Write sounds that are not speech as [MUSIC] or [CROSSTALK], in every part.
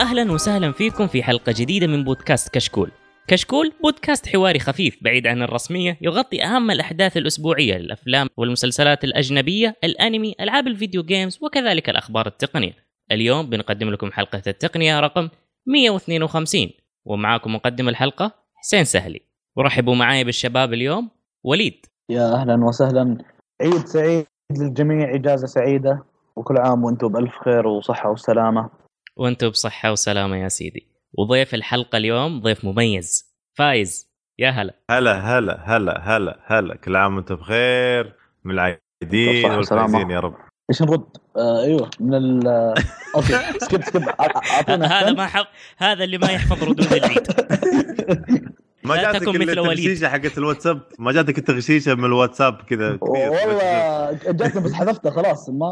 يا أهلا وسهلا فيكم في حلقة جديدة من بودكاست كشكول. كشكول بودكاست حواري خفيف بعيد عن الرسمية يغطي أهم الأحداث الأسبوعية للافلام والمسلسلات الأجنبية، الأنمي، ألعاب الفيديو جيمز وكذلك الأخبار التقنية. اليوم بنقدم لكم حلقة التقنية رقم 152 ومعاكم مقدم الحلقة حسين سهلي. ورحبوا معاي بالشباب اليوم وليد. يا أهلا وسهلا عيد سعيد للجميع إجازة سعيدة وكل عام وأنتم بألف خير وصحة وسلامة وأنتم بصحة وسلامة يا سيدي. وضيف الحلقة اليوم ضيف مميز فايز يا هلا هلا هلا هلا هلا هلا كل عام وأنتم بخير من العايدين والسلامة. والفايزين يا رب إيش نرد؟ آه أيوه من ال [LAUGHS] okay skip skip أعطينا هذا. ما حف... هذا اللي ما يحفظ ردود العيد [LAUGHS] ما لا جاتك تكن إلا مثل وليد. حقت الواتساب؟ ما جاتك التغشيشة من الواتساب كذا كبير والله جاتني بس حذفتها خلاص. ما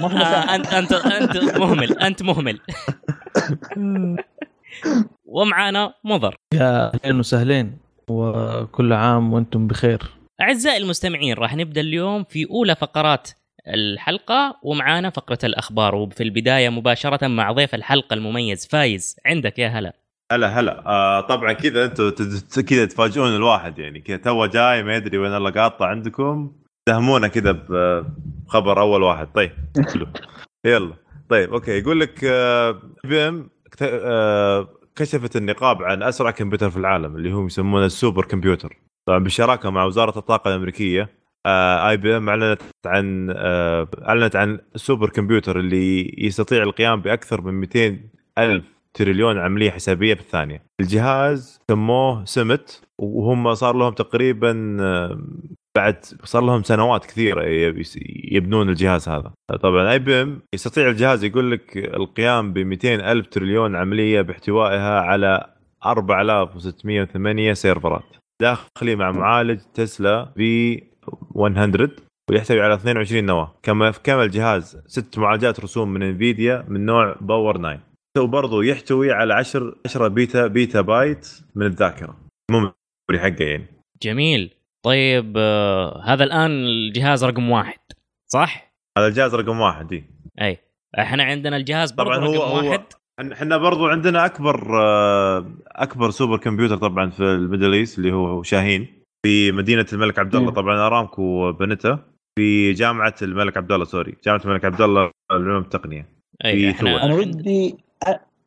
ما في [LAUGHS] آه مساحه انت انت أنت مهمل أنت مهمل. [LAUGHS] ومعانا مضر. يا أهلين وسهلين وكل عام وأنتم بخير. أعزائي المستمعين راح نبدأ اليوم في أولى فقرات الحلقة ومعانا فقرة الأخبار. وفي البداية مباشرة مع ضيف الحلقة المميز فايز. عندك يا هلا. هلا هلا. آه طبعا كذا أنتم كذا تفاجئون الواحد يعني. كذا تو جاي ما يدري وين الله قاطع عندكم. دهمونا كذا بخبر أول واحد. طيب يلا. طيب okay. يقول لك آه، بي ام اكت- آه، كشفت النقاب عن أسرع كمبيوتر في العالم اللي هو يسمونه ال super computer. طبعا بالشراكه مع وزارة الطاقة الأمريكية IBM أعلنت عن آه، أعلنت عن ال super computer اللي يستطيع القيام بأكثر من 200 ألف تريليون عملية حسابية في الثانية. الجهاز سموه سمت وهم صار لهم تقريبا آه، بعد صار لهم سنوات كثيرة يب- يبنون الجهاز هذا. طبعا IBM يستطيع الجهاز يقول لك القيام ب 200 ألف تريليون عملية باحتوائها على 4608 سيرفرات داخلي مع معالج Tesla V100 ويحتوي على 22 نواة كما كما الجهاز ست معالجات رسوم من Nvidia من نوع Power 9 وبرضه يحتوي على 10 10 peta petabyte من الذاكرة. مو حقه يعني. جميل. طيب آه هذا الآن الجهاز رقم واحد صح؟ هذا الجهاز رقم واحد دي أي. إحنا عندنا الجهاز برضه طبعا هو رقم هو واحد. إحنا برضو عندنا أكبر آه، أكبر super computer طبعا في ال Middle East اللي هو شاهين. في مدينة الملك عبد الله. طبعا أرامكو بنته في جامعة الملك عبد الله sorry جامعة الملك عبد الله للعلوم التقنية. أي في إحنا أنا ودي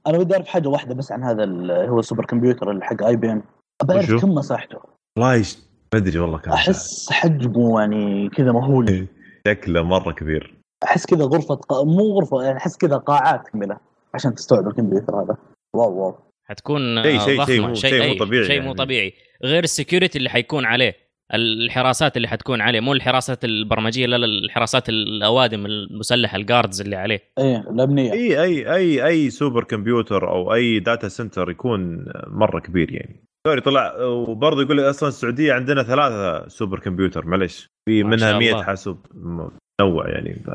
أنا ودي أعرف حاجة واحدة بس عن هذا ال- هو ال super computer اللي حق IBM؟ أعرف كم مساحته. والله ما أدري والله كم أحس حجمه يعني كذا مهول. [LAUGHS] شكله مرة كبير. أحس كذا غرفة قا... مو غرفة يعني أحس كذا قاعات كامله عشان تستوعب الكمبيوتر هذا. wow wow. حتكون شيء- شيء- شيء مو- مو طبيعي شيء مو يعني. طبيعي. غير ال security اللي حيكون عليه. الحراسات اللي حتكون عليه مو الحراسات البرمجية لا لا الحراسات الأوادم المسلحة ال guards اللي عليه. إيه الأمنية. أي أي أي أي super computer أو أي data center يكون مرة كبير يعني. sorry طلع وبرضه يقول لك أصلا السعودية عندنا ثلاثة super computer معلش في منها شاء 100 الله. حاسوب منوع يعني. ف...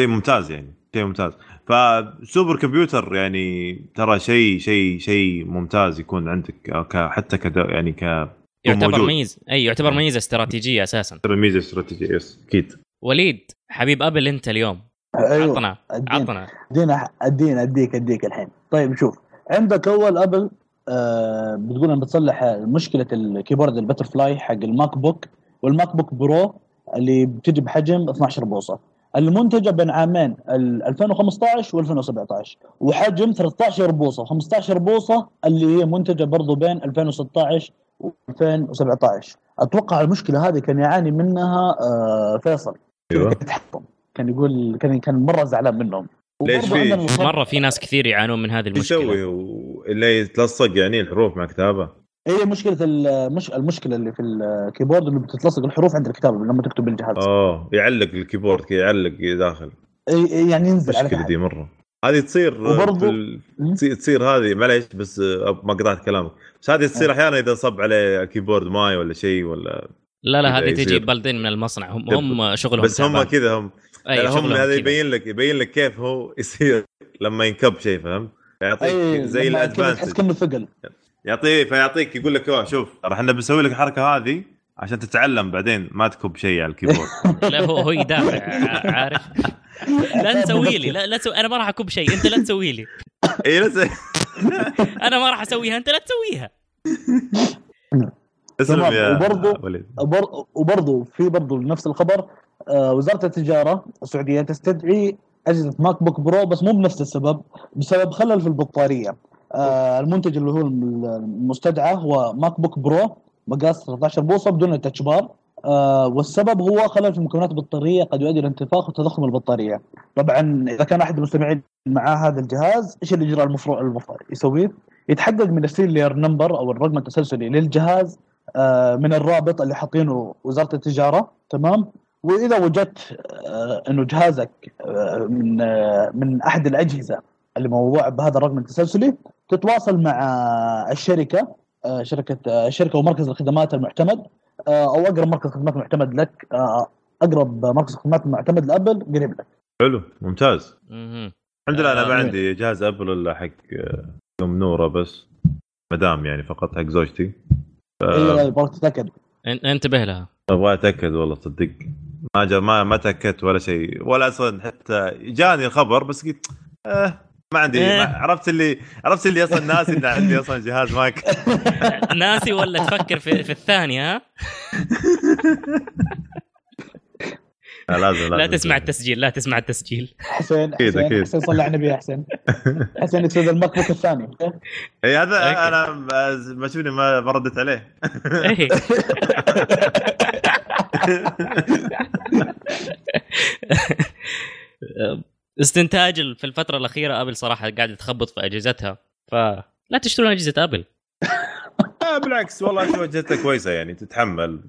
شيء ممتاز يعني شيء ممتاز. ف super computer يعني ترى شيء شيء شيء ممتاز يكون عندك حتى ك يعني ك يعتبر موجود. ميزه أي يعتبر ميزة استراتيجية أساسا. ترى ميزة استراتيجية yes أكيد. وليد حبيب Apple أنت اليوم. أيوه. عطنا أدينا. عطنا. أدينا أدينا أديك أديك الحين. طيب شوف. عندك أول Apple آه بتقول انها بتصلح مشكلة ال keyboard ال butterfly حق ال MacBook وال MacBook Pro اللي بتجي بحجم 12 بوصة. المنتجه بين عامين ال 2015 و2017 وحجم 13 بوصة. و15 بوصة اللي هي منتجة برضو بين 2016 و2017 أتوقع المشكلة هذه كان يعاني منها آه فيصل. أيوه. تحطم كان يقول كان كان مرة زعلان منهم. ليش في؟ مرة في ناس كثير يعانون من هذه إيش يسوي؟ المشكلة. اللي يتلصق يعني الحروف مع كتابه. هي مشكلة المش... المشكلة اللي في ال keyboard انه بتتلصق الحروف عند الكتابة لما تكتب بالجهاز. آه يعلق ال keyboard كذا يعلق داخل. يعني ينزل على مشكلة تحت دي مرة. هذه تصير وبرضو- في ال... تصير- هذه معليش بس ما قطعت كلامك. بس هذه تصير أحيانا إذا صب عليه keyboard ماي ولا شيء ولا لا لا هذه تجي. built-in من المصنع هم دب- هم شغلهم بس هم. كذا هم أي لا، هم هذا. يبين لك يبين لك كيف هو يصير [LAUGHS] لما ينكب شيء فهمت؟ يعطيك زي كذا تحس كانه ثقل يعطيك فيعطيك يقول لك "أوه، شوف ترى إحنا بنسوي لك الحركة هذه عشان تتعلم بعدين ما تكب شيء على ال keyboard [LAUGHS] لا هو هو يدافع عارف لا [LAUGHS] تسوي لي لا لا تسوي أنا ما راح أكب شيء أنت لا تسوي لي اي لسه [LAUGHS] أنا ما راح أسويها أنت لا تسويها. [LAUGHS] اسلم تمام، يا وبرضو- وليد. وبر- وبرضه في برضه نفس الخبر آه، وزارة التجارة السعودية تستدعي أجهزة MacBook Pro بس مو بنفس السبب بسبب خلل في البطارية. آه، المنتج اللي هو المستدعى هو MacBook Pro مقاس 13 بوصة بدون ال Touch Bar. آه، والسبب هو خلل في مكونات البطارية قد يؤدي إلى انتفاخ وتضخم البطارية. طبعا إذا كان أحد المستمعين معاه هذا الجهاز إيش الإجراء المفروض المفروض يسويه؟ يتحقق من ال serial number أو الرقم التسلسلي للجهاز آه، من الرابط اللي حاطينه وزارة التجارة تمام وإذا وجدت آه، إنه جهازك آه، من من أحد الأجهزة اللي موضوع بهذا الرقم التسلسلي تتواصل مع الشركة شركة الشركة ومركز الخدمات المعتمد أو أقرب مركز خدمات معتمد لك أقرب مركز خدمات معتمد لأبل قريب لك حلو ممتاز. الحمد لله أنا ما آه. عندي جهاز أبل الا حق آه، أم نورة بس مدام يعني فقط حق زوجتي. اي يبغاك تتاكد إن- انتبه لها. أبغى أتأكد والله تصدق. ما جا ما ما تأكدت ولا شيء ولا أصلا حتى جاني الخبر بس قلت آه ما عندي إيه. ما عرفت اللي عرفت اللي أصلا ناسي إن عندي أصلا جهاز Mac. [LAUGHS] ناسي ولا تفكر في, في الثانية ها؟ [LAUGHS] لا لازم لا لازم تسمع التسجيل لا تسمع التسجيل. حسين أكيد، حسين أكيد. حسين صلى على النبي يا حسين. [LAUGHS] حسين يقصد ال MacBook الثاني. إي هذا. أنا ما شفني ما ردت عليه. إيه. [LAUGHS] استنتاج في الفترة الأخيرة أبل صراحة قاعدة تخبط في أجهزتها فلا تشترون أجهزة أبل. آه بالعكس والله أشوف اجهزته كويسة يعني تتحمل.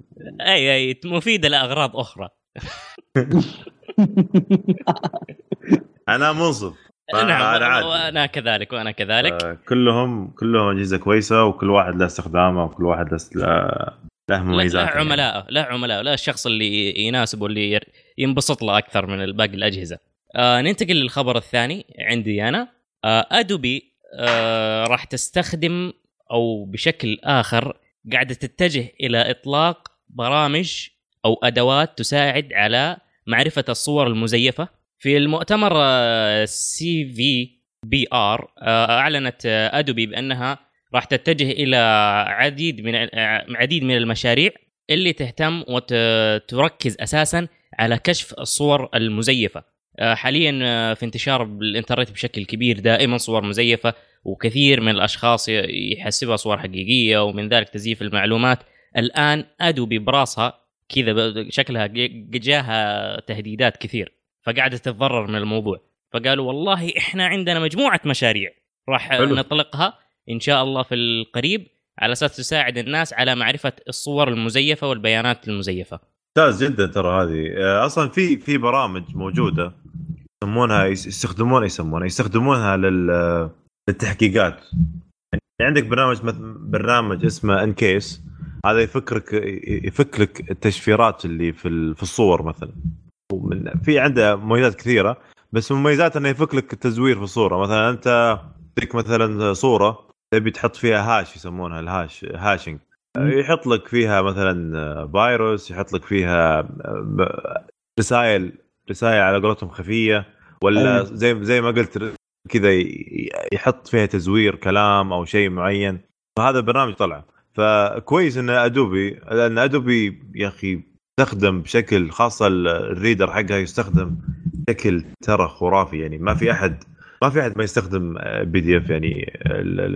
أي أي مفيدة لأغراض أخرى. [LAUGHS] أنا منصف [LAUGHS] نعم عادي. وأنا كذلك وأنا كذلك كلهم كلهم أجهزة كويسة وكل واحد له استخدامه وكل واحد له له- له مميزات عملاء لا عملاء لا الشخص اللي يناسبه اللي ينبسط له أكثر من باقي الأجهزة. آه ننتقل للخبر الثاني عندي أنا آه Adobe آه راح تستخدم أو بشكل آخر قاعدة تتجه إلى إطلاق برامج أو أدوات تساعد على معرفة الصور المزيفة. في المؤتمر CVPR أعلنت آه، Adobe بأنها راح تتجه إلى عديد من آه، عديد من المشاريع اللي تهتم وتركز أساسا على كشف الصور المزيفة. آه، حاليا في انتشار بالإنترنت بشكل كبير دائما صور مزيفة وكثير من الأشخاص يحسبها صور حقيقية ومن ذلك تزييف المعلومات. الآن أدوبي براسها كذا شكلها جاها تهديدات كثير فقاعده تتضرر من الموضوع. فقالوا والله إحنا عندنا مجموعة مشاريع راح حلو. نطلقها إن شاء الله في القريب على أساس تساعد الناس على معرفة الصور المزيفة والبيانات المزيفة. ممتاز جدا ترى هذه آه، أصلا في في برامج موجودة يسمونها يس- يستخدمون يسمونها يستخدمونها لل للتحقيقات يعني عندك برنامج مث- برنامج اسمه انكيس هذا يفكرك يفك لك التشفيرات اللي في في الصور مثلا. ومن في عنده مميزات كثيرة بس مميزات إنه يفك لك التزوير في الصورة. مثلا أنت عندك مثلا صورة تبي تحط فيها hash يسمونها ال hash hashing يحط لك فيها مثلا فيروس يحط لك فيها رسائل رسائل على قولتهم خفية ولا أيوة. زي زي ما قلت كذا يحط فيها تزوير كلام أو شيء معين. فهذا البرنامج طلع. فكويس إن Adobe لأن Adobe يا أخي تستخدم بشكل خاصة ال- ال Reader حقها يستخدم بشكل ترى خرافي يعني ما في أحد ما في أحد ما يستخدم PDF يعني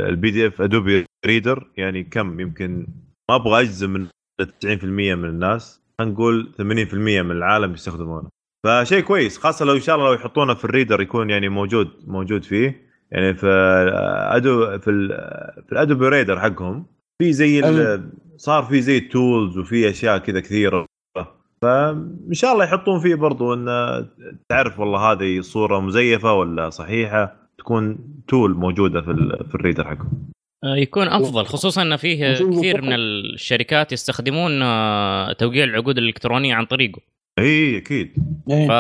ال PDF Adobe Reader يعني كم؟ يمكن ما أبغى أجزم من 90% من الناس نقول 80% من العالم يستخدمونه. فشيء كويس خاصة لو إن شاء الله لو يحطونه في ال Reader يكون يعني موجود موجود فيه. يعني في Ado- في ال في ال Adobe Reader حقهم في زي ال-. صار في زي ال tools وفي أشياء كذا كثيرة. فإن شاء الله يحطون فيه برضو إن تعرف والله هذه صورة مزيفة ولا صحيحة تكون tool موجودة في ال- في ال Reader حقهم. آه، يكون أفضل خصوصا إن فيه كثير من الشركات يستخدمون آه، توقيع العقود الإلكترونية عن طريقه. إي أكيد. إيه. ف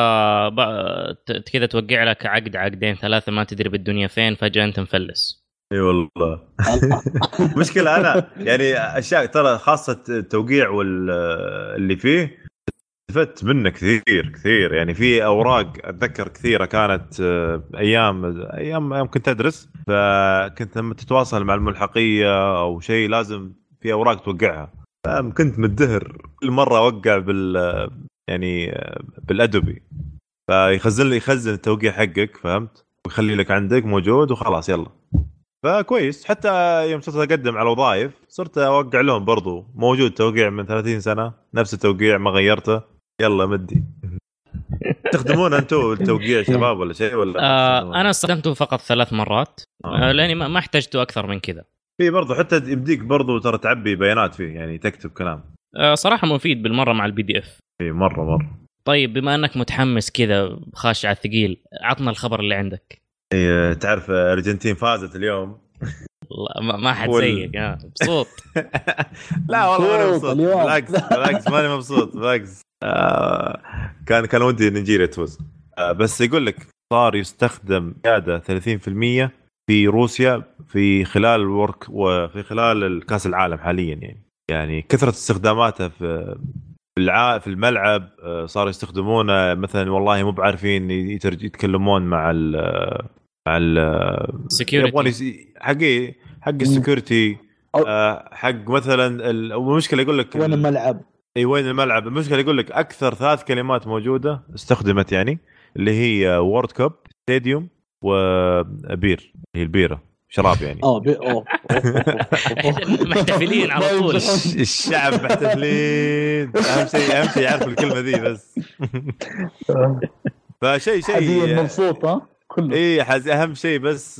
كذا توقع لك عقد عقدين ثلاثة ما تدري بالدنيا فين فجأة أنت مفلس. إي والله. [LAUGHS] مشكلة أنا يعني أشياء ترى خاصة التوقيع وال اللي فيه استفدت منه كثير كثير. يعني في أوراق أتذكر كثيرة كانت آه، أيام أيام يوم كنت أدرس. فكنت لما تتواصل مع الملحقية أو شيء لازم في أوراق توقعها. فكنت مدهر. كل مرة أوقع بال يعني آه، بالأدوبي. فيخزن لي يخزن التوقيع حقك فهمت؟ ويخلي لك عندك موجود وخلاص يلا. فكويس. حتى يوم صرت أقدم على وظائف صرت أوقع لهم برضو. موجود توقيع من 30 سنة نفس التوقيع ما غيرته. يلا مدي. [LAUGHS] تستخدمون أنتم التوقيع شباب ولا شيء ولا؟ آه أنا استخدمته فقط ثلاث مرات آه. آه لأني ما ما احتجته أكثر من كذا. في برضو حتى يمديك برضو ترى تعبي بيانات فيه يعني تكتب كلام. آه صراحة مفيد بالمرة مع ال PDF إي مرة مرة. طيب بما أنك متحمس كذا خاش على الثقيل عطنا الخبر اللي عندك. إيه، تعرف الارجنتين فازت اليوم. ما- ما حد وال- زيك آه مبسوط. [LAUGHS] لا والله ماني مبسوط. بالعكس بالعكس ماني مبسوط بالعكس. آه كان كان ودي نيجيريا تفوز. آه بس يقول لك صار يستخدم زيادة 30% في روسيا في خلال الورك وفي خلال الكاس العالم حاليا يعني. يعني كثرة استخداماته في في الع... في الملعب آه، صاروا يستخدمونه. مثلا والله مو بعارفين. يتكلمون مع ال مع ال يبغون security يس... حقي حق ال security آه، حق مثلا ال- المشكلة يقول لك وين الملعب؟ إي وين الملعب؟ المشكلة يقول لك أكثر ثلاث كلمات موجودة استخدمت يعني اللي هي World Cup stadium و beer هي البيرة شراب يعني. آه بي... محتفلين على طول. [LAUGHS] الشعب محتفلين. أهم شيء أهم شيء يعرف الكلمة ذي بس. فشيء حديا شيء مبسوط ها؟ كله. اي حز- أهم شيء بس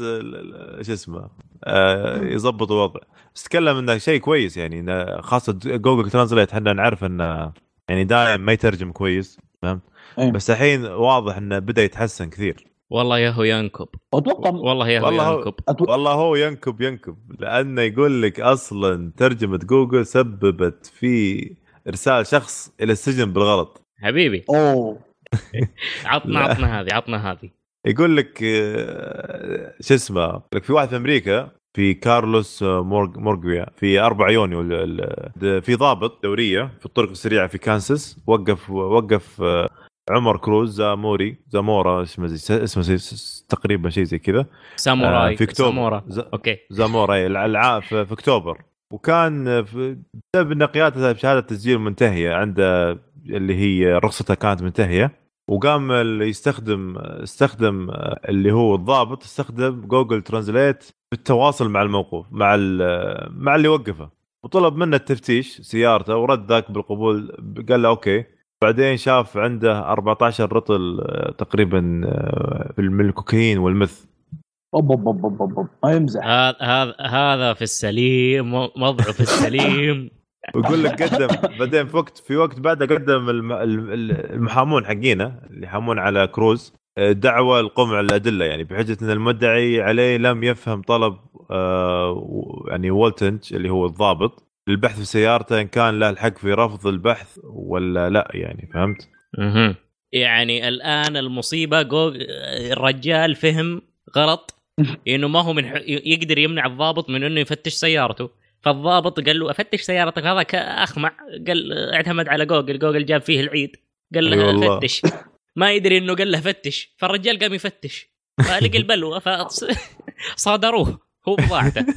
شو اسمه آه، يضبط الوضع. بس تكلم إنه شيء كويس يعني إنه خاصة جوجل ترانزليت إحنا نعرف إنه يعني دائما ما يترجم كويس فهمت؟ أي. بس الحين واضح إنه بدأ يتحسن كثير. والله يا هو ينكب. أتوقع والله يا هو والله هو- ينكب. أتو... والله هو ينكب ينكب. لأنه يقول لك أصلا ترجمة جوجل سببت في إرسال شخص إلى السجن بالغلط. حبيبي. أوه. [LAUGHS] عطنا. عطنا هذه عطنا هذه. يقول لك آه، شو اسمه لك في واحد في أمريكا في كارلوس آه، مورج مورجويا في 4 يونيو في ضابط دورية في الطرق السريعه في كانساس وقف وقف آه، عمر كروز زاموري زامورا اسمه زي اسمه زي تقريبا شيء زي كذا. ساموراي آه، في أكتوبر. سامورا ز- أوكي. زامورا الع- في, في أكتوبر. وكان بسبب ان قيادته بشهاده تسجيل منتهية عنده اللي هي رخصتها كانت منتهية. وقام اللي يستخدم استخدم اللي هو الضابط استخدم Google Translate في التواصل مع الموقوف مع ال- مع اللي وقفه وطلب منه التفتيش سيارته ورد ذاك بالقبول قال له أوكي. بعدين شاف عنده 14 رطل تقريبا من الكوكايين والـ meth. أوب أوب أوب أوب ما يمزح. هذا هذا هذا في السليم وضعه في السليم. [LAUGHS] ويقول لك قدم بعدين في وقت في وقت بعده قدم الم- الم- المحامون حقينا اللي يحامون على كروز آه، دعوى لقمع الأدلة يعني بحجه إن المدعي عليه لم يفهم طلب آه، يعني والتنج اللي هو الضابط للبحث في سيارته إن كان له الحق في رفض البحث ولا لا يعني فهمت؟ مهم. يعني الآن المصيبة جوج... الرجال فهم غلط إنه ما هو من. يقدر يمنع الضابط من إنه يفتش سيارته فالضابط قال له أفتش سيارتك. هذاك اخمع قال اعتمد على جوجل. جوجل جاب فيه العيد. قال. له فتش ما يدري إنه قال له فتش فالرجال قام يفتش. فلقى البلوه فصادروه. هو بضاعته. [LAUGHS]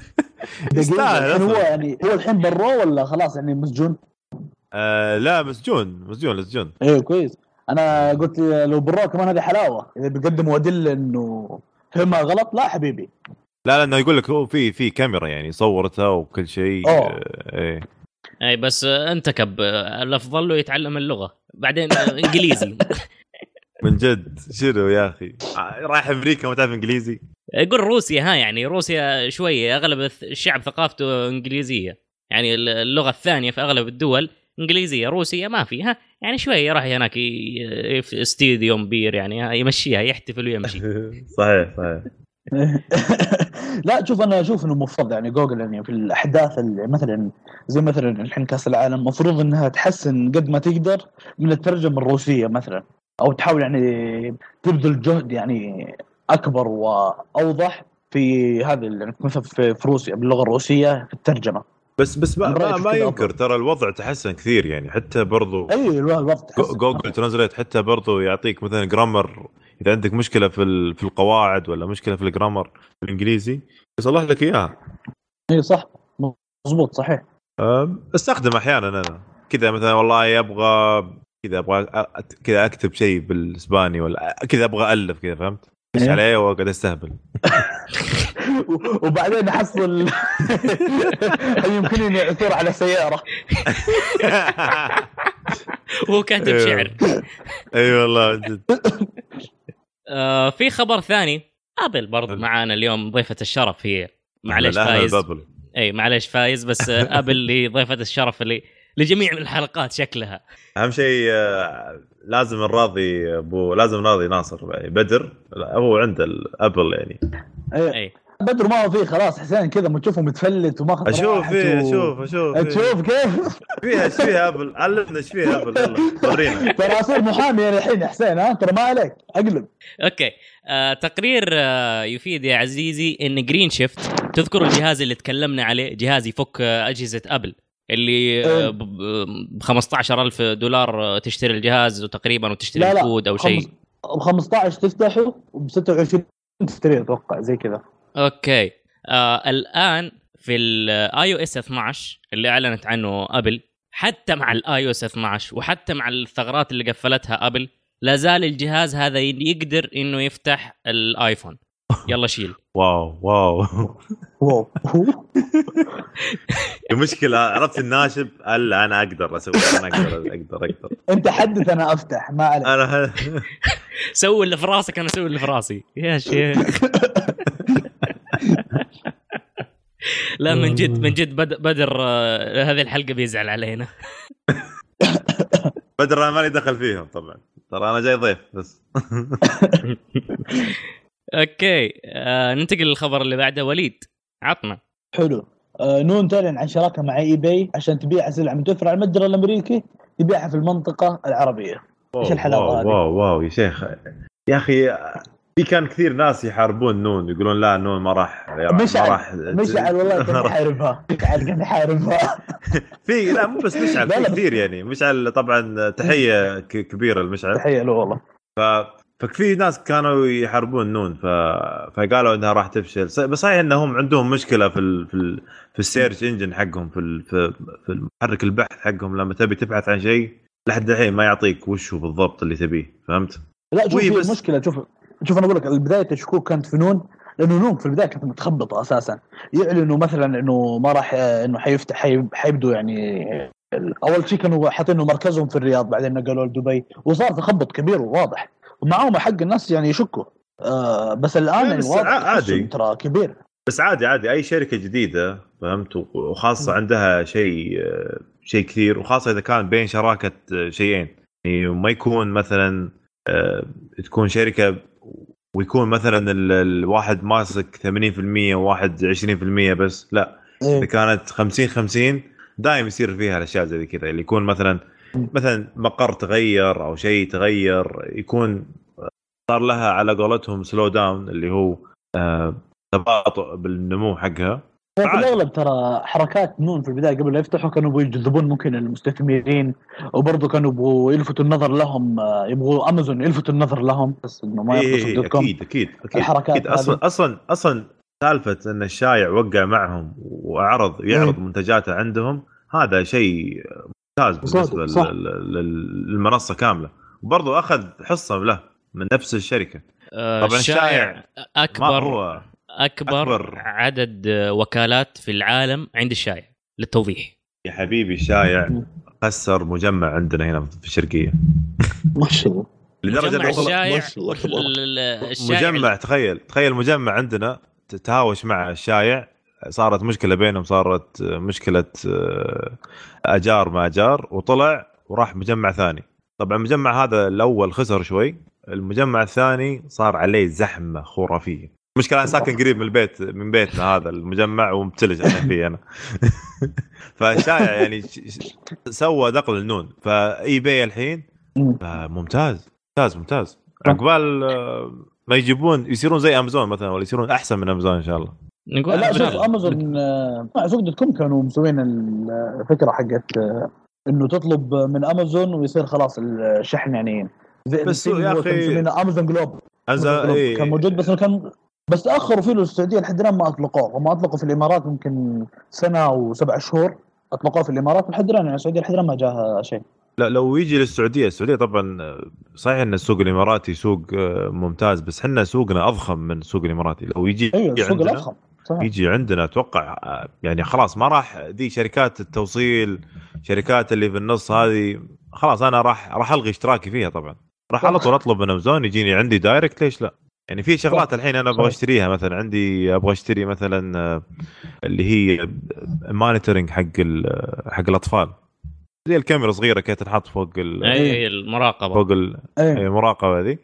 هو. يعني هو الحين برا ولا خلاص يعني مسجون؟ آه لا مسجون مسجون مسجون أيوه كويس. أنا قلت لو برا كمان هذه حلاوة. إذا بيقدموا ادله إنه فهمها غلط لا حبيبي. لا لأنه يقول لك هو في في كاميرا يعني صورتها وكل شيء. آه، إيه. أي بس انتكب الأفضل له يتعلم اللغة. بعدين إنجليزي. [LAUGHS] من جد. شنو يا أخي؟ آه، رايح أمريكا ما تعرف إنجليزي؟ يقول روسيا ها يعني روسيا شوية أغلب الشعب ثقافته إنجليزية. يعني اللغة الثانية في أغلب الدول إنجليزية روسيا ما في ها. يعني شوية راح هناك استديوم بير يعني ها يمشيها يحتفل ويمشي. [LAUGHS] صحيح صحيح. [LAUGHS] لا شوف أنا أشوف إنه مفروض يعني جوجل يعني في الأحداث اللي مثلا زي مثلا الحين كأس العالم المفروض إنها تحسن قد ما تقدر من الترجمة الروسية مثلا أو تحاول يعني تبذل جهد يعني أكبر وأوضح في هذه ال- يعني مثلا في روسيا باللغة الروسية في الترجمة بس بس ما, ما, ما ينكر. ترى الوضع تحسن كثير يعني حتى برضو أي الوضع تحسن. جوجل ترانزليت حتى برضو يعطيك مثلا جرامر إذا عندك مشكلة في ال- في القواعد ولا مشكلة في الجرامر الإنجليزي يصلح لك إياها. اي صح. مضبوط صحيح. أم، استخدم أحيانا أنا. كذا مثلا والله أبغى كذا أبغى كذا أكتب شيء بالإسباني ولا كذا أبغى الف كذا فهمت؟ بس إيه. عليه واقعد أستهبل. [LAUGHS] وبعدين أحصل هل [LAUGHS] يمكنني عثور على سيارة. [LAUGHS] وهو كاتب أيوه. شعر اي والله. جد آه في خبر ثاني أبل برضو. معانا اليوم ضيفة الشرف هي معلش فايز بابل. إي معلش فايز بس [LAUGHS] آبل اللي ضيفة الشرف اللي لجميع الحلقات شكلها أهم شيء آه، لازم نراضي ابو لازم نراضي ناصر يعني بدر هو عنده الابل يعني. إي بدر ما هو فيه خلاص حسين كذا ما تشوفه متفلت وماخذ أشوف فيه أشوف أشوف فيه. تشوف كيف؟ فيها إيش فيها أبل؟ علمنا إيش فيها أبل يلا ورينا. [LAUGHS] ترى أصير محامي أنا الحين يا حسين ها؟ ترى ما عليك أقلب. أوكي. آه تقرير آه يفيد يا عزيزي إن جرين شيفت تذكر الجهاز اللي تكلمنا عليه جهاز يفك آه أجهزة أبل اللي آه إيه. ب 15000 دولار آه، تشتري الجهاز وتقريبا وتشتري لا لا. الكود أو شيء. ب 15 تفتحه وب 26 تشتريه أتوقع زي كذا. أوكي. آه الآن في ال iOS 12 اللي أعلنت عنه أبل حتى مع ال iOS 12 وحتى مع الثغرات اللي قفلتها أبل لا زال الجهاز هذا يقدر إنه يفتح الآيفون يلا شيل. [LAUGHS] واو واو. واو. [LAUGHS] المشكلة عرفت الناشب؟ الا أنا أقدر أسوي أنا أقدر أقدر أقدر. [LAUGHS] أنت حدث أنا أفتح ما عليك. أنا سوي اللي في راسك أنا أسوي اللي في راسي. يا شيخ. لا من جد من [LAUGHS] جد بد- بدر آه، هذه الحلقة بيزعل علينا. [LAUGHS] بدر أنا مالي دخل فيهم طبعا. ترى أنا جاي ضيف بس. [LAUGHS] أوكي آه ننتقل للخبر اللي بعده. وليد عطنا. حلو. آه نون تعلن عن شراكة مع eBay عشان تبيع سلع متوفره على المتجر الأمريكي تبيعها في المنطقة العربية. واو هذه؟ واو واو يا شيخ. يا أخي في كان كثير ناس يحاربون نون يقولون لا نون ما راح ما مشعل راح مشعل والله [LAUGHS] كان يحاربها. مشعل كان يحاربها. [LAUGHS] في لا مو بس مشعل في. كثير يعني. مشعل طبعا تحية كبيرة لمشعل. تحية له والله. ففي ناس كانوا يحاربون نون ف... فقالوا إنها راح تفشل. بس صحيح إنهم عندهم مشكلة في ال... في, ال... في السيرش إنجن حقهم في ال... في في محرك البحث حقهم. لما تبي تبحث عن شيء لحد الحين ما يعطيك وش هو بالضبط اللي تبيه فهمت؟ لا شوف بس- مشكلة شوف شوف أنا أقول لك بدايه الشكوك كانت في نون لأنه نون في البداية كانت متخبطة أساسا. يعلنوا مثلا إنه ما راح إنه حيفتح حي- حيبدوا يعني أول شيء كانوا حاطين مركزهم في الرياض بعدين نقلوا لدبي. وصار تخبط كبير وواضح. ومعاهم حق الناس يعني يشكوا. آه بس الآن لا، يعني بس ع- عادي. ترى كبير. بس عادي عادي. أي شركة جديدة فهمت؟ وخاصة عندها شيء شيء كثير وخاصة إذا كان بين شراكة شيئين. يعني ما يكون مثلا تكون شركة ويكون مثلا ال- الواحد ماسك 80% وواحد 20% بس لا إذا إيه. كانت 50 50 دائما يصير فيها الأشياء زي كذا اللي يكون مثلا مثلا مقر تغير أو شيء تغير يكون صار لها على قولتهم slow down اللي هو آه، تباطؤ بالنمو حقها في عادي. الأغلب ترى حركات نون في البداية قبل لا يفتحوا كانوا يبغوا يجذبون ممكن المستثمرين وبرضه كانوا يبغوا يلفتوا النظر لهم آه، يبغوا امازون يلفتوا النظر لهم بس إنه ما إيه يخلصوا إيه dot com أكيد أكيد أكيد الحركات أكيد أصلا. أصلا أصلا سالفة إن الشايع وقع معهم واعرض يعرض إيه. منتجاته عندهم هذا شيء ممتاز بالنسبة صح. لل- لل- للمنصة كاملة وبرضو أخذ حصة له من نفس الشركة آه طبعاً الشائع ما أكبر هو أكبر, أكبر. عدد وكالات في العالم عند الشايع للتوضيح. يا حبيبي الشايع خسر مجمع عندنا هنا في الشرقية. ما شاء الله. لدرجة مجمع الشايع الشايع مجمع تخيل. تخيل مجمع عندنا تهاوش مع الشايع صارت مشكلة بينهم صارت مشكلة آه، أجار ما أجار وطلع وراح مجمع ثاني. طبعا المجمع هذا الأول خسر شوي. المجمع الثاني صار عليه زحمة خرافية. المشكلة أنا ساكن [LAUGHS] قريب من البيت من بيتنا هذا المجمع ومبتلج أنا فيه أنا. [LAUGHS] فالشايع يعني سوى نقل النون. فإي باي الحين. آه، ممتاز ممتاز ممتاز. عقبال آه، ما يجيبون يصيرون زي أمازون مثلا ولا يصيرون أحسن من أمازون إن شاء الله. نقول لا شوف. أمازون آه، مع سوق dot com كانوا مسوين الفكرة حقت آه، إنه تطلب من أمازون ويصير خلاص الشحن يعني زي بس يا مسمينه أمازون Global. أمازون Global. إيه. كان موجود بس إنه كان بس تأخروا فيه للسعودية لحد الآن ما أطلقوه. هم أطلقوا في الإمارات ممكن سنة وسبع شهور أطلقوه في الإمارات لحد الآن. يعني السعودية لحد الآن ما جاها شيء. لا لو يجي للسعودية السعودية طبعا صحيح إن السوق الإماراتي سوق آه، ممتاز بس إحنا سوقنا أضخم من السوق الإماراتي. لو يجي أيوه السوق عندنا الأضخم صحيح. يجي عندنا أتوقع آه، يعني خلاص ما راح دي شركات التوصيل شركات اللي في النص هذه خلاص أنا راح راح ألغي اشتراكي فيها طبعا. راح على طول أطلب من أمازون يجيني عندي direct ليش لا؟ يعني في شغلات الحين أنا أبغى. أشتريها مثلا عندي أبغى أشتري مثلا آه، اللي هي monitoring حق ال- حق الأطفال. زي الكاميرا صغيرة كانت تنحط فوق ال- أي المراقبة. فوق ال- إيه المراقبة ذي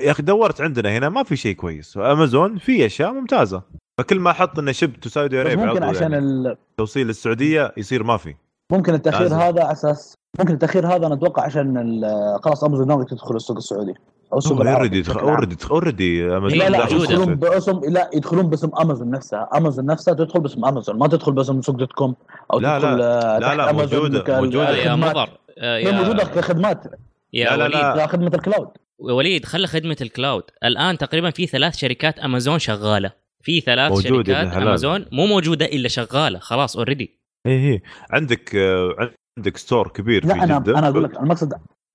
يا أخي دورت عندنا هنا ما في شيء كويس. أمازون في أشياء ممتازة. فكل ما أحط إنه ship to Saudi بس Arabia ممكن عشان يعني. ال... توصيل للسعودية يصير ما في. ممكن التأخير لازم. هذا على أساس ممكن التأخير هذا أنا أتوقع عشان خلاص أمازون ناوي تدخل السوق السعودي. العربي already. already already امازون لا لا. يدخلون باسم لا يدخلون باسم امازون نفسها. امازون نفسها تدخل باسم امازون ما تدخل باسم سوق dot com أو لا، تدخل آه، لا، تحت لا، أمازون موجودة، كال- موجودة. يا. مضر. آه، هي موجودة يا, كخدمات يا لا، لا، وليد. لا. لا خدمة الكلاود. وليد خلى خدمة الكلاود. الآن تقريبا في ثلاث شركات امازون شغالة. في ثلاث موجودة يا شركات. امازون مو موجودة إلا شغالة. خلاص اوريدي اي هي عندك آه، عندك ستور كبير لا في أنا أنا أقول لك المقصد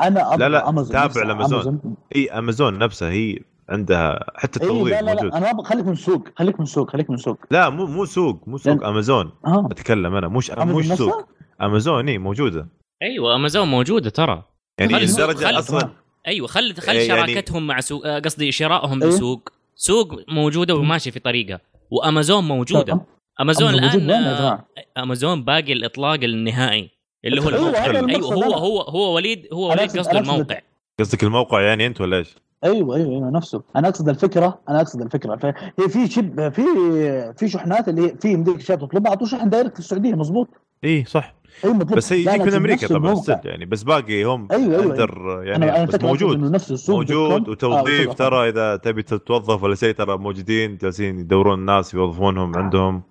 أنا أبغى لا، امازون تابع نفسها، لأمازون. امازون إي أمازون نفسها هي عندها حتى التوظيف لا لا موجود. لا أنا أبغى خليك من سوق خليك من سوق خليك من سوق. لا مو مو سوق مو سوق لأن- أمازون. آه. أتكلم أنا مش امازون مش سوق. نفسها؟ أمازون إي موجودة. أيوه أمازون موجودة ترى. يعني خل- لدرجة خل- أصلا أيوه خل خل إيه يعني- شراكتهم مع سوق آه، قصدي شرائهم إيه. لسوق سوق موجودة وماشي في طريقها وأمازون موجودة. آه. أمازون أمازون موجود الآن آه،؟ أمازون باقي الإطلاق النهائي. اللي هو أيوة، الموقع أيوه هو أنا. هو هو وليد هو أنا وليد قصده أنا الموقع. قصدك الموقع يعني أنت ولا إيش؟ أيوه أيوه أيوه نفسه أنا أقصد الفكرة أنا أقصد الفكرة. هي في شب في في شحنات اللي هي- في يمديك اشياء تطلبها على طول شحن direct في السعوديه مظبوط؟ اي صح. أي مطلوب بس يجيك من أمريكا طبعا يعني بس باقي هم أيوة، أيوة. under يعني أنا بس موجود. نفس السوق موجود.com. وتوظيف آه، ترى إذا تبي تتوظف ولا شيء ترى موجودين جالسين يدورون الناس يوظفونهم عندهم.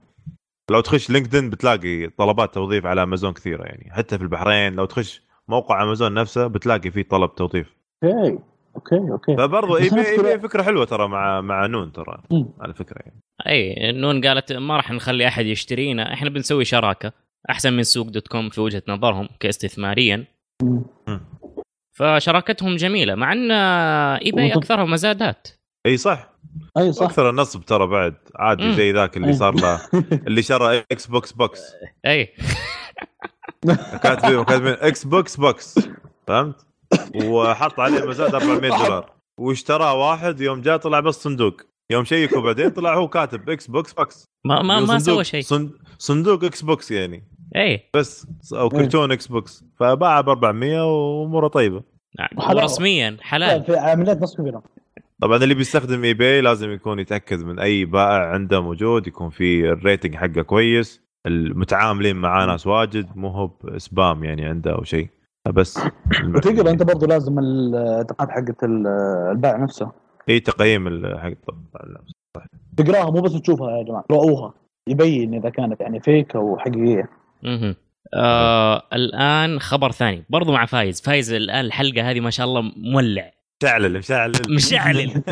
لو تخش لينكدين بتلاقي طلبات توظيف على أمازون كثيرة يعني. حتى في البحرين لو تخش موقع أمازون نفسه بتلاقي فيه طلب توظيف. أوكي أوكي أوكي. فبرضو بس إي بي, بي فكرة حلوة ترى مع مع نون ترى مم. على فكرة يعني. أي نون قالت ما راح نخلي أحد يشترينا إحنا بنسوي شراكة أحسن من سوق دوت كوم في وجهة نظرهم كاستثماريا. مم. فشراكتهم جميلة مع إن إي وط- اكثرها مزادات إي صح. أي صح. أكثر النصب ترى بعد. عادي مم. زي ذاك اللي. صار له. [LAUGHS] اللي شرى إكس بوكس بوكس أي. [LAUGHS] كاتبين كاتبين إكس بوكس بوكس فهمت؟ وحط عليه مزاد 400 دولار. واشتراه واحد يوم جاء طلع بس صندوق. يوم شيكوا بعدين طلع هو كاتب إكس بوكس بوكس ما ما, ما صندوق- سوى شيء. صند- صندوق إكس بوكس يعني. أي. بس أو كرتون إكس بوكس فباعه ب 400 وأموره طيبة. ورسميا لا، حلال. في عمليات نصب كبيرة. طبعا اللي بيستخدم اي باي لازم يكون يتأكد من أي بائع عنده موجود يكون في ال rating حقه كويس المتعاملين معاه ناس واجد مو هو spam يعني عنده أو شيء. بس [LAUGHS] وتقرا أنت برضه لازم التقنيات حقت ال- البائع نفسه. إي تقييم حق طبعا تقراها مو بس تشوفها يا جماعة قرأوها يبين إذا كانت يعني fake أو حقيقية. آه الآن خبر ثاني برضو مع فايز. فايز الآن الحلقة هذه ما شاء الله مولع. مشعلل مشعلل مشعلل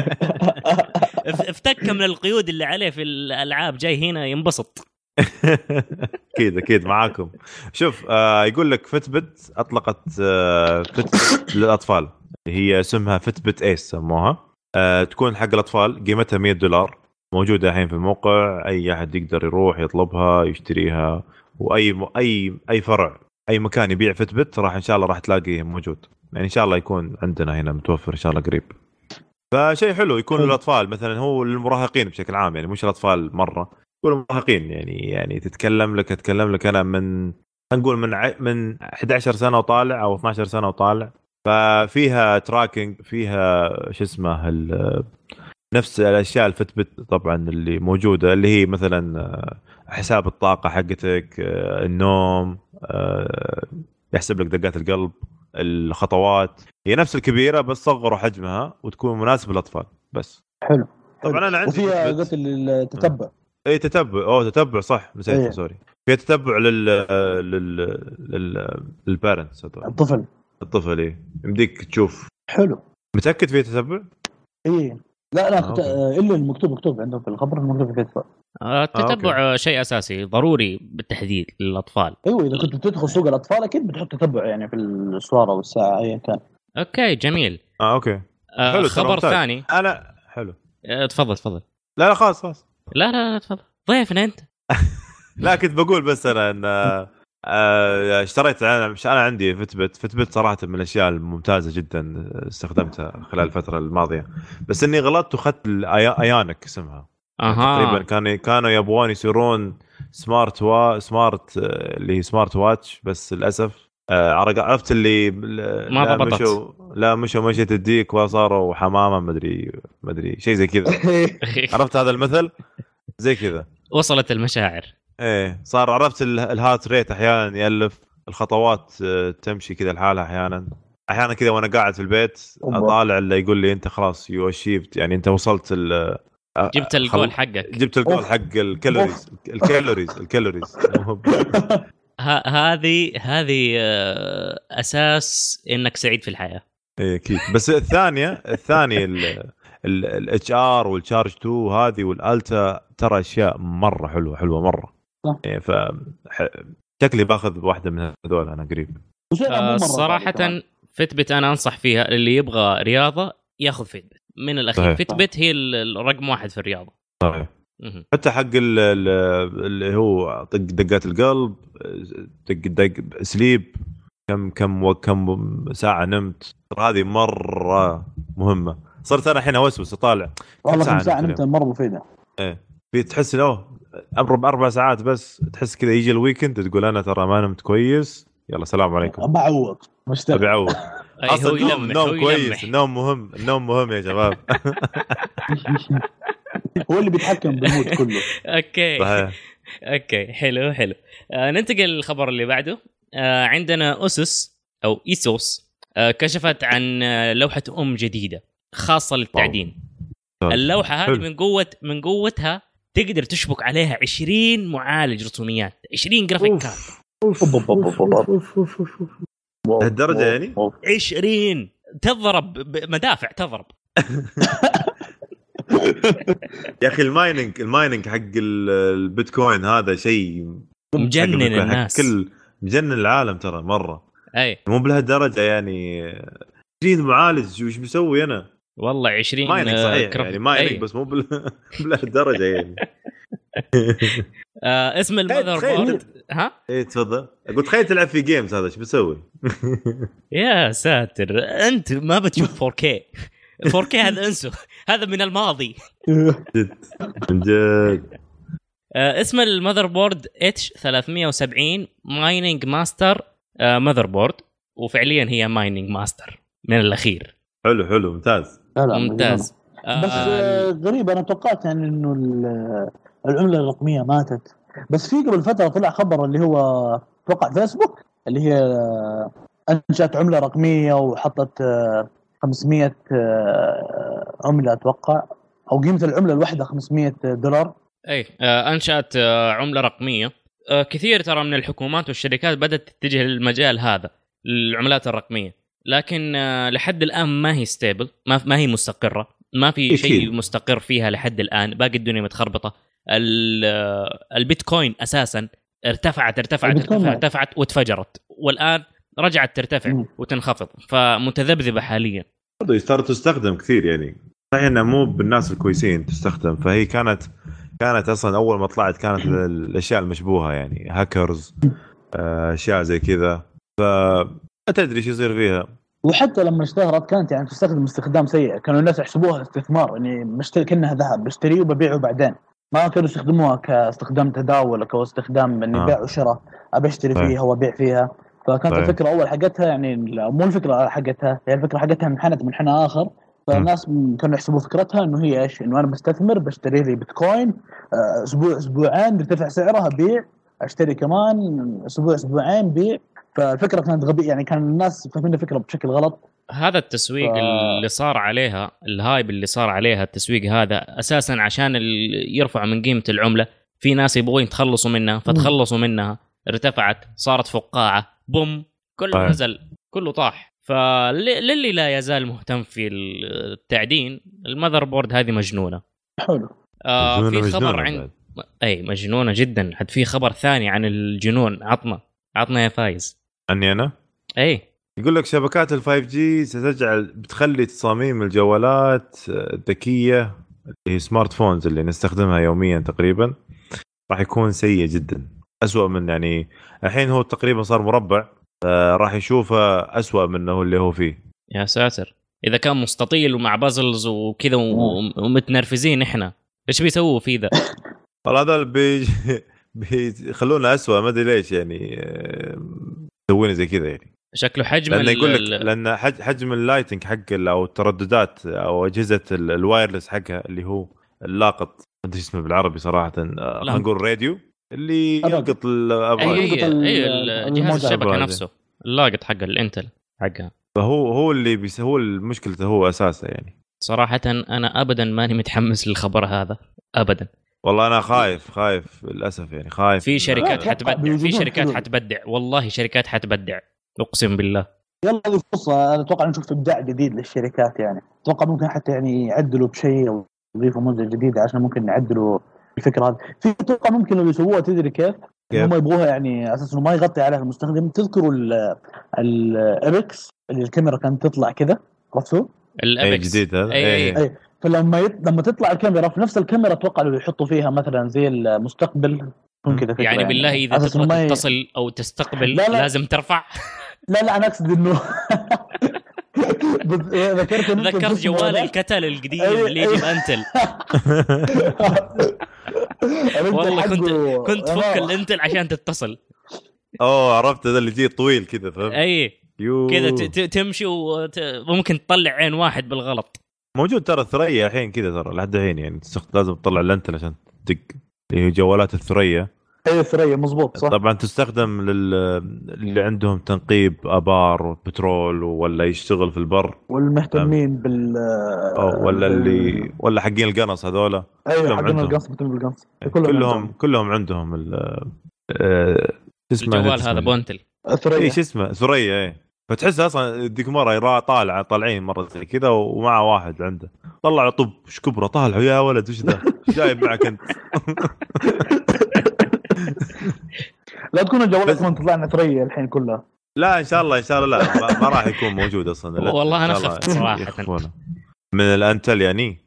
اف- افتك من القيود اللي عليه في الألعاب جاي هنا ينبسط. [LAUGHS] أكيد أكيد معاكم. شوف آه يقول لك فتبت أطلقت آه فتبت للأطفال. هي اسمها فتبت ايس سموها. آه تكون حق الأطفال قيمتها 100 دولار. موجودة الحين في الموقع. أي أحد يقدر يروح يطلبها يشتريها. وأي م... أي أي فرع أي مكان يبيع فتبت راح إن شاء الله راح تلاقيه موجود. يعني إن شاء الله يكون عندنا هنا متوفر إن شاء الله قريب. فشيء حلو يكون. للأطفال مثلا هو للمراهقين بشكل عام يعني مش الأطفال مرة يقول المراهقين يعني يعني تتكلم لك أتكلم لك أنا من نقول من ع... من 11 سنة وطالع أو 12 سنة وطالع. ففيها تراكنج فيها شو اسمه ال... نفس الأشياء الفتبت طبعا اللي موجودة اللي هي مثلا آه، حساب الطاقة حقتك آه، النوم آه، يحسب لك دقات القلب. الخطوات. هي نفس الكبيرة بس صغروا حجمها وتكون مناسبة للأطفال بس. حلو. طبعا أنا عندي وفيها. قلت التتبع. اي تتبع. أوه تتبع صح. نسيت إيه. sorry. في تتبع لل لل لل لل parents الطفل. الطفل اي يمديك تشوف. حلو. متأكد في تتبع؟ اي لا لا آه،. آه، إلا المكتوب مكتوب عندهم في الخبر إنه مكتوب في تدفع آه، التتبع شيء أساسي ضروري بالتحديد للأطفال. أيوه إذا كنت بتدخل سوق الأطفال أكيد بتحط تتبع يعني في السوارة والساعة ايا كان. أوكي جميل. آه أوكي. آه حلو، خبر. ثاني. أنا حلو. آه، تفضل تفضل. لا لا خلاص خلاص. لا لا لا تفضل. ضيفنا أنت. [LAUGHS] لا كنت بقول بس أنا إن آه، اشتريت أنا مش أنا عندي Fitbit Fitbit صراحة من الأشياء الممتازة جدا استخدمتها خلال الفترة الماضية. بس إني غلطت واخذت الأي- Ionic اسمها. تقريبا أها. كان كانوا يبغون يصيرون smart وا smart آه، اللي هي smart watch بس للأسف آه، عرفت اللي ما لا ضبطت. مشوا لا مشوا مشي تديك وصاروا حمامة مدري مدري شيء زي كذا. [LAUGHS] عرفت هذا المثل؟ زي كذا. وصلت المشاعر. إيه صار عرفت ال- ال heart rate أحيانا يألف الخطوات آه، تمشي كذا لحالها أحيانا. أحيانا كذا وأنا قاعد في البيت. أطالع اللي يقول لي أنت خلاص you achieved يعني أنت وصلت ال آه، جبت الجول حقك. جبت الجول. حق ال calories ال calories ال calories هذه هذه آه، أساس إنك سعيد في الحياة. إيه أكيد. بس الثانية الثانية ال HR وال Charge 2 هذه وال Alta ترى أشياء مرة حلوة حلوة مرة. إيه ف ح- شكلي باخذ واحدة من هذول أنا قريب. آه، صراحة كمان. Fitbit أنا أنصح فيها اللي يبغى رياضة ياخذ Fitbit من الأخير صحيح. Fitbit هي ال- الرقم واحد في الرياضة. صحيح. حتى حق ال- ال- اللي هو طق دقات القلب دق دق sleep كم كم كم ساعة نمت. هذه مرة مهمة. صرت أنا الحين أوسوس أطالع. والله ساعة كم ساعة نمت نمت مرة مفيدة. إيه. في تحس average أربع ساعات بس تحس كذا يجي ال weekend تقول أنا ترى ما نمت كويس. يلا سلام عليكم. بعوض أبي مشتري اعوض [LAUGHS] أصلا النوم النوم كويس. النوم مهم النوم مهم يا شباب. [LAUGHS] هو اللي بيتحكم بال mood كله. [LAUGHS] أوكي. صحيح. أوكي حلو حلو. آه ننتقل للخبر اللي بعده. آه عندنا أسوس أو إيسوس آه كشفت عن آه لوحة أم جديدة خاصة للتعدين. اللوحة هذه. من قوه من قوتها تقدر تشبك عليها 20 معالج رسوميات 20 graphic. card. لهالدرجة يعني؟ أوف. 20 تضرب بمدافع تضرب [LAUGHS] يا أخي ال mining ال mining حق ال- البيتكوين هذا شيء مجنن الناس كل مجنن العالم ترى مرة أي مو بلهالدرجة يعني 20 معالج وش بسوي أنا؟ والله 20 mining آه، صحيح كرف- يعني mining أي. بس مو بلهالدرجه [LAUGHS] يعني. [LAUGHS] آه اسم ال motherboard ها؟ إيه تفضل. أقول تخيل تلعب في games هذا إيش بسوي؟ [LAUGHS] يا ساتر أنت ما بتشوف 4K 4K هذا انسوا هذا من الماضي. جد من جد. آه اسم ال motherboard H 370 mining master motherboard وفعليا هي mining master من الأخير. حلو حلو ممتاز. لا، لا، ممتاز. بس آه آه، غريب أنا توقعت يعني إنه ال- العملة الرقمية ماتت. بس في قبل فترة طلع خبر اللي هو أتوقع فيسبوك اللي هي آه، أنشأت عملة رقمية وحطت آه، 500 آه، عملة أتوقع أو قيمة العملة الواحدة 500 دولار. اي أنشأت عملة رقمية. كثير ترى من الحكومات والشركات بدأت تتجه للمجال هذا العملات الرقمية. لكن آه لحد الآن ما هي ستيبل ما ما هي مستقرة ما في. شيء مستقر فيها لحد الآن. باقي الدنيا متخربطة. آه، البيتكوين أساسا ارتفعت ارتفعت ارتفعت. ارتفعت وتفجرت. والآن رجعت ترتفع. وتنخفض. فمتذبذبة حاليا. برضه صارت تستخدم كثير يعني. صحيح إنها مو بالناس الكويسين تستخدم فهي كانت كانت أصلا أول ما طلعت كانت ال- الأشياء المشبوهة يعني هاكرز آه، أشياء زي كذا. ف ما تدري إيش يصير فيها. وحتى لما اشتهرت كانت يعني تستخدم استخدام سيء. كانوا الناس يحسبوها استثمار. يعني بشتري كأنها ذهب. بشتريه وببيعه بعدين. ما كانوا يستخدموها كاستخدام تداول أو استخدام إني آه. بيع وشراء ابى أشتري صحيح. فيها وأبيع فيها. فكانت صحيح. الفكرة أول حقتها يعني مو الفكرة حقتها هي الفكرة حقتها انحنت منحنى آخر. فالناس كانوا يحسبوا فكرتها إنه هي إيش؟ إنه أنا بستثمر بشتري لي بيتكوين آه، أسبوع أسبوعين يرتفع سعرها بيع أشتري كمان أسبوع أسبوعين بيع فالفكرة كانت غبية يعني كان الناس فاهمين الفكرة بشكل غلط. هذا التسويق ف- اللي صار عليها الهايب اللي صار عليها التسويق هذا أساسا عشان يرفعوا من قيمة العملة. في ناس يبغون يتخلصوا منها فتخلصوا منها. ارتفعت صارت فقاعة بوم كله طيب. نزل كله طاح. فللي لا يزال مهتم في التعدين ال motherboard هذه مجنونة. حلو. آه مجنونة- في خبر عند بعد. أي مجنونة جدا. حد في خبر ثاني عن الجنون؟ عطنا عطنا يا فايز. تعني أنا؟ إي. يقول لك شبكات ال 5 G ستجعل بتخلي تصاميم الجوالات الذكية اللي هي smartphones اللي نستخدمها يوميا تقريبا راح يكون سيء جدا. أسوأ من يعني الحين هو تقريبا صار مربع آه، راح يشوفه أسوأ منه اللي هو فيه. يا ساتر. إذا كان مستطيل ومع bezels وكذا ومتنرفزين إحنا إيش بيسووا فيه ذا؟ والله هذول بي... [LAUGHS] بيخلونا أسوأ ما أدري ليش يعني مسوين زي كذا يعني. شكله حجم لأنه ال- يقول لك ال- لأن حج- حجم ال lighting حق أو الترددات أو أجهزة ال- ال wireless حقها اللي هو اللاقط. ما أدري اسمه بالعربي صراحة. آه، خلينا نقول راديو. اللي. يلقط الابراج اي اي جهاز. الشبكة. نفسه. اللاقط حق الأنتل حقها. فهو هو اللي بيس هو مشكلته هو أساسه يعني. صراحة أنا ابدا ماني متحمس للخبر هذا. ابدا. والله أنا خايف خايف للأسف يعني خايف في شركات حتبدع في شركات. حتبدع والله شركات حتبدع أقسم بالله يلا هذه فرصه أنا أتوقع نشوف إبداع جديد للشركات يعني أتوقع ممكن حتى يعني يعدلوا بشيء أو يضيفوا منتج جديد عشان ممكن يعدلوا الفكرة هذه في أتوقع ممكن لو يسووها تدري كيف؟ كيف؟ هم يبغوها يعني على أساس إنه ما يغطي عليها المستخدم تذكروا ال Apex اللي الكاميرا كانت تطلع كذا عرفتوا؟ اي ال Apex جديد هذا اي أي. أي. فلما يت... لما تطلع الكاميرا في نفس الكاميرا أتوقع لو يحطوا فيها مثلا زي المستقبل كذا فكرة يعني بالله إذا تبغى ما تتصل أو تستقبل لا، لا. لازم ترفع لا لا أنا أقصد إنه [LAUGHS] إيه، ذكرت إنه ذكرت جوال. الكتل القديم أي- اللي يجي. بأنتل [LAUGHS] والله كنت كنت آه. الأنتل عشان تتصل أوه عرفت هذا اللي يجي طويل كذا فهمت اي. كذا تمشي وت- وممكن تطلع عين واحد بالغلط. موجود ترى الثريا الحين كذا ترى لحد الحين يعني. لازم تطلع الأنتل عشان تدق. اللي هي جوالات الثريا. أي ثريا مضبوط صح. طبعا تستخدم لل اللي عندهم تنقيب آبار وبترول ولا يشتغل في البر. والمهتمين بال أو ولا اللي ولا حقين القنص هذولا. أيوه كلهم حقين عندهم. القنص مهتمين بالقنص كلهم كلهم عندهم ال آه، شو اسمه الجوال هذا بونتل. اي ثريا شو اسمه؟ ثريا اي فتحس أصلا ذيك مرة يرا طالع طالعين مرة زي كذا ومعه واحد عنده. طلع طب إيش كبرة؟ طالعوا يا ولد وش ذا؟ جايب معك أنت؟ [LAUGHS] لا تكون الجوالات كمان تطلع لنا ثريا الحين كلها. لا إن شاء الله إن شاء الله لا ما, راح يكون موجود أصلا. لا، والله الله خفت صراحة. يخفونه. من الأنتل يعني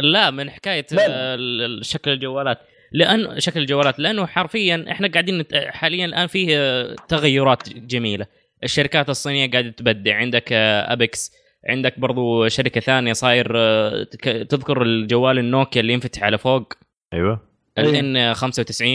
لا من حكاية لا. شكل الجوالات. لأن شكل الجوالات لأنه حرفيا إحنا قاعدين حاليا الآن فيه تغيرات جميلة. الشركات الصينية قاعدة تبدع. عندك آه، Apex عندك برضو شركة ثانية صاير آه، تذكر الجوال النوكيا اللي ينفتح على فوق؟ أيوه. أيوة. الان 95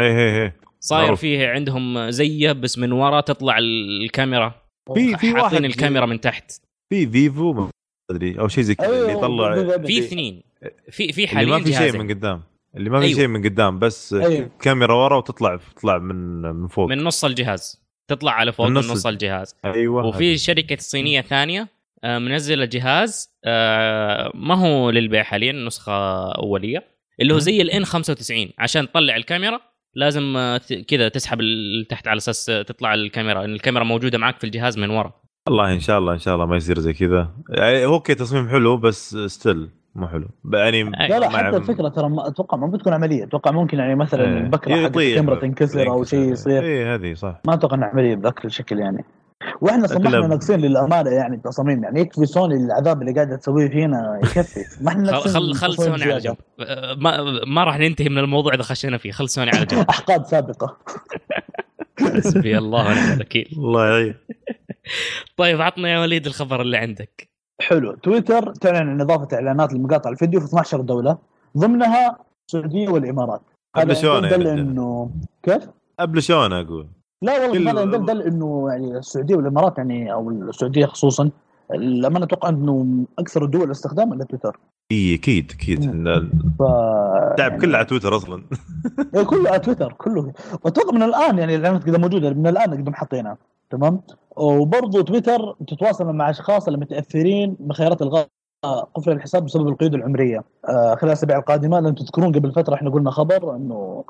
اي اي اي صاير معروف. فيه عندهم زيه بس من ورا تطلع الكاميرا. في في واحد حاطين الكاميرا من تحت. في فيفو ما أدري أو شيء زي كذا اللي يطلع في اثنين. في في اللي حاليا ما في شيء. من قدام. اللي ما في أيوة. شيء من قدام بس أيوة. كاميرا ورا وتطلع تطلع من من فوق. من نص الجهاز. تطلع على فوق من من نص نص الجهاز. أيوه وفي شركة صينية ثانية آه، منزلة جهاز آه، ما هو للبيع حاليا نسخة أولية اللي هو. زي الان 95 عشان تطلع الكاميرا لازم آه، كذا تسحب تحت على أساس تطلع الكاميرا. لأن الكاميرا موجودة معك في الجهاز من ورا. والله إن شاء الله إن شاء الله ما يصير زي كذا. يعني أوكي تصميم حلو بس ستيل مو حلو. يعني. لا لا مع- حتى الفكرة ترى ما أتوقع ما بتكون عملية. أتوقع ممكن يعني مثلا إيه. البكره حق يطيح. الكاميرا تنكسر أو شيء يصير. اي هذه صح. ما أتوقع إنها عملية بذاك الشكل يعني. وإحنا صمحنا ناقصين للأمانة يعني التصاميم. يعني يكفي سوني العذاب اللي قاعدة تسويه فينا يكفي. ما إحنا خل ناقصين خل, سوني على. جنب. ما ما راح ننتهي من الموضوع إذا خشينا فيه. خل سوني على جنب. [LAUGHS] أحقاد سابقة. حسبي الله ونعم الوكيل. الله يعين. [LAUGHS] طيب عطنا يا وليد الخبر اللي عندك. حلو. تويتر تعلن عن إضافة إعلانات لمقاطع الفيديو في 12 دولة ضمنها السعودية والإمارات. قبل شلون دل يعني؟ انه كيف؟ قبل شلون أقول؟ لا والله هذا يدل دل إنه يعني السعودية والإمارات يعني أو السعودية خصوصا لما أتوقع إنه أكثر الدول استخداما لتويتر إي أكيد أكيد. ف التعب كله على تويتر أصلا. إيه كله على تويتر كله. وأتوقع من الآن يعني الاعلانات كذا موجوده من الآن قد محطينها تمام؟ وبرضه تويتر تتواصل مع أشخاص المتأثرين بخيارات الغاء قفل الحساب بسبب القيود العمرية. آه، خلال الأسابيع القادمة لأن تذكرون قبل فترة إحنا قلنا خبر إنه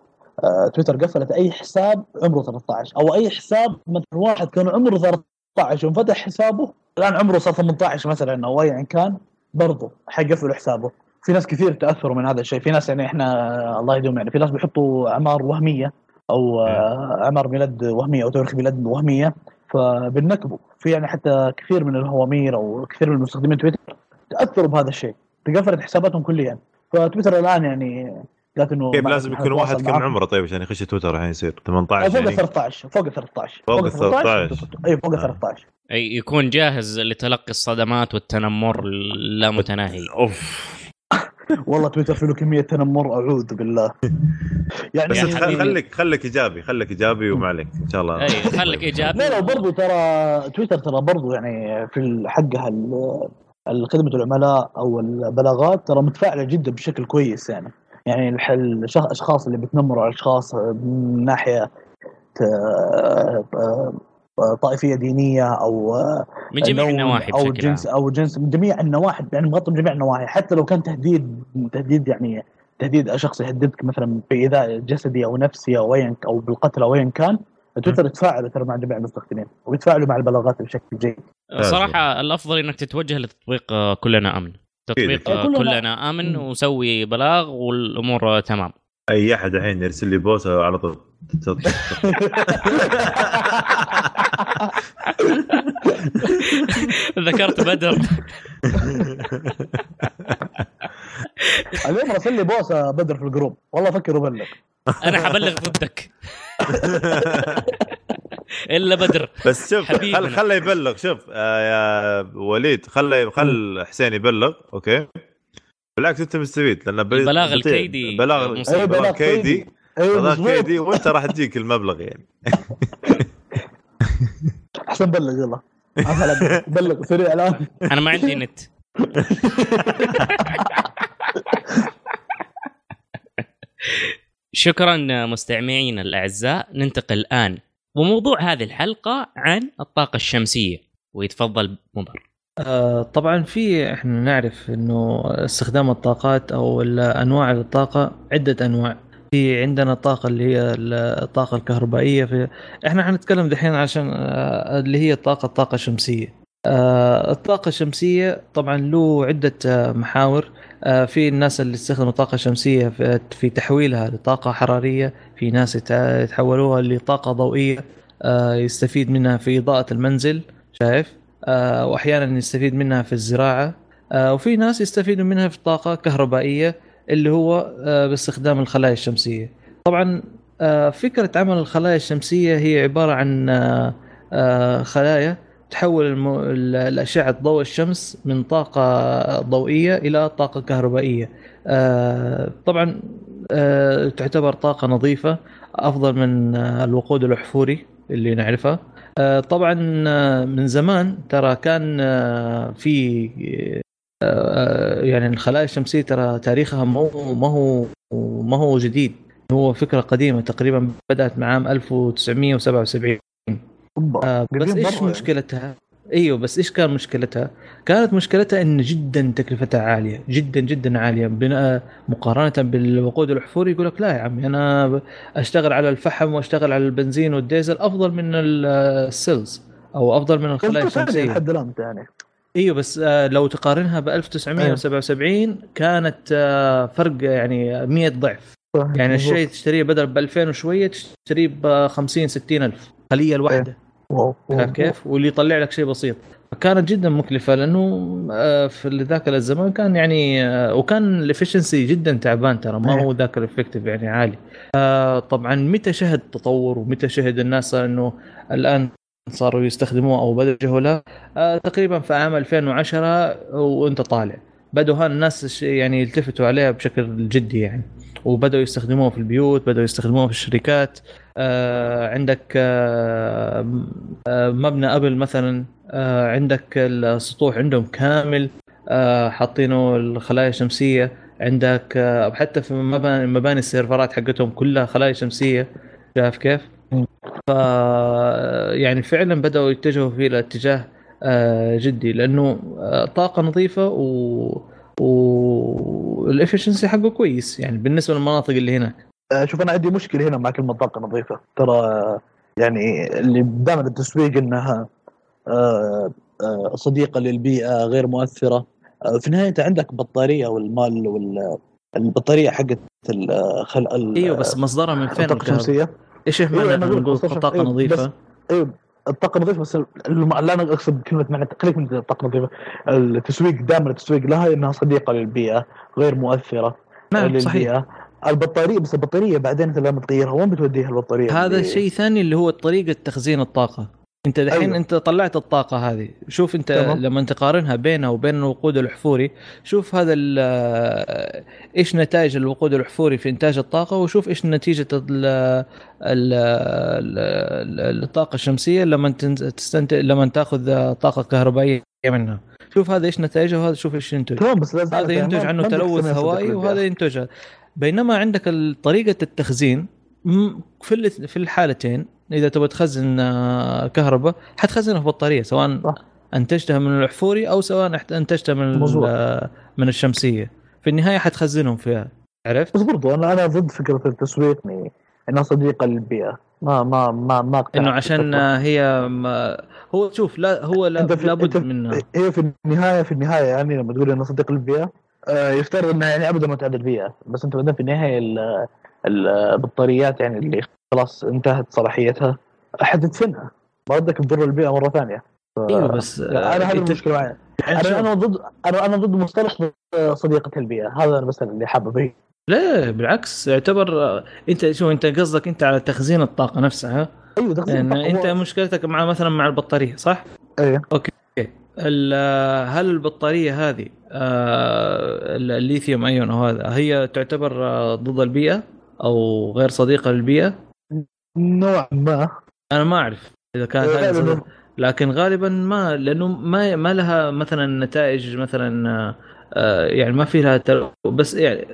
آه، تويتر قفلت أي حساب عمره 13 أو أي حساب مثلا واحد كان عمره 13 وانفتح حسابه الآن عمره صار 18 مثلا أو ايا كان برضه حيقفلوا حسابه. في ناس كثير تأثروا من هذا الشيء. في ناس يعني إحنا الله يدوم يعني. في ناس بيحطوا أعمار وهمية أو آه، أعمار ميلاد وهمية أو تاريخ ميلاد وهمية. فبنكبوا في يعني حتى كثير من الهوامير أو كثير من مستخدمين تويتر تأثروا بهذا الشيء. تقفلت حساباتهم كليا. فتويتر الآن يعني قالت إنه كيف لازم يكون واحد كم. عمره طيب عشان يخش تويتر الحين يصير؟ أو 18 فوق ال يعني. 13 فوق ال 13 فوق ال 13 13. اي فوق ال آه. 13 أي يكون جاهز لتلقي الصدمات والتنمر اللامتناهي. أوف. والله تويتر فيه له كمية تنمر أعوذ بالله. يعني بس حبيبي. خليك خليك إيجابي خليك إيجابي وما عليك إن شاء الله. اي خليك إيجابي. لا لا وبرضه ترى تويتر ترى برضه يعني في حقها خدمة العملاء أو البلاغات ترى متفاعلة جدا بشكل كويس يعني. يعني الأشخاص اللي بتنمروا على الأشخاص من ناحية ت- طائفية دينية أو من جميع النواحي أو بشكل جنس عام. أو جنس من جميع النواحي يعني مغطي من جميع النواحي. حتى لو كان تهديد تهديد يعني تهديد شخص يهددك مثلا بايذاء جسدي أو نفسي أو ايا أو بالقتل أو ايا كان تويتر يتفاعلوا ترى مع جميع المستخدمين ويتفاعلوا مع البلاغات بشكل جيد. صراحة الأفضل إنك تتوجه لتطبيق آه، كلنا أمن. تطبيق أكيد. آه، كلنا- كلنا أمن. وسوي بلاغ والأمور آه، تمام. أي أحد الحين يرسل لي بوسة على طول. [LAUGHS] ذكرت بدر. اليوم راسل لي بوسه بدر في الجروب. والله فكر وبلغ. أنا حبلغ ضدك. إلا بدر. بس شوف. خل خله يبلغ. شوف آه يا وليد خله خل حسين يبلغ okay؟ بالعكس أنت مستفيد لأن بل- البلاغ. الكيدي. بلاغ مصيبة. أي بلاغ بلاغ كيدي. كيدي. أيوه بلاغ مظبوط كيدي وأنت راح تجيك المبلغ يعني. [LAUGHS] احسن بلغ يلا. بلغ سريع الان أنا ما عندي نت. شكرا مستمعينا الأعزاء ننتقل الآن وموضوع هذه الحلقة عن الطاقة الشمسية. ويتفضل مضر. آه، طبعا في إحنا نعرف إنه استخدام الطاقات أو أنواع الطاقة عدة أنواع. في عندنا الطاقه اللي هي الطاقة الكهربائية في إحنا حنتكلم دحين عشان آه، اللي هي الطاقة الطاقة الشمسية. آه، الطاقة الشمسية طبعا له عدة آه، محاور. في الناس اللي استخدموا طاقة شمسية في- تحويلها لطاقة حرارية في ناس يتحولوها لطاقة ضوئية يستفيد منها في إضاءة المنزل شايف؟ واحيانا يستفيد منها في الزراعة. وفي ناس يستفيدوا منها في طاقة كهربائية. اللي هو آه، باستخدام الخلايا الشمسية. طبعا آه، فكرة عمل الخلايا الشمسية هي عبارة عن آه، خلايا تحول الم- ال- الأشعة ضوء الشمس من طاقة ضوئية إلى طاقة كهربائية. آه، طبعا تعتبر طاقة نظيفة أفضل من الوقود الأحفوري اللي نعرفه. آه، طبعا من زمان ترى كان في يعني الخلايا الشمسية ترى تاريخها ما هو ما هو ما هو جديد. هو فكرة قديمة تقريبا بدأت مع عام 1977 آه، بس إيش مرة مشكلتها؟ إيوه بس إيش كان مشكلتها؟ كانت مشكلتها إن جدا تكلفتها عالية جدا جدا عالية. بناء مقارنة بالوقود الأحفوري يقول لك لا يا عمي أنا أشتغل على الفحم وأشتغل على البنزين والديزل أفضل من ال- ال cells أو أفضل من الخلايا الشمسية. لحد الآن يعني. إيوه بس آه، لو تقارنها ب 1977 كانت آه، فرق يعني 100 ضعف يعني. الشيء تشتريه بدل ب 2000 وشوية تشتريه ب 50 60 ألف خليه الواحدة wow. عارف كيف؟ واللي يطلع لك شيء بسيط فكانت جدا مكلفة لأنه آه، في ذاك الزمان كان يعني وكان ال efficiency جدا تعبان ترى ما. هو ذاك ال effective يعني عالي طبعا متى شهد تطور ومتى شهد الناس إنه الآن صاروا يستخدموها أو بدأوا يتجهوا آه، تقريبا في عام 2010 وأنت طالع. بدوا الناس يعني يلتفتوا عليها بشكل جدي يعني. وبدأوا يستخدموها في البيوت بدأوا يستخدموها في الشركات. آه، عندك آه، آه، مبنى أبل مثلا. آه، عندك السطوح عندهم كامل. آه، حاطينه الخلايا الشمسية. عندك آه، حتى في مباني السيرفرات حقتهم كلها خلايا شمسية. شايف كيف؟ ف يعني فعلا بدأوا يتجهوا في الاتجاه آه، جدي لأنه آه، طاقة نظيفة و والافشنسي حقه كويس يعني بالنسبة للمناطق اللي هناك. آه، شوف أنا عندي مشكلة هنا مع كلمة طاقة نظيفة. ترى يعني اللي دائما التسويق إنها صديقة للبيئة غير مؤثرة. في النهاية أنت عندك بطارية والمال وال البطارية حقت الخل... إيوه بس مصدرها من فين الطاقة؟ الشمسية. إيش معنى أقول نقول طاقة أيوة، نظيفة؟ بس- أيوه الطاقة النظيفه بس لا أنا أقصد كلمة معنى خليك من الطاقة النظيفة. التسويق دائما التسويق لها إنها صديقة للبيئة غير مؤثرة نعم صحيح. البطارية بس البطارية بعدين انت لما تغيرها وين بتوديها البطارية؟ هذا شيء ثاني اللي هو طريقة تخزين الطاقة. انت دحين أيوة. انت طلعت الطاقة هذه شوف انت تمام. لما تقارنها بينها وبين الوقود الاحفوري شوف هذا ال- إيش نتائج الوقود الاحفوري في إنتاج الطاقة وشوف إيش نتيجة ال ال ال الطاقة الشمسية لما تستنتج لما تأخذ طاقة كهربائية منها شوف هذا إيش نتائجه وهذا شوف إيش ينتج بس هذا ينتج عنه تلوث هوائي وهذا. ينتج بينما عندك طريقة التخزين في في الحالتين إذا تبغى تخزن آه، كهرباء حتخزنها في بطارية سواء صح. أنتجتها من الاحفوري أو سواء أنتجتها من من الشمسية. في النهاية حتخزنهم فيها. عرفت؟ بس برضو أنا أنا ضد فكرة التسويق إني- إنها صديقة للبيئة. ما ما ما ما إنه عشان هي ما هو شوف لا هو لا لابد منها. هي في النهايه في النهاية يعني لما تقول انه صديق للبيئة آه، يفترض إنها يعني أبدا ما تعدل البيئه بس أنت بعدين في النهاية ال- البطاريات يعني اللي خلاص انتهت صلاحيتها حتدفنها ما بدك تضر البيئة مرة ثانية. ف- إيوه بس آه، أنا هذه أنت- المشكلة معي. يعني. أنا أنا ضد أنا أنا ضد مصطلح صديقة البيئة. هذا أنا بس اللي حابب فيه لا بالعكس يعتبر آه، أنت شوف أنت قصدك أنت على تخزين الطاقة نفسها أيوه تخزين يعني الطاقة. أنت هو- مشكلتك مع مثلا مع البطارية صح؟ أيوه. ال- هل البطارية هذه آه، الليثيوم أيون أو هذا هي تعتبر آه، ضد البيئة؟ أو غير صديقة للبيئة؟ نوعا ما أنا ما أعرف إذا كانت. لكن غالبا ما لأنه ما ما لها مثلا نتائج مثلا آه، يعني ما في لها تلو... بس يعني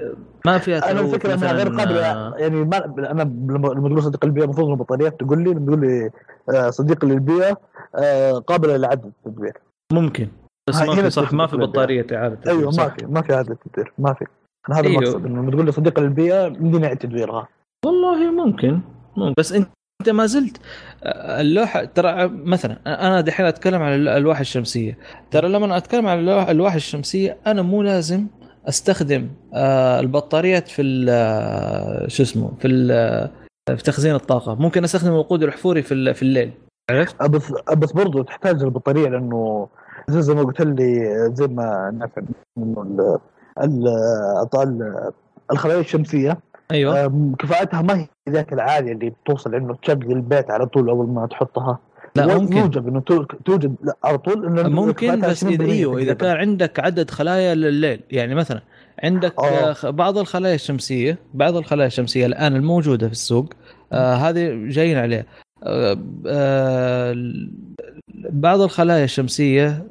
ما فيها أنا الفكرة إنها غير قابلة آه، يعني ما أنا لما تقول صديق للبيئة المفروض البطاريات تقول لي تقول لي آه، صديق للبيئة قابلة لعدم التدوير ممكن بس ما في صح ما في تدوير. بطارية إعادة تدوير، أيوه. ما في ما في عدم التدوير ما في أنا هذا أيوه. المقصد إنه لما تقول لي صديق للبيئه يمديني اعيد تدويرها والله ممكن ممكن. بس انت أنت ما زلت اللوحة ترى مثلا أنا دحين أتكلم عن الالواح الشمسية. ترى لما أتكلم عن الالواح الشمسية أنا مو لازم أستخدم آه، البطاريات في آه، شو اسمه في آه، في تخزين الطاقة. ممكن أستخدم الوقود الاحفوري في في الليل. عرفت؟ بس بس برضه تحتاج البطارية لأنه زي ما قلت لي زي ما نعرف آه، الخلايا الشمسية. أيوه. كفاءتها ما هي ذاك العاليه اللي بتوصل إنه تشغل البيت على طول أول ما تحطها. لا ممكن. يوجب إنه تو- توجد على طول إنه ممكن كفاءتها بس اذا 20% إيوه إذا. كان عندك عدد خلايا لليل يعني مثلا عندك آه. آه، بعض الخلايا الشمسية بعض الخلايا الشمسية الآن الموجودة في السوق آه هذه جايين عليها. آه آه بعض الخلايا الشمسية آه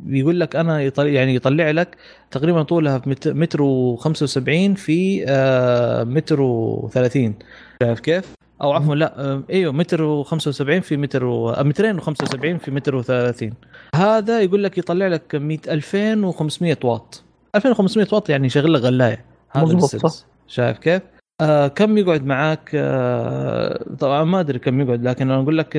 بيقول لك أنا يطلع يعني يطلع لك تقريبا طولها في مت- متر و75 في آه متر و30 شايف كيف؟ أو عفوا لا آه، أيوه متر و75 في متر و... آه، مترين و75 في متر و30 هذا يقول لك يطلع لك 100 2500 واط. 2500 واط يعني يشغل لك غلاية. هذا. شايف كيف؟ آه كم يقعد معاك؟ آه طبعا ما أدري كم يقعد لكن أنا أقول لك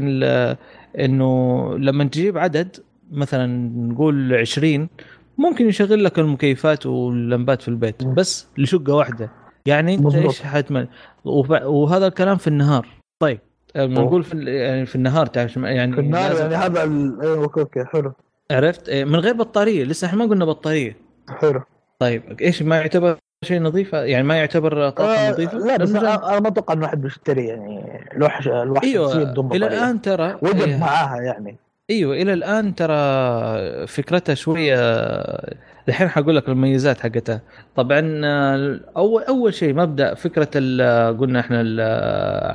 إنه لما تجيب عدد مثلا نقول 20 ممكن يشغل لك المكيفات واللمبات في البيت. بس لشقة واحدة. يعني أنت مظبوط. إيش حتمل؟ وهذا الكلام في النهار. طيب. نقول في يعني في النهار تعرف يعني في لازم- يعني هذا أيوه okay okay حلو. عرفت؟ إيه، من غير بطارية. لسه إحنا ما قلنا بطارية. حلو. طيب إيش ما يعتبر شيء نظيف؟ يعني ما يعتبر طاقة آه نظيفة؟ لا بس أنا ما أتوقع إنه احد بيشتري يعني لوح لوح شمسيه أيوه إلى الآن ترى وجد إيه، معاها يعني. أيوه إلى الآن ترى فكرتها شوية الحين حقول لك المميزات حقتها. طبعا اول أول شيء مبدأ فكرة قلنا إحنا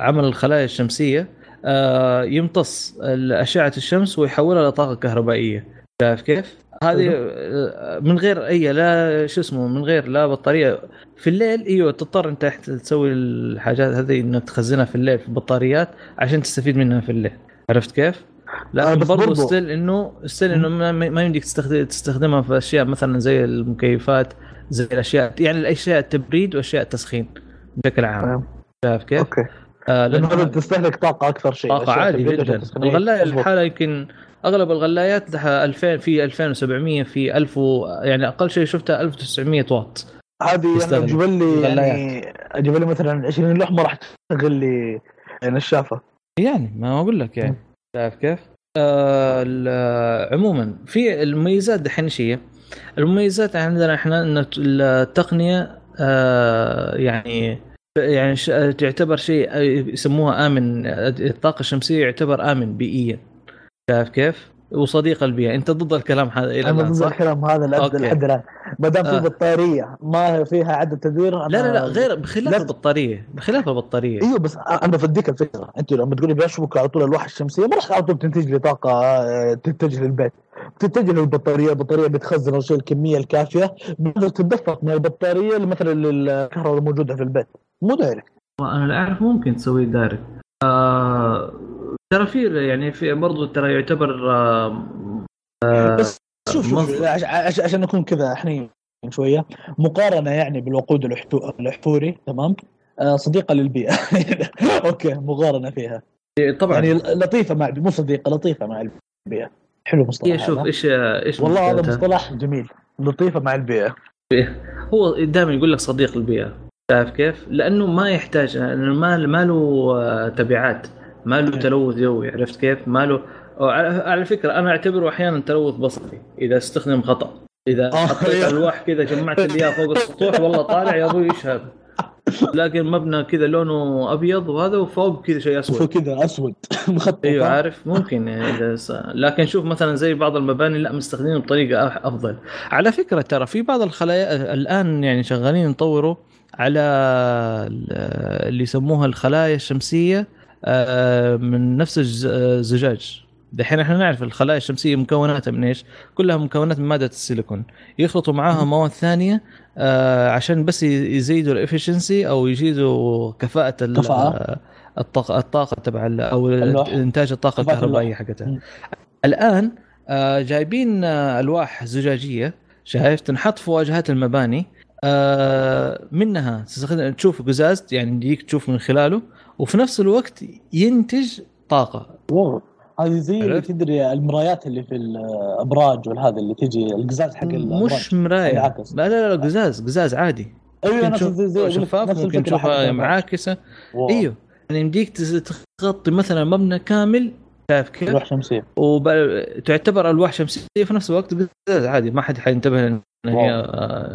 عمل الخلايا الشمسية آه، يمتص اشعه الشمس ويحولها لطاقة كهربائية. شايف كيف؟ هذه آه، من غير أي لا شو اسمه من غير لا بطارية في الليل إيوه تضطر أنت تسوي الحاجات هذه انك تخزنها في الليل في البطاريات عشان تستفيد منها في الليل عرفت كيف؟ آه، لكن بس برضه برضو- still إنه still إنه ما, يمديك تستخدم تستخدمها في أشياء مثلا زي المكيفات زي الأشياء يعني الأشياء التبريد وأشياء التسخين بشكل عام. شايف كيف؟ أوكي آه لأنه هذا تستهلك طاقة أكثر شيء طاقة تبريد، جدا. الغلايه. الحالة يمكن أغلب الغلايات لها 2000 في 2700 في 1000 و... يعني أقل شيء شفتها 1900 واط هذه يعني. أجيب لي يعني. أجيب لي مثلا 20 لوح ما راح تشغل لي نشافه يعني ما أقول لك يعني شايف كيف؟ آه عموما في المميزات دحين إيش هي؟ المميزات عندنا إحنا إن التقنية آه يعني يعني تعتبر شيء يسموها آمن الطاقة الشمسية يعتبر آمن بيئيا شايف كيف؟ وصديق البيئة. أنت ضد الكلام هذا إلى أنا ضد؟ الكلام هذا لحد الان ما دام في آه. بطارية ما فيها عدد تدوير لا لا لا غير بخلاف لا- البطارية. بخلاف البطارية. أيوه بس أنا بفديك الفكرة. أنت لما تقولي بشبك على طول الالواح الشمسية ما راح على طول تنتج لي طاقة آه، تتجه للبيت. بتتجه للبطارية البطارية بتخزن أول شيء الكمية الكافية. بتقدر تتدفق من البطارية مثلا للكهرباء الموجودة في البيت. مو direct أنا لا أعرف ممكن تسويه direct آه ترى في يعني في برضو ترى يعتبر آه بس شوف شوف عشان نكون كذا حنين شوية مقارنة يعني بالوقود الاحفوري تمام؟ آه، صديقة للبيئة. [LAUGHS] okay مقارنة فيها. طبعا. يعني لطيفة مع مو صديقة لطيفة مع البيئة. حلو مصطلح هي شوف. إيش إيش والله هذا؟ مصطلح جميل. لطيفة مع البيئة. هو دائما يقول لك صديق البيئة. شايف كيف؟ لأنه ما يحتاج لأنه ما ما له آه، تبعات. ما له تلوث جوي عرفت كيف؟ ما له على على فكرة أنا أعتبره أحيانا تلوث بصري إذا استخدم خطأ إذا آه، حطيت. ألواح كذا جمعت لي اياه فوق السطوح والله طالع يا أبوي إيش هذا؟ لكن مبنى كذا لونه أبيض وهذا وفوق كذا شيء أسود شوف كذا أسود [LAUGHS] مخطط إيوه عارف ممكن يعني إذا س... لكن شوف مثلا زي بعض المباني لا مستخدمين بطريقة أفضل على فكرة ترى في بعض الخلايا الآن يعني شغالين يطوروا على ال- اللي يسموها الخلايا الشمسية من نفس الز- الزجاج دحين إحنا نعرف الخلايا الشمسية مكوناتها من إيش؟ كلها مكونات من مادة السيليكون يخلطوا معاها مواد ثانية آه، عشان بس يزيدوا ال efficiency أو يزيدوا كفاءة. الطاقة الطاقة تبع أو. إنتاج الطاقة الكهربائية. حقتها. الآن آه، جايبين آه، ألواح زجاجية شايف تنحط في واجهات المباني آه، منها تستخدم تشوف قزاز يعني يجيك تشوف من خلاله وفي نفس الوقت ينتج طاقة wow هذه زي؟ تدري المرايات اللي في الأبراج والهذا اللي تجي القزاز حق الأبراج مش مراية. لا لا لا قزاز قزاز عادي أيوه ممكن نفس زي شفاف ممكن تشوفها. معاكسة. أيوه يعني يمديك تغطي مثلا مبنى كامل شايف كيف؟ لوح شمسيه وتعتبر الواح شمسيه في نفس الوقت قزاز عادي ما حد حينتبه ان هي.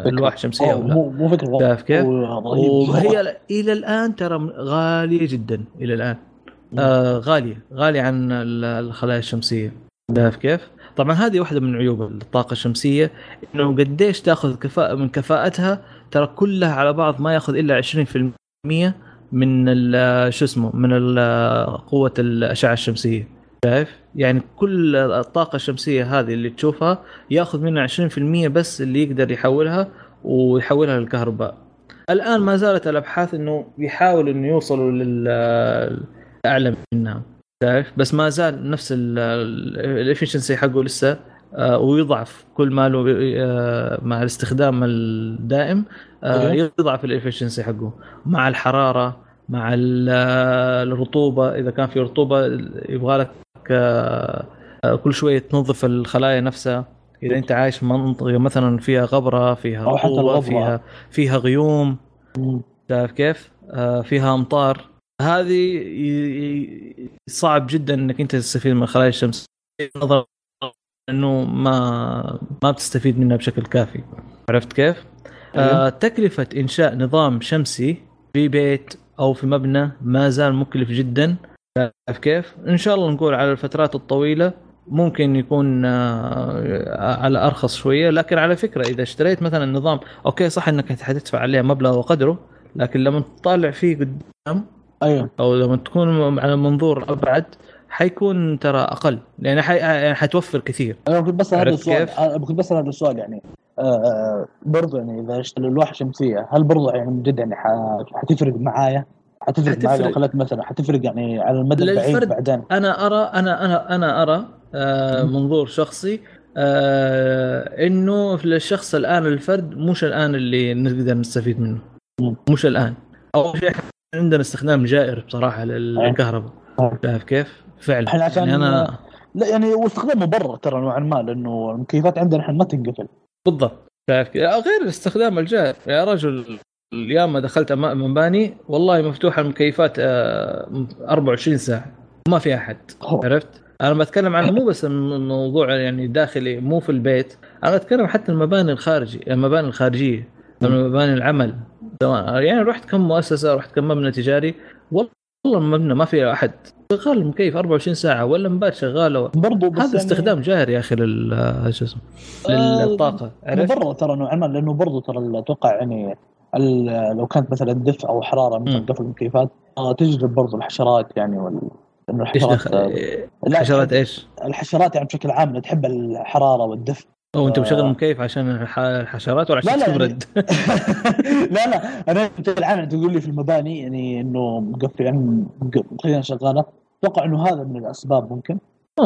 الواح شمسيه أو لا مو مو فكرة. شايف كيف؟ وهي إلى الآن ترى غالية جدا إلى الآن آه غالية غالية عن ال- الخلايا الشمسية شايف كيف؟ طبعا هذه واحدة من عيوب الطاقة الشمسية إنه قديش تأخذ كفاءة من كفاءتها ترى كلها على بعض ما يأخذ إلا 20% من شو اسمه من قوة الأشعة الشمسية شايف؟ يعني كل الطاقة الشمسية هذه اللي تشوفها ياخذ منها 20% بس اللي يقدر يحولها ويحولها للكهرباء الآن ما زالت الأبحاث إنه بيحاولوا إنه يوصلوا لل أعلى منها تعرف بس ما زال نفس الافشنسي حقه لسه آه، ويضعف كل ما له آه، مع الاستخدام الدائم آه،. يضعف الافشنسي حقه مع الحرارة مع ال- الرطوبة إذا كان في رطوبة يبغى لك كل شوية تنظف الخلايا نفسها إذا أنت عايش في منطقة مثلا فيها غبرة فيها أو حتى الغبرة. فيها فيها غيوم. شايف كيف؟ آه فيها أمطار هذه صعب جدا إنك أنت تستفيد من الخلايا الشمسية نظرا إنه ما ما بتستفيد منها بشكل كافي عرفت كيف؟ آه تكلفة إنشاء نظام شمسي في بيت أو في مبنى ما زال مكلف جدا شايف كيف؟ إن شاء الله نقول على الفترات الطويلة ممكن يكون آه، على أرخص شوية. لكن على فكرة إذا اشتريت مثلا نظام okay صح إنك حتدفع عليه مبلغ وقدره لكن لما تطالع فيه قدام أيوه. أو لما تكون على منظور أبعد حيكون ترى أقل. لأن حي... يعني حتوفر كثير. أنا كنت بس هذا السؤال كنت بس هذا السؤال يعني آه، آه، برضو يعني إذا اشتري لوحه شمسية هل برضو يعني من جد يعني حتفرق معايا؟ حتفرق معايا لو. خليت مثلا حتفرق يعني على المدى البعيد. بعدين أنا ارى أنا أنا أنا أرى آه. منظور شخصي آه إنه للشخص الآن الفرد مش الآن اللي نقدر نستفيد منه. مش الآن أول شيء عندنا استخدام جائر بصراحة للكهرباء. شايف كيف؟ فعلا إحنا عشان- يعني أنا لا يعني واستخدام مبرر ترى نوعا ما لأنه المكيفات عندنا إحنا ما تنقفل بالضبط شايف؟ غير الاستخدام الجائر يا رجل اليوم دخلت أما- مباني والله مفتوحة المكيفات آه 24 ساعة. ما في أحد. عرفت؟ أنا بتكلم عن مو بس الموضوع يعني داخلي مو في البيت. أنا بتكلم حتى المباني الخارجي المباني الخارجية مباني العمل. سواء يعني رحت كم مؤسسة رحت كم مبنى تجاري. والله المبنى ما فيه أحد. شغال المكيف 24 ساعة ولا مبات شغاله برضو بس هذا يعني استخدام جاهري يا أخي لل شو اسمه آه، للطاقة. عرفت؟ مبرر ترى نوعا ما لأنه برضو ترى أتوقع يعني لو كانت مثلا دفء أو حرارة مثلا. قفل المكيفات آه، تجذب برضو الحشرات يعني وال... الحشرات آه، لا حشرات إيش؟ الحشرات يعني بشكل عام تحب الحرارة والدفء أو أنت آه. مشغل مكيف عشان الح- الحشرات ولا لا، عشان لا، تبرد؟ [LAUGHS] [LAUGHS] لا لا أنا بشكل عام تقول لي في المباني يعني إنه مقفل يعني شغالة أتوقع إنه هذا من الأسباب ممكن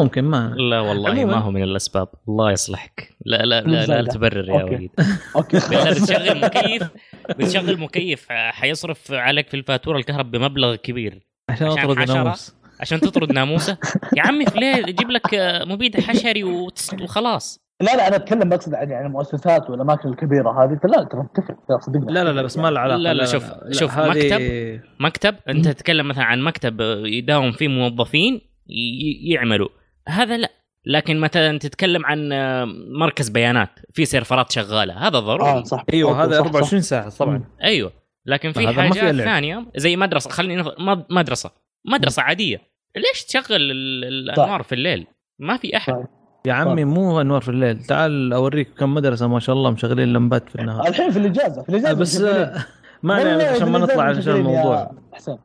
ممكن ما لا والله عموماً. ما هو من الاسباب الله يصلحك لا لا لا, لا, لا. تبرر يا okay. وليد okay بتشغل مكيف بتشغل مكيف حيصرف عليك في الفاتوره الكهرب بمبلغ كبير عشان اطرد؟ الناموس عشان تطرد ناموسه يا عمي ليه جيب لك آه، مبيد حشري وخلاص لا لا أنا اتكلم بقصد عن يعني المؤسسات والاماكن الكبيره هذه لا ترى تفرق صدقني لا لا لا بس ما له علاقه لا، لا، شوف- شوف، هذه- مكتب انت تتكلم مثلا عن مكتب يداوم فيه موظفين ي- يعملوا هذا لا. لكن مثلا تتكلم عن آه، مركز بيانات في سيرفرات شغالة هذا ضروري. آه صح. أيوه هذا صح، 24 ساعة طبعا. أيوه. لكن في حاجات. ثانية زي مدرسة خلينا مدرسة. مدرسة عادية. ليش تشغل ال- الأنوار في الليل؟ ما في أحد. صح. يا عمي مو أنوار في الليل. تعال أوريك كم مدرسة ما شاء الله مشغلين لمبات في النهار. الحين في الإجازة في الإجازة بس مشغلين. آه، ما علينا عشان ما الإجازة نطلع عشان الموضوع. حسين.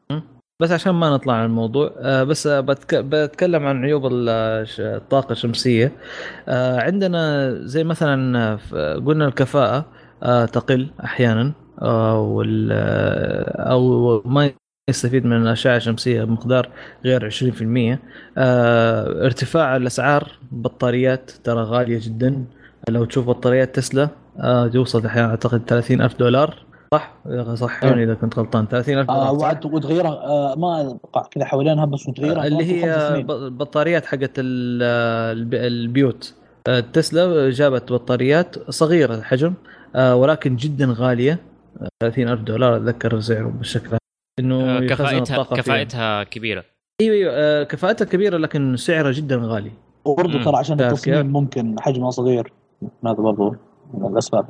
بس عشان ما نطلع عن الموضوع آه، بس آه، بتك... بتكلم عن عيوب ال- الش- الطاقة الشمسية. آه، عندنا زي مثلا قلنا الكفاءة آه، تقل أحيانا آه، وال أو ما يستفيد من الأشعة الشمسية بمقدار غير 20% آه، ارتفاع الأسعار بطاريات ترى غالية جدا. لو تشوف بطاريات تسلا توصل أحيانا أعتقد 30 ألف دولار. صح؟ صححوني إذا كنت غلطان. 30 ألف دولار آه صح؟ وعد وتغيرها آه ما أتوقع. كذا حوالينها بس وتغيرها اللي هي سنين. ب- البطاريات حقت ال- الب- البيوت. آه، تسلا جابت بطاريات صغيرة الحجم آه، ولكن جدا غالية. آه، 30 ألف دولار أتذكر سعره بالشكل. آه، الطاقة فيها. كفاءتها كبيرة. أيوه أيوه. آه، كفاءتها كبيرة لكن سعرها جدا غالي. وبرضه. ترى عشان التصميم؟ ممكن حجمها صغير. هذا برضه الأسباب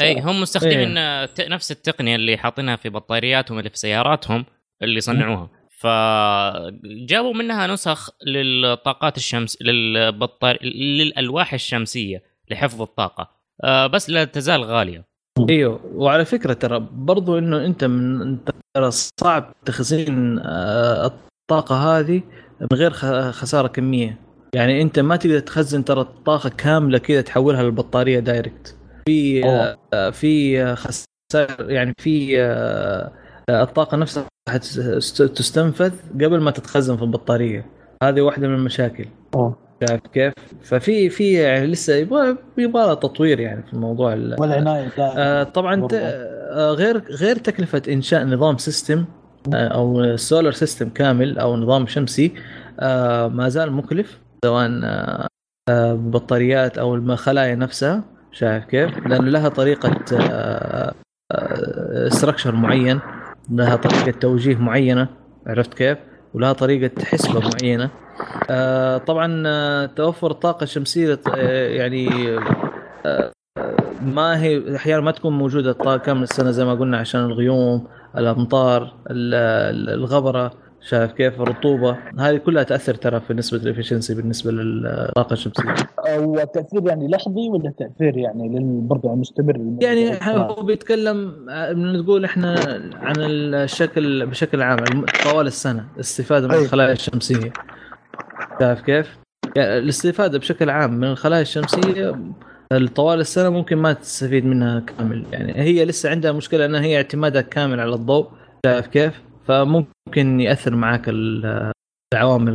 اي. هم مستخدمين آه، ت- نفس التقنية اللي حاطينها في بطارياتهم اللي في سياراتهم اللي صنعوها. فجابوا منها نسخ للطاقات الشمس للبطار... للألواح الشمسية لحفظ الطاقة. آه، بس لا تزال غالية. إيوه وعلى فكرة ترى برضو إنه أنت من أنت ترى صعب تخزين آه، الطاقة هذه من غير خ- خسارة كمية. يعني انت ما تقدر تخزن ترى الطاقة كاملة كذا تحولها للبطارية دايركت في. آه، في خسائر يعني في آه، الطاقة نفسها تستنفذ قبل ما تتخزن في البطارية هذه واحدة من المشاكل أوه. شايف كيف؟ ففي في يعني لسه يبغى يبغى تطوير يعني في الموضوع ال- والعناية آه، طبعا. آه، غير غير تكلفة إنشاء نظام system آه، أو solar system كامل أو نظام شمسي آه، ما زال مكلف سواء آه، آه، بطاريات أو الخلايا نفسها شايف كيف؟ لأنه لها طريقة structure معين لها طريقة توجيه معينة عرفت كيف؟ ولها طريقة حسبة معينة آه، طبعا آه، توفر الطاقه الشمسيه آه، يعني آه، ما هي أحيانا ما تكون موجودة الطاقة كامل السنة زي ما قلنا عشان الغيوم الأمطار ال- ال- الغبرة شايف كيف الرطوبه هذه كلها تأثر ترى في نسبة ال efficiency بالنسبة للطاقة الشمسية هو تأثير يعني لحظي ولا تأثير يعني برضه مستمر يعني هو بيتكلم آه، نقول إحنا عن الشكل بشكل عام طوال السنة استفادة من أي. الخلايا الشمسية شايف كيف؟ يعني الاستفادة بشكل عام من الخلايا الشمسية طوال السنة ممكن ما تستفيد منها كامل يعني هي لسه عندها مشكلة إنها هي اعتمادها كامل على الضوء شايف كيف؟ فممكن يأثر معك ال- العوامل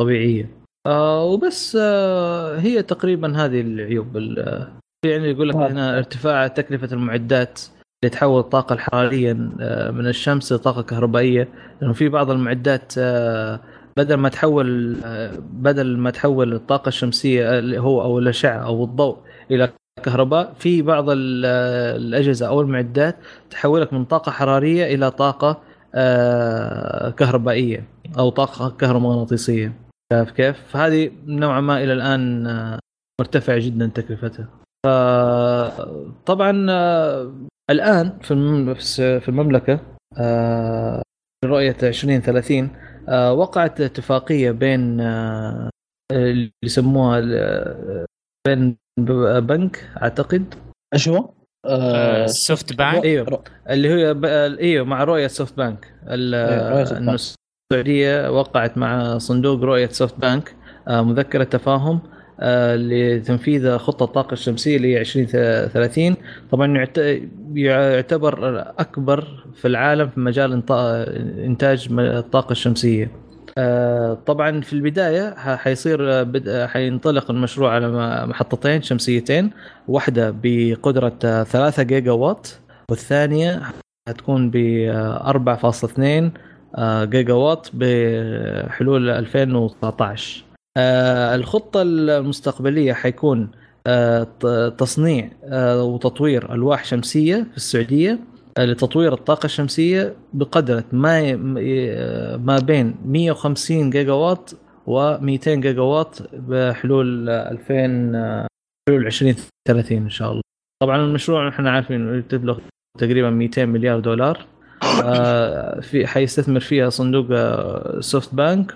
الطبيعية. آه وبس آه هي تقريبا هذه العيوب. ال- يعني يقول لك آه. هنا ارتفاع تكلفة المعدات لتحول الطاقة الحرارية آه، من الشمس لطاقه كهربائية. لأنه في بعض المعدات آه، بدل ما تحول آه، بدل ما تحول الطاقة الشمسية اللي هو أو الأشعة أو الضوء إلى كهرباء في بعض ال- آه، الأجهزة أو المعدات تحولك من طاقة حرارية إلى طاقة آه، كهربائية أو طاقة كهرومغناطيسية شايف كيف؟ فهذه نوعا ما إلى الآن آه، مرتفعة جدا تكلفتها. فطبعا آه، الآن في في المملكة آه، في رؤية 2030 آه، وقعت اتفاقية بين آه، اللي يسموها بين بنك أعتقد إيش هو؟ آه سوفت بانك؟ إيوه. اللي ب- إيوه مع رؤية سوفت بانك. إيه، رؤية سوفت إنه بانك. السعودية وقعت مع صندوق رؤية سوفت بانك. آه، مذكرة تفاهم آه، لتنفيذ خطة الطاقة الشمسية اللي هي 2030 طبعا يعت- يعتبر أكبر في العالم في مجال إنتاج الطاقة الشمسية. طبعا في البداية حيصير آه، بد- آه، حينطلق المشروع على محطتين شمسيتين واحدة بقدرة آه، 3 جيجا وات والثانية حتكون ب آه، 4.2 آه، جيجا وات بحلول 2019 آه، الخطة المستقبلية حيكون آه، تصنيع آه، وتطوير ألواح شمسية في السعودية آه، لتطوير الطاقة الشمسية بقدرة ما ما بين 150 جيجا وات و200 جيجا وات بحلول 2000 آه، حلول 2030 إن شاء الله. طبعا المشروع إحنا عارفين تبلغ تقريبا 200 مليار دولار آه، في حيستثمر فيها صندوق آه، سوفت بانك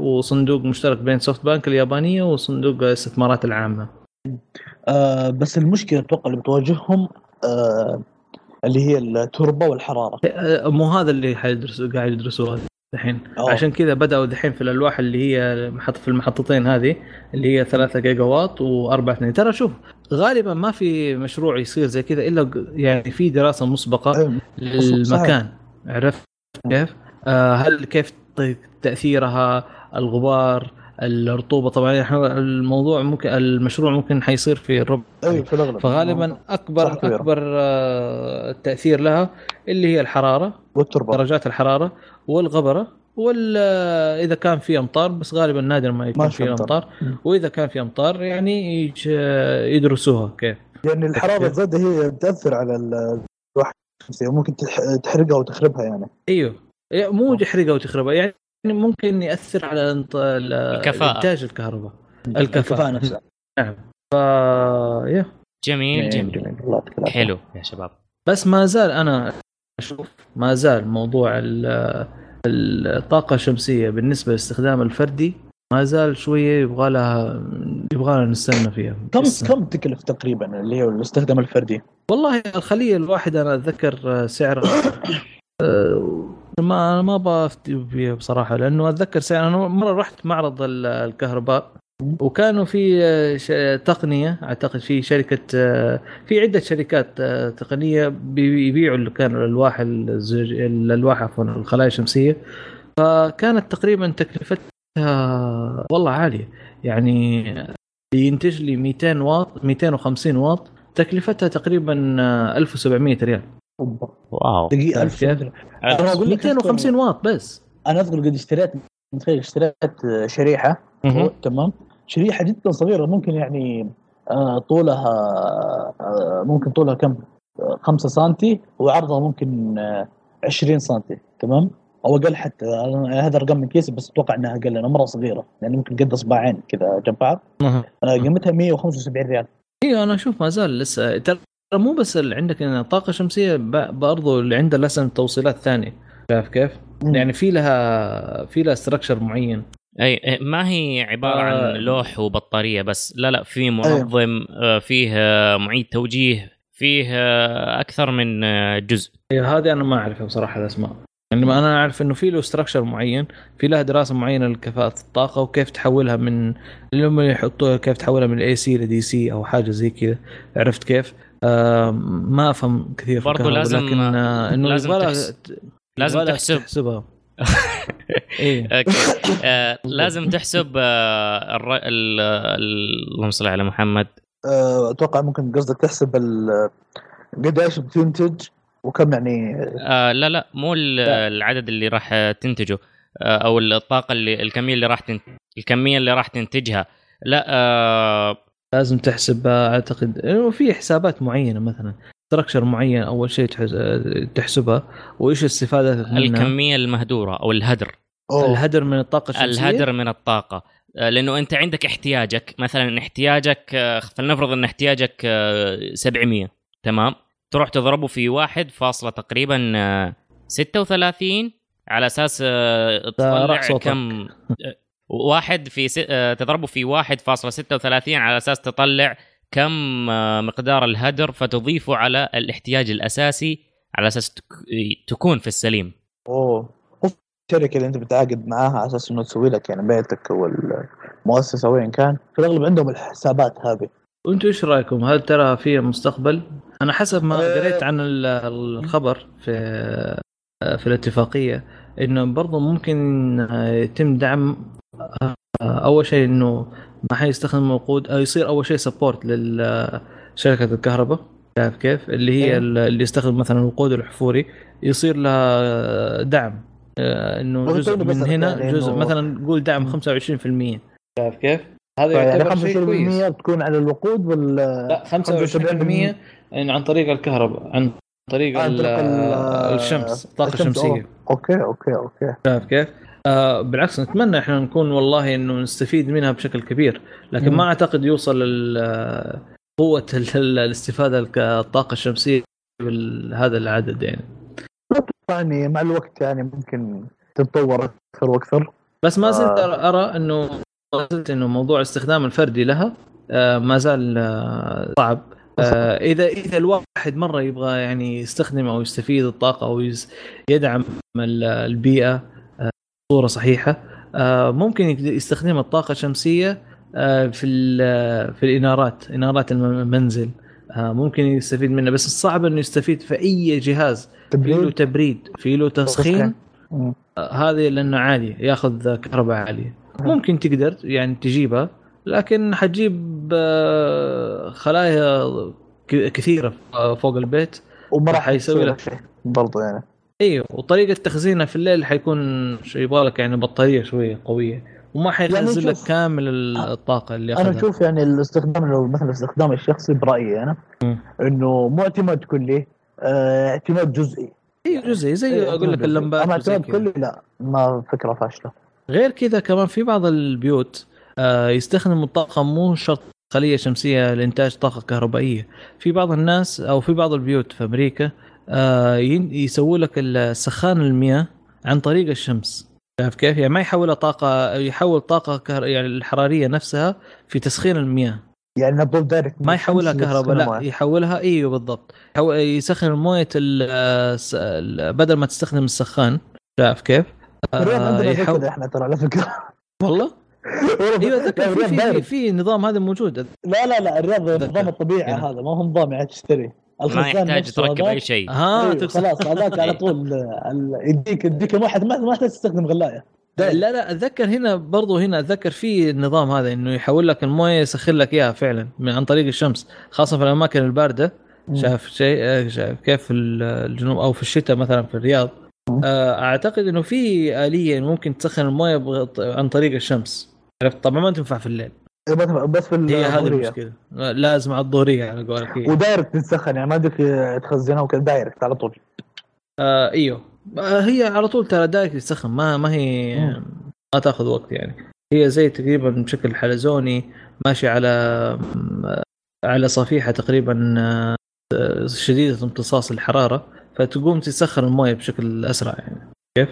وصندوق مشترك بين سوفت بانك اليابانية وصندوق الاستثمارات العامة. آه بس المشكلة أتوقع اللي بتواجههم اللي هي التربه والحرارة آه، مو هذا اللي حيدرسوا قاعد يدرسوه الحين. عشان كذا بدأوا دحين في الألواح اللي هي محط في المحطتين هذه اللي هي 3 جيجا وات و4 2 ترى شوف غالبا ما في مشروع يصير زي كذا إلا يعني في دراسة مسبقة أيوة. للمكان عرفت كيف؟ آه هل كيف تأثيرها الغبار الرطوبة. طبعا إحنا الموضوع ممكن المشروع ممكن حيصير في الربع أيوه في الأغلب. فغالبا اكبر. أكبر آه، تاثير لها اللي هي الحرارة والتربة. درجات الحرارة والغبرة وال آه، إذا كان في أمطار بس غالبا نادر ما يكون في. أمطار. وإذا كان في أمطار يعني آه، يدرسوها كيف. يعني الحرارة الزايده هي بتأثر على ال- الواحد ممكن تح- تحرقها وتخربها يعني. أيوه. مو يحرقها وتخربها يعني ممكن ياثر على انط- ال- الكفاءة. انتاج الكهرباء. الكفاءة الكفاءة. نفسها. نعم. ف يا. جميل جميل الله يعطيك العافية. حلو يا شباب. بس ما زال أنا أشوف ما زال موضوع ال- الطاقة الشمسية بالنسبة للاستخدام الفردي ما زال شوية يبغى لها يبغى لها نستنى فيها. كم بس- كم تكلف تقريبا اللي هي الاستخدام الفردي؟ والله الخلية الواحدة أنا أتذكر سعرها آه، ما أنا ما بفتي فيها بصراحة لأنه أتذكر سعر أنا مرة رحت معرض ال- الكهرباء وكانوا في آه، تقنية أعتقد في شركة آه، في عدة شركات آه، تقنية بيبيعوا اللي كانوا الألواح. الألواح عفوا الخلايا الشمسية فكانت تقريبا تكلفتها والله عالية يعني ينتج لي 200 واط 250 واط تكلفتها تقريبا آه، 1700 ريال واو. دقيقة كيف؟ 1000 أنا أقول لك 250 واط بس. أنا أذكر قد اشتريت متخيل اشتريت شريحة. تمام. شريحة جدا صغيرة ممكن يعني آه، طولها آه، ممكن طولها كم؟ 5 سم وعرضها ممكن آه، 20 سم تمام؟ أو أقل حتى. هذا رقم من كيسي بس أتوقع إنها أقل لأنها مرة صغيرة. يعني ممكن قد اصبعين كذا جنب بعض. قيمتها 175 ريال. أيوه أنا أشوف ما زال لسه. ترى مو بس اللي عندك إن طاقة شمسية ب- برضو اللي عنده لسه توصيلات ثانية. شايف كيف؟ يعني في لها في لها structure معين. أي إيه، ما هي عبارة عن آه. لوح وبطارية بس. لا لا في منظم آه، فيه آه، معيد توجيه فيه آه، أكثر من جزء. هي هذه أنا ما أعرفها بصراحة الأسماء. يعني ما أنا أعرف إنه في له structure معين في لها دراسة معينة لكفاءة الطاقة وكيف تحولها من اللي هم يحطوها كيف تحولها من اي سي لدي سي أو حاجة زي كذا. عرفت كيف؟ آه ما أفهم كثير في برضو لازم- لكن آه إنه لازم يبغى لها- تحس- لازم تحسب. تحسبها [LAUGHS] أوكي آه لازم تحسب آه الر... ال... ال... اللهم صل على محمد آه، أتوقع ممكن قصدك تحسب ال- قديش بتنتج وكم يعني آه لا لا مو. العدد اللي راح آه، تنتجه آه أو الطاقة اللي الكمية اللي راح. الكمية اللي راح تنتجها لا آه لازم تحسب آه، أعتقد إنه في حسابات معينة مثلا ستراكشر معين أول شيء تحس- آه، تحسبها وإيش الاستفادة منها؟ الكمية المهدورة أو الهدر. أوه. الهدر من الطاقة الشمسية؟ الهدر من الطاقة. آه، لأنه أنت عندك احتياجك مثلا احتياجك آه، فلنفرض أن احتياجك آه، 700 تمام؟ تروح تضربه في واحد فاصلة تقريبا آه، 36 على أساس آه، تطلع. كم؟ آه، [LAUGHS] واحد في س- آه، تضربه في 1.36 على أساس تطلع كم آه، مقدار الهدر فتضيفه على الاحتياج الأساسي على أساس تك- تكون في السليم أوه الشركة اللي أنت بتعاقد معاها على أساس إنه تسوي لك يعني بيتك أو المؤسسه وين كان في الأغلب عندهم الحسابات هذه وأنتم إيش رأيكم؟ هل ترى في مستقبل؟ أنا حسب ما أه. قريت عن ال- الخبر في في الاتفاقية إنه برضه ممكن يتم دعم أول شيء إنه ما حيستخدم وقود يصير أول شيء سبورت لشركه الكهرباء شايف كيف؟ اللي هي إيه. اللي يستخدم مثلا الوقود الاحفوري يصير لها دعم آه، إنه جزء من هنا يعني جزء مثلا نقول دعم 25% شايف كيف؟ هذا يعني شيء كويس 25% بتكون على الوقود ولا لا 25% إن عن طريق الكهرباء عن طريق, عن طريق ال- الشمس الطاقه الشمس، الشمسيه أوه. okay okay okay شايف كيف؟ آه بالعكس نتمنى إحنا نكون والله إنه نستفيد منها بشكل كبير لكن مم. ما أعتقد يوصل قوة ال- ال- الاستفادة الطاقة الشمسية بهذا العدد يعني يعني مع الوقت يعني ممكن تتطور أكثر وأكثر بس ما زلت آه. أرى إنه ما زلت إنه موضوع الاستخدام الفردي لها آه، ما زال آه، صعب آه، إذا إذا الواحد مرة يبغى يعني يستخدم أو يستفيد الطاقة أو يدعم ال- البيئة آه، بصوره صحيحة. آه، ممكن يستخدم الطاقة الشمسية آه، في ال- في الإنارات إنارات المنزل. آه، ممكن يستفيد منها بس الصعب إنه يستفيد في أي جهاز. في له تبريد تبريد في له تسخين. هذه لأنه عالي يأخذ كهرباء عالية. ممكن تقدر يعني تجيبها لكن حتجيب آه، خلايا كثيرة فوق البيت. وما راح يسوي لك. لك شيء برضه يعني. أيوه وطريقة تخزينها في الليل حيكون يبغى لك يعني بطارية شوية قوية وما حيخزن لك شوف، كامل ال- الطاقة اللي أنا أخذها أشوف يعني الاستخدام لو مثلا الاستخدام الشخصي برأيي أنا. إنه مو اعتماد كلي آه اعتماد جزئي اي جزء زي إيه، أقول لك جزئي. اللمبات أما اعتماد. كلي لا ما فكرة فاشلة غير كذا كمان في بعض البيوت آه، يستخدموا الطاقة مو شرط خلية شمسية لإنتاج طاقة كهربائية في بعض الناس أو في بعض البيوت في أمريكا ين- يسووا لك السخان المياه عن طريق الشمس شايف كيف؟ يعني ما يحولها طاقة يحول طاقة كهر... يعني الحرارية نفسها في تسخين المياه يعني نبض دايركت ما يحولها كهرباء لا يحولها إيوه بالضبط يسخن مويه ال- الس- ال- بدل ما تستخدم السخان شايف كيف؟ آه، عندنا زي يحو- كذا إحنا ترى على فكرة والله إيوه اتذكر في في. في نظام هذا موجود لا لا لا الرياض. نظام الطبيعه هنا. هذا ما هو نظام يعني تشتري ما يحتاج تركب أي شيء. ها أيوه، خلاص هذاك على طول [LAUGHS] ال- يديك يديك واحد ما ما يحتاج تستخدم غلاية. لا لا أتذكر هنا برضو هنا أتذكر في النظام هذا إنه يحول لك الموية يسخن لك إياها فعلا من عن طريق الشمس خاصة في الأماكن الباردة. شايف شيء؟ آه، شايف كيف الجنوب أو في الشتاء مثلا في الرياض. آه، أعتقد إنه في آلية ممكن تسخن الموية عن طريق الشمس. عرفت؟ طبعا ما تنفع في الليل. بس بس في هي هذه. المشكلة لازم على الظهريه على قولك إيه. و direct تتسخن يعني ما بدك تخزنها وكذا direct على طول آه إيوه آه هي على طول ترى direct تسخن ما ما هي مم. ما تاخذ وقت يعني هي زي تقريبا بشكل حلزوني ماشي على على صفيحة تقريبا آه، شديدة امتصاص الحرارة فتقوم تسخن الموية بشكل أسرع يعني كيف؟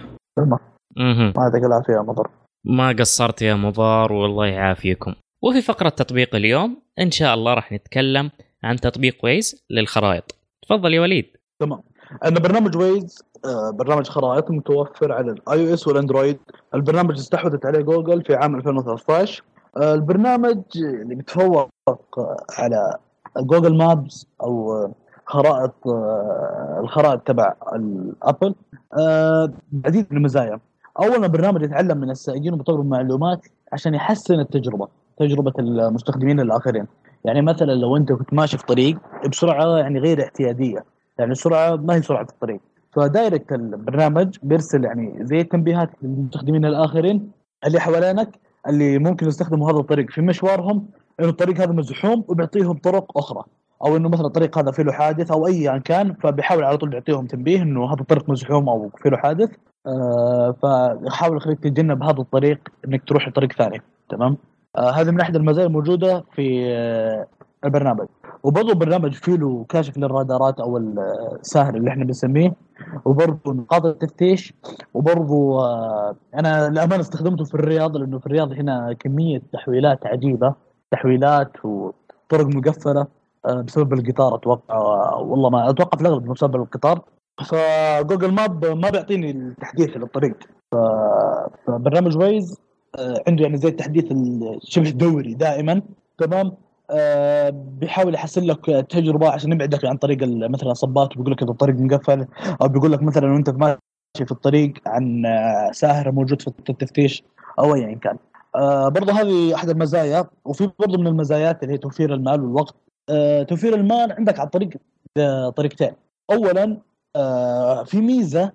مهم. ما يعطيك العافية يا مضر ما قصرت يا مضر والله يعافيكم وفي فقرة تطبيق اليوم إن شاء الله راح نتكلم عن تطبيق ويز للخرائط. تفضل يا وليد. تمام. عندنا برنامج ويز آه، برنامج خرائط متوفر على ال iOS والأندرويد. البرنامج استحوذت عليه جوجل في عام 2013 آه، البرنامج اللي بيتفوق على جوجل مابس أو خرائط آه، الخرائط تبع الأبل آه، عديد من المزايا. اولا برنامج يتعلم من السائقين وبيطور معلومات عشان يحسن التجربة. تجربة المستخدمين الآخرين. يعني مثلا لو أنت كنت ماشي في طريق بسرعة يعني غير اعتياديه يعني السرعه ما هي سرعة الطريق. فدايركت البرنامج بيرسل يعني زي تنبيهات للمستخدمين الآخرين اللي حوالينك اللي ممكن يستخدموا هذا الطريق. في مشوارهم إنه الطريق هذا مزحوم وبيعطيهم طرق أخرى. أو إنه مثلا الطريق هذا فيه له حادث أو ايا كان فبيحاول على طول يعطيهم تنبيه إنه هذا الطريق مزحوم أو فيه له حادث. آه فيحاول يخليك تتجنب هذا الطريق إنك تروح لطريق ثاني. تمام؟ آه هذه من احد المزايا الموجودة في آه البرنامج. وبرضه البرنامج فيه له كاشف للرادارات أو الساهر اللي إحنا بنسميه. وبرضه نقاط التفتيش. وبرضه آه أنا للأمانة استخدمته في الرياض لأنه في الرياض هنا كمية تحويلات عجيبة. تحويلات وطرق مقفلة آه، بسبب القطار أتوقع. والله ما أتوقع في الأغلب بسبب القطار. فجوجل ماب ما بيعطيني التحديث للطريق. فبرنامج ويز عنده يعني زي التحديث الشبه دوري دائما تمام؟ آه، بيحاول يحسن لك تجربة عشان يبعدك عن طريق مثلا صبات بيقول لك إذا الطريق مقفل أو بيقول لك مثلا وأنت ماشي في الطريق عن آه، ساهر موجود في التفتيش أو ايا كان. آه برضه هذه أحد المزايا وفي برضه من المزايات اللي هي توفير المال والوقت. آه توفير المال عندك عن طريق آه طريقتين. اولا آه في ميزة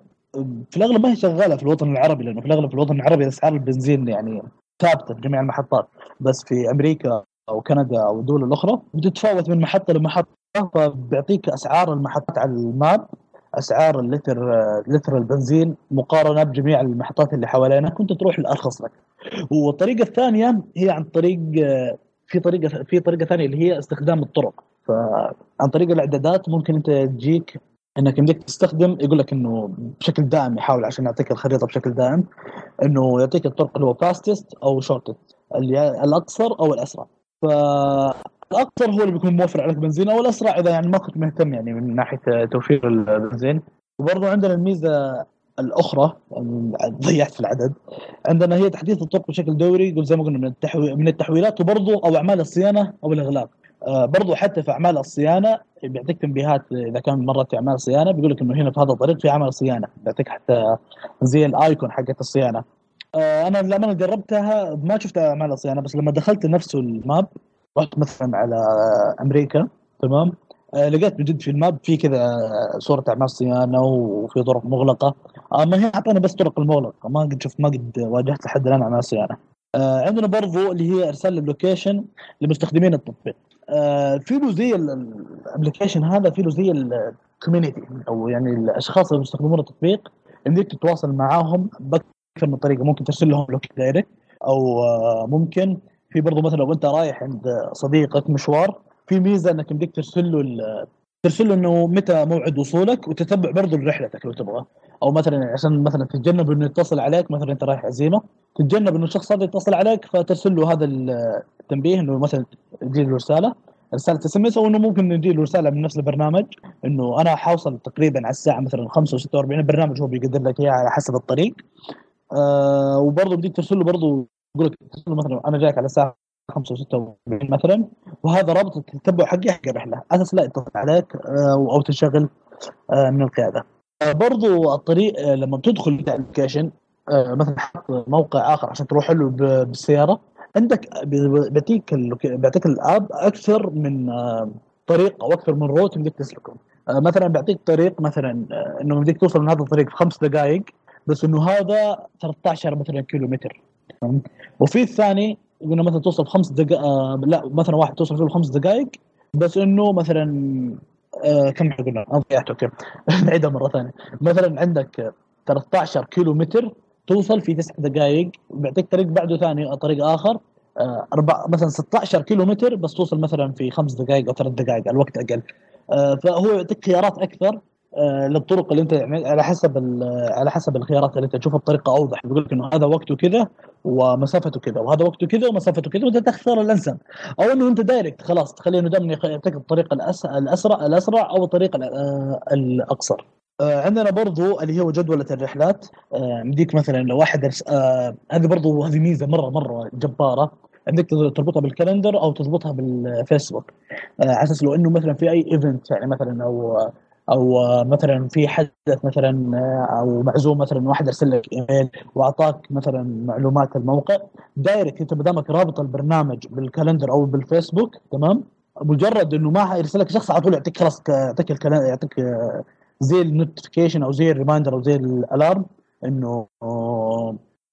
في الأغلب ما هي شغالة في الوطن العربي لأنه في الأغلب في الوطن العربي أسعار البنزين يعني ثابتة في جميع المحطات. بس في أمريكا أو كندا أو الدول الأخرى بتتفاوت من محطة لمحطة. فبيعطيك أسعار المحطات على الماب أسعار اللتر لتر البنزين مقارنة بجميع المحطات اللي حوالينا. كنت تروح الأرخص لك. والطريقة الثانية هي عن طريق في طريقة في طريقة ثانية اللي هي استخدام الطرق. فعن طريق الإعدادات ممكن أنت تجيك إنك بدك تستخدم يقول لك إنه بشكل دائم يحاول عشان يعطيك الخريطة بشكل دائم إنه يعطيك الطرق اللي هو fastest أو shortest اللي الأقصر أو الأسرع. فالأقصر هو اللي بيكون موفر عليك بنزين أو الأسرع إذا يعني ما كنت مهتم يعني من ناحية توفير البنزين. وبرضه عندنا الميزة الأخرى ضيعت في العدد عندنا هي تحديث الطرق بشكل دوري زي ما قلنا من التحويلات وبرضه أو أعمال الصيانة أو الإغلاق. آه برضه حتى في أعمال الصيانة بيعطيك تنبيهات إذا كان مرت في أعمال صيانة بيقول لك إنه هنا في هذا الطريق في عمل صيانة بيعطيك حتى زي ال icon حقت الصيانة. آه أنا لما جربتها ما شفت أعمال الصيانة بس لما دخلت نفسه ال map رحت مثلا على أمريكا تمام؟ آه لقيت بجد في ال map في كذا صورة أعمال صيانة وفي طرق مغلقة. أما هي أعطاني بس طرق المغلقة ما قد شفت ما قد واجهت لحد الآن أعمال صيانة. آه عندنا برضو اللي هي إرسال ال location لمستخدمين التطبيق. في له زي ال application هذا في له زي ال community أو يعني الأشخاص اللي يستخدمون التطبيق إنك تتواصل معاهم بأكثر من طريقة. ممكن ترسل لهم location direct أو آه ممكن في برضو مثلا لو أنت رايح عند صديقك مشوار في ميزة إنك بدك ترسل له ترسل له إنه متى موعد وصولك وتتبع برضه رحلتك لو تبغى. أو مثلا عشان مثلا تتجنب إنه يتصل عليك مثلا أنت رايح عزيمة تتجنب إنه الشخص هذا يتصل عليك فترسل له هذا التنبيه إنه مثلا تجي له رسالة. رسالة SMS أو إنه ممكن يجي له رسالة من نفس البرنامج إنه أنا حوصل تقريبا على الساعة مثلا 5 و46 البرنامج هو بيقدر لك اياها على حسب الطريق. آه وبرضه بدك ترسل له برضه يقول لك مثلا أنا جايك على الساعة 5 و46 مثلا وهذا رابط التتبع حقي حق الرحلة. أساس لا يتصل عليك آه، أو تنشغل آه، من القيادة. آه، برضو الطريق لما بتدخل ال application مثلا حط موقع آخر عشان تروح له بالسيارة عندك بي- بيعطيك بيعطيك ال app أكثر من طريق أو أكثر من route بدك تسلكه مثلا بيعطيك طريق مثلا إنه بدك توصل من هذا الطريق في خمس دقائق بس إنه هذا 13 مثلا كيلو متر؟ وفي الثاني قلنا مثلا توصل في خمس دقائق آه لا مثلا واحد توصل فيه بخمس دقائق بس إنه مثلا آه كم قلنا؟ أنا ضيعته أوكي. [LAUGHS] نعيدها مرة ثانية. مثلا عندك 13 كيلو متر توصل في تسع دقائق بيعطيك طريق بعده ثاني طريق آخر آه أربع مثلا 16 كيلو متر بس توصل مثلا في خمس دقائق أو ثلاث دقائق الوقت أقل. آه فهو يعطيك خيارات أكثر للطرق اللي انت يعني على حسب على حسب الخيارات اللي انت تشوفها بطريقة أوضح. بيقول لك إنه هذا وقته كذا ومسافته كذا وهذا وقته كذا ومسافته كذا وانت تختار الأنسب. أو إنه أنت direct خلاص تخلي إنه دائما يعطيك الطريق الأس... الأسرع الأسرع أو الطريق ال- آه، الأقصر. آه، عندنا برضو اللي هو جدولة الرحلات. آه، عندك مثلا لو واحد آه، هذه برضو هذه ميزة مرة مرة جبارة. عندك تربطها بال calendar أو تربطها بالفيسبوك. آه، على أساس لو إنه مثلا في أي event يعني مثلا أو أو مثلا في حدث مثلا أو معزوم مثلا واحد أرسل لك إيميل وأعطاك مثلا معلومات الموقع direct أنت ما دامك رابط البرنامج بال calendar أو بالفيسبوك تمام؟ مجرد إنه ما يرسل لك شخص على طول يعطيك خلاص يعطيك يعطيك زي ال notification أو زي ال reminder أو زي ال alarm إنه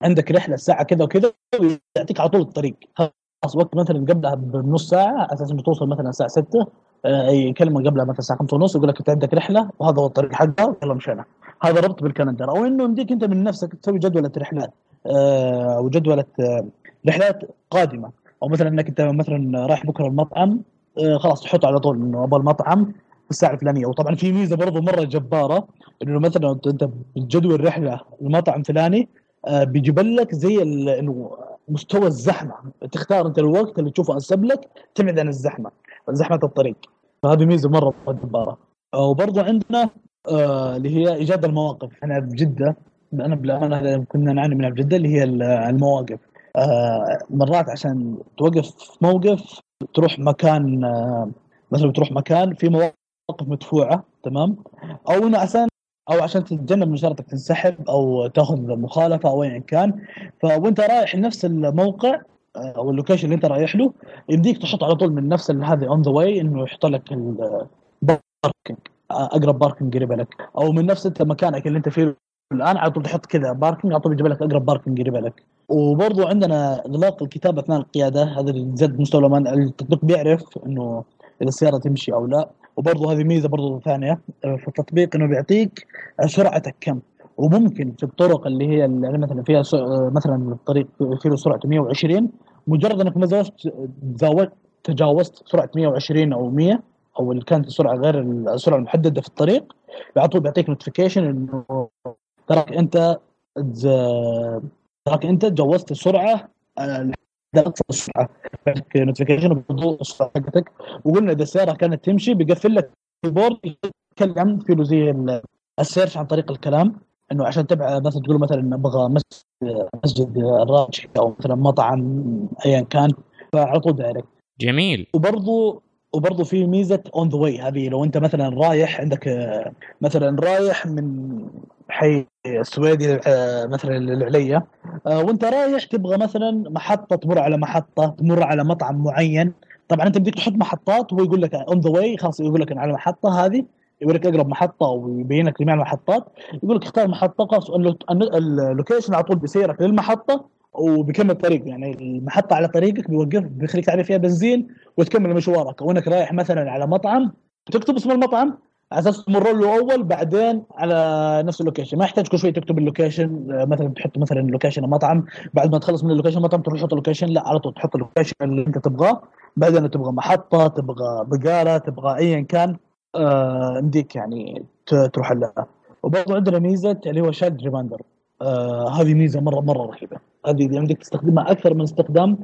عندك رحلة الساعة كذا وكذا ويعطيك على طول الطريق. خلاص وقت مثلا قبلها بنص ساعة على أساس إنه توصل مثلا الساعة 6 آه، يكلمك قبلها مثلا الساعة 5 ونص يقول لك أنت عندك رحلة وهذا هو الطريق حقها يلا مشينا. هذا ربط بال calendar. أو إنه يمديك أنت من نفسك تسوي جدولة رحلات آه، أو جدولة آه، رحلات قادمة. أو مثلا إنك أنت مثلا رايح بكرة المطعم آه، خلاص تحط على طول إنه أبغى المطعم الساعة الفلانية. وطبعا في ميزة برضو مرة جبارة إنه مثلا انت بجدول رحلة المطعم فلاني آه، بيجيب لك زي إنه مستوى الزحمة. تختار أنت الوقت اللي تشوفه أنسب لك تبعد عن الزحمة. زحمة الطريق. فهذه ميزة مرة جبارة. وبرضو عندنا آه، اللي هي إيجاد المواقف. إحنا بجده أنا بالامانه كنا نعاني منها بجده اللي هي المواقف. آه، مرات عشان توقف في موقف تروح مكان آه، مثلا تروح مكان في مواقف مدفوعة تمام؟ أو إنه عشان أو عشان تتجنب إن سيارتك تنسحب أو تأخذ مخالفة أو ايا كان. فأنت رايح لنفس الموقع أو ال location اللي أنت رايح له يمديك تحط على طول من نفس هذه on the way إنه يحط لك ال parking أقرب parking قريبة لك. أو من نفس أنت مكانك اللي أنت فيه الآن على طول تحط كذا parking على طول يجيب لك أقرب parking قريبة لك. وبرضو عندنا إغلاق الكتابة أثناء القيادة هذا اللي زاد مستوى الأمان. التطبيق بيعرف إنه إذا السيارة تمشي أو لا. وبرضو هذه ميزة برضو ثانية آه، في التطبيق إنه بيعطيك آه، سرعتك كم وممكن في الطرق اللي هي اللي مثلا فيها آه، مثلا الطريق فيه له سرعته 120 مجرد انك ما تجاوزت سرعه 120 أو 100 أو اللي كانت السرعه غير السرعه المحدده في الطريق على طول بيعطيك notification انه تراك انت تراك انت تجاوزت السرعه آه، اقصى السرعه notification بوضوح السرعه حقتك وقلنا اذا السياره كانت تمشي بيقفل لك ال keyboard يتكلم في زي ال- ال search عن طريق الكلام إنه عشان تبع مثلا تقول مثلا أبغى مسجد مسجد الراجحي أو مثلا مطعم ايا كان فعلى طول direct جميل. وبرضو وبرضو في ميزة on the way هذه لو أنت مثلا رايح عندك مثلا رايح من حي السويدي آه، مثلا للعليا آه، وأنت رايح تبغى مثلا محطة تمر على محطة تمر على مطعم معين. طبعا أنت بدك تحط محطات وهو يقول لك on the way خلاص يقول لك على المحطه هذه. يقول لك أقرب محطة ويبين لك جميع المحطات يقول لك اختار محطة خلاص ال lo- ال location على طول بيسيرك للمحطة وبيكمل طريق يعني المحطة على طريقك بيوقف بيخليك تعرف فيها بنزين وتكمل مشوارك. أو انك رايح مثلا على مطعم تكتب اسم المطعم على أساس تمر له أول بعدين على نفس ال location. ما يحتاج كل شوي تكتب ال location آه، مثلا تحط مثلا location المطعم بعد ما تخلص من ال location المطعم تروح تحط ال location لا على طول تحط ال location اللي أنت تبغاه بعدين تبغى محطة تبغى بقالة تبغى ايا كان. آه، يمديك يعني تروح لها وبرضه عندنا ميزة اللي هو child reminder آه هذه ميزة مره مرة رهيبة. هذه اللي عندك تستخدمها أكثر من استخدام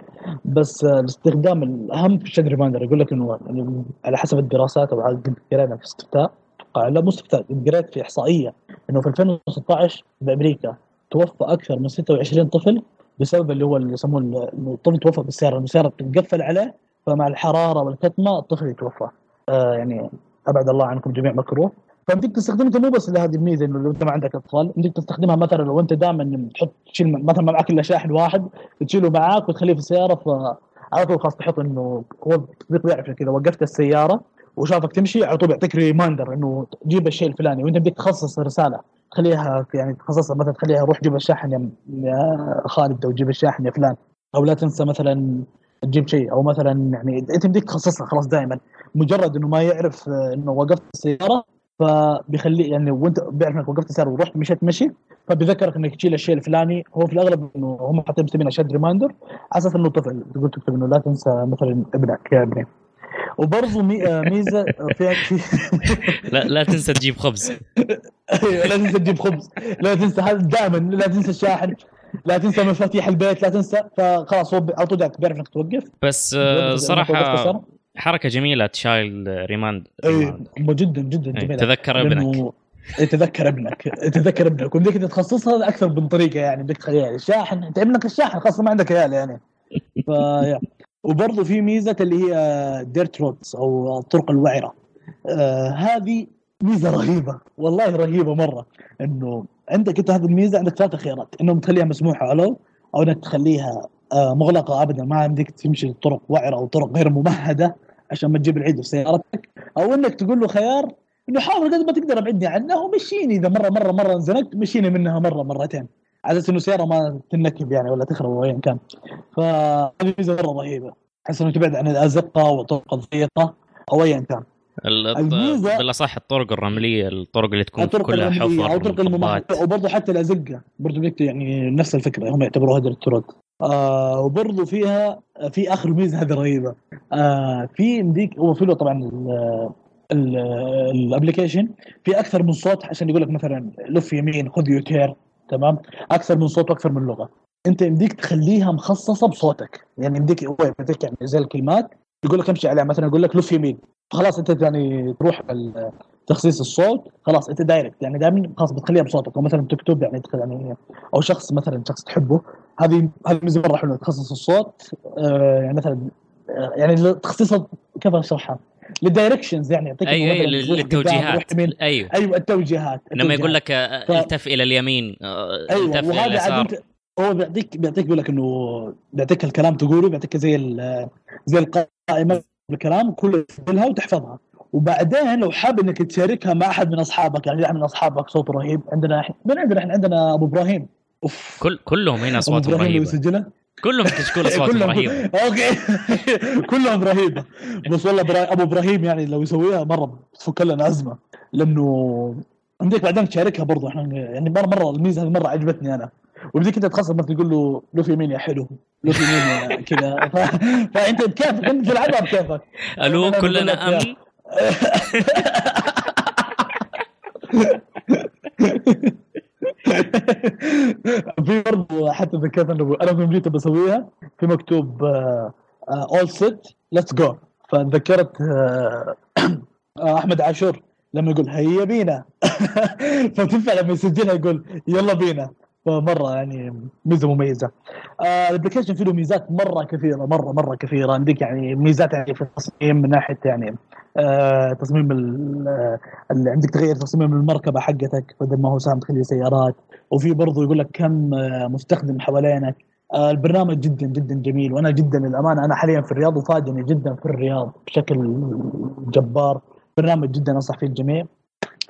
بس آه الاستخدام الأهم في ال child reminder يقول لك إنه يعني على حسب الدراسات أو قد قرينا في استفتاء لا مو استفتاء قريت في إحصائية إنه في 2016 بأمريكا توفى أكثر من 26 طفل بسبب اللي هو اللي إنه الطفل توفى بالسيارة. السيارة تتقفل عليه فمع الحرارة والكتمة الطفل يتوفى. آه يعني أبعد الله عنكم جميع مكروه فبدك تستخدمها مو بس لهذه الميزة إنه لو أنت ما عندك أطفال بدك تستخدمها مثلا لو أنت دائما تحط تشيل مثلا ما معك إلا شاحن واحد تشيله معاك وتخليه في السيارة فعلى طول خلاص تحط إنه هو التطبيق بيعرف إنك اذا وقفت السيارة وشافك تمشي على طول بيعطيك ريمايندر إنه جيب الشيء الفلاني. وأنت بدك تخصص رسالة تخليها يعني تخصصها مثلا تخليها روح جيب الشاحن يا خالد أو جيب الشاحن يا فلان. أو لا تنسى مثلا تجيب شيء. أو مثلا يعني أنت بدك تخصصها خلاص دائما. مجرد إنه ما يعرف إنه وقفت السيارة فبيخليه يعني وأنت بيعرف إنك وقفت السيارة ورحت مشيت مشي فبيذكرك إنك تشيل الشيء الفلاني. هو في الأغلب إنه هم حاطين مسمينها شد ريمايندر على أساس إنه طفل. تقول تكتب إنه لا تنسى مثلا ابنك يا ابني. وبرضه آه، ميزة فيها في [LAUGHS] لا لا تنسى تجيب خبز. [LAUGHS] أيوة، لا تنسى تجيب خبز. لا تنسى هذا دائما لا تنسى الشاحن. لا تنسى مفاتيح البيت لا تنسى فخلاص هو على طول بيعرف انك توقف. بس آه، صراحة. حركة جميلة child reminder جدا جدا إيه، جميلة. تذكر ابنك. لأنه يتذكر ابنك يتذكر ابنك. وبدك تخصصها أكثر من طريقة يعني بدك تخليها يعني شاحن. أنت ابنك الشاحن خاصه ما عندك عيال يعني. ف وبرضه في ميزة اللي هي dirt roads أو الطرق الوعرة. آه هذه ميزة رهيبة والله رهيبة مرة. إنه عندك انت هذه الميزة عندك ثلاث خيارات. إنه تخليها مسموحة ألو أو إنك تخليها آه مغلقة ابدا. ما عندك تمشي طرق وعرة أو طرق غير ممهدة عشان ما تجيب العيد في سيارتك أو إنك تقول له خيار إنه حاول قد ما تقدر أبعدني عنها ومشيني. إذا مرة مرة مرة انزنقت مشيني منها مرة مرتين. على أساس إنه سيارة ما تنكب يعني ولا تخرب أو ايا كان. فهذه ميزة مرة رهيبة. أحس إنه تبعد عن الأزقة والطرق الضيقة أو ايا كان. ال- الميزة- بالأصح الطرق الرملية الطرق اللي تكون الطرق كلها حفر أو طرق الممهده ومطبات. وبرضه حتى الأزقة. برضه يعني نفس الفكرة هم يعتبروها هذه الطرق. آه وبرضه فيها في آخر ميزة هذه رهيبه آه في مديك هو في له طبعا ال application في أكثر من صوت عشان يقول لك مثلا لف يمين خذ U-turn تمام؟ أكثر من صوت وأكثر من لغة. أنت يمديك تخليها مخصصة بصوتك. يعني يمديك هو يمديك يعني زي الكلمات يقول لك امشي عليها. مثلا يقول لك لف يمين. خلاص أنت يعني تروح تخصيص الصوت. خلاص أنت direct يعني دائما خلاص بتخليها بصوتك. أو مثلا تكتب يعني يعني أو شخص مثلا شخص تحبه. هذه هذه ميزه مره حلوة تخصص الصوت. آه يعني مثلا آه يعني تخصيصها كيف أشرحها؟ لل directions يعني. يعطيك أيوه أيوه للتوجيهات. أيوه. أيوه التوجيهات. لما يقول. لك آه، التف إلى اليمين آه، التف إلى اليسار. هو بيعطيك بيعطيك بيقول لك إنه بيعطيك الكلام تقوله بيعطيك زي زي القائمة بالكلام كله تسجلها وتحفظها. وبعدين لو حاب إنك تشاركها مع أحد من أصحابك يعني واحد من أصحابك صوته رهيب عندنا من عندنا إحنا عندنا أبو إبراهيم. أوف. كل كلهم هنا اصواتهم رهيبه يسجلها؟ كلهم كشكول اصواتهم رهيبه أوكي. [LAUGHS] كلهم رهيبه بس والله برا... أبو إبراهيم يعني لو يسويها مرة بتفك لنا أزمة. لأنه عندك بعدين تشاركها برضه إحنا يعني مره مرة الميزة هذه مرة عجبتني أنا. وبديك انت تخصص مثلا تقول له لف يمين يا حلو لف يمين يا كذا. ف... فأنت بكيفك أنت تلعبها بكيفك. ألو كلنا امن [LAUGHS] في برضه حتى ذكرت إنه أنا في أمريكا بسويها في مكتوب اول سيت ليتس جو فذكرت آه، [CLEARS THROAT] أحمد عاشور لما يقول هيا بينا. فتنفع لما يسجلها يقول يلا بينا. فمرة يعني ميزة مميزة. آه الابلكيشن فيه ميزات مرة كثيرة مرة مرة كثيرة. عندك يعني ميزات يعني في التصميم من ناحية يعني آه تصميم ال- آه، اللي عندك تغير تصميم المركبة حقتك بدل ما هو سهم تخليه سيارات. وفي برضه يقول لك كم مستخدم حوالينك. البرنامج جدا جدا جميل. وأنا جدا للأمانة أنا حاليا في الرياض وفادني جدا في الرياض بشكل جبار. برنامج جدا أنصح فيه الجميع.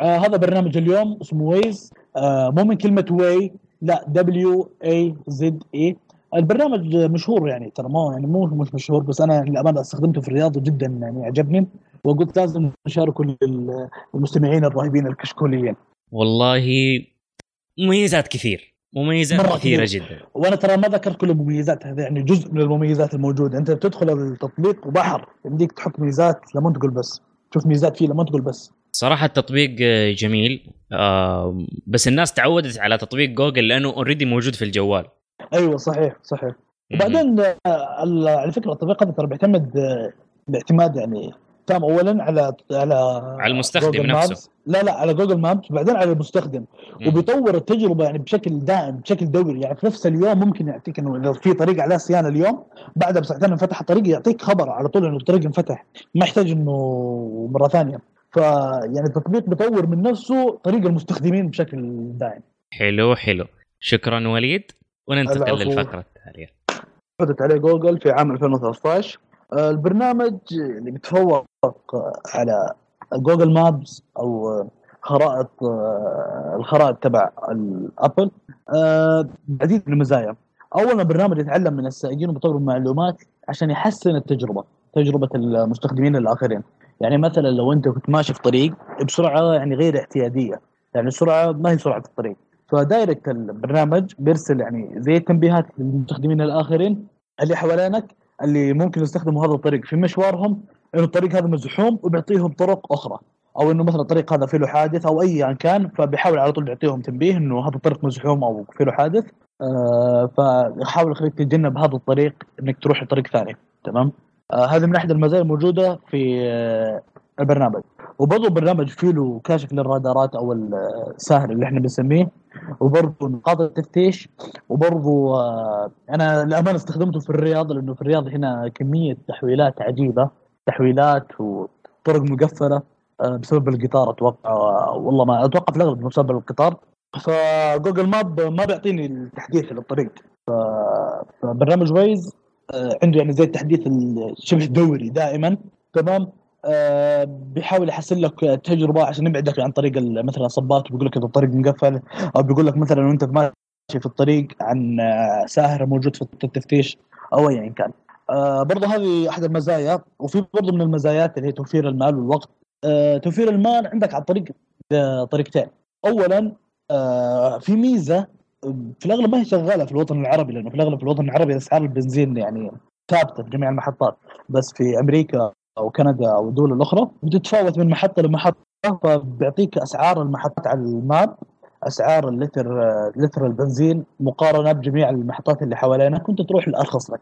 آه هذا برنامج اليوم اسمه Waze آه مو من كلمة way لا دبليو إي زد إي. البرنامج مشهور يعني ترى مو يعني مو مش مشهور بس أنا للأمانة استخدمته في الرياض وجدا يعني عجبني وقلت لازم نشاركه لل- للمستمعين الرهيبين الكشكوليين. والله مميزات كثير مميزات مرة كثيرة كثير. جدا. وأنا ترى ما ذكرت كل المميزات هذه يعني جزء من المميزات الموجودة. أنت بتدخل التطبيق وبحر يمديك تحط ميزات لما تقول بس. تشوف ميزات فيه لما تقول بس. صراحة التطبيق آه، جميل. آه، بس الناس تعودت على تطبيق جوجل لأنه already موجود في الجوال. أيوه صحيح صحيح. وبعدين آه، على فكرة التطبيق هذا ترى بيعتمد باعتماد يعني تام اولا على على على المستخدم نفسه. Maps. لا لا على Google Maps بعدين على المستخدم. مم. وبيطور التجربة يعني بشكل دائم بشكل دوري. يعني في نفس اليوم ممكن يعطيك إنه إذا في طريق عليه صيانة اليوم بعدها بساعتين انفتح الطريق يعطيك خبر على طول إنه الطريق انفتح. ما يحتاج إنه مرة ثانية. فيعني التطبيق بيطور من نفسه طريق المستخدمين بشكل دائم. حلو حلو. شكرا وليد. وننتقل. للفقرة التالية. حدث عليه جوجل في عام 2013 آه، البرنامج اللي بيتفوق آه، على جوجل مابس أو آه، خرائط آه، الخرائط تبع الأبل آه، بعديد من المزايا. اولا برنامج يتعلم من السائقين وبيطور المعلومات عشان يحسن التجربة تجربة المستخدمين الآخرين. يعني مثلا لو أنت كنت ماشي في طريق بسرعة يعني غير اعتياديه يعني السرعه ما هي سرعة الطريق. فدايركت البرنامج بيرسل يعني زي تنبيهات للمستخدمين الآخرين اللي حوالينك اللي ممكن يستخدموا هذا الطريق. في مشوارهم إنه الطريق هذا مزحوم وبيعطيهم طرق أخرى. أو إنه مثلا الطريق هذا فيه له حادث أو ايا كان فبيحاول على طول يعطيهم تنبيه إنه هذا الطريق مزحوم أو فيه له حادث. آه فيحاول يخليك تتجنب هذا الطريق إنك تروح لطريق ثاني. تمام؟ آه هذه من أحد المزايا الموجودة في آه البرنامج. وبرضه البرنامج فيه له كاشف للرادارات أو الساهر اللي إحنا بنسميه. وبرضه نقاط التفتيش. وبرضه آه، أنا للأمانة استخدمته في الرياض لأنه في الرياض هنا كمية تحويلات عجيبة. تحويلات وطرق مقفلة بسبب القطار أتوقع. والله ما أتوقع في الأغلب بسبب القطار. فجوجل ماب ما بيعطيني التحديث للطريق. فبرنامج ويز عنده يعني زي التحديث الشبه دوري دائما. تمام؟ آه، بيحاول يحسن لك تجربة عشان يبعدك عن طريق مثلا الصبات بيقول لك إذا الطريق مقفل أو بيقول لك مثلا وأنت ماشي في الطريق عن آه، ساهر موجود في التفتيش أو ايا كان. آه، برضه هذه أحد المزايا وفي برضه من المزايات اللي هي توفير المال والوقت. آه، توفير المال عندك عن طريق آه، طريقتين. اولا آه، في ميزة في الأغلب ما هي شغالة في الوطن العربي لأنه في الأغلب في الوطن العربي أسعار البنزين يعني ثابتة في جميع المحطات. بس في أمريكا أو كندا أو الدول الأخرى بتتفاوت من محطة لمحطة. فبيعطيك أسعار المحطات على الماب أسعار اللتر لتر البنزين مقارنة بجميع المحطات اللي حوالينا. كنت تروح الارخص لك.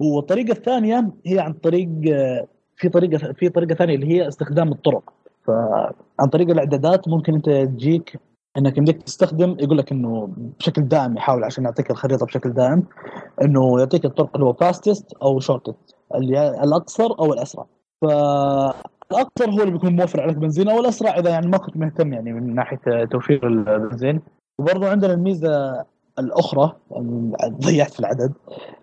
والطريقة الثانية هي عن طريق في طريقة في طريقة ثانية اللي هي استخدام الطرق. فعن طريق الإعدادات ممكن أنت تجيك إنك يمديك تستخدم يقول لك إنه بشكل دائم يحاول عشان يعطيك الخريطة بشكل دائم إنه يعطيك الطرق اللي هو fastest أو shortest اللي الأقصر أو الأسرع. فالأقصر هو اللي بيكون موفر عليك بنزين أو الأسرع إذا يعني ما كنت مهتم يعني من ناحية توفير البنزين. وبرضه عندنا الميزة الأخرى ضيعت في العدد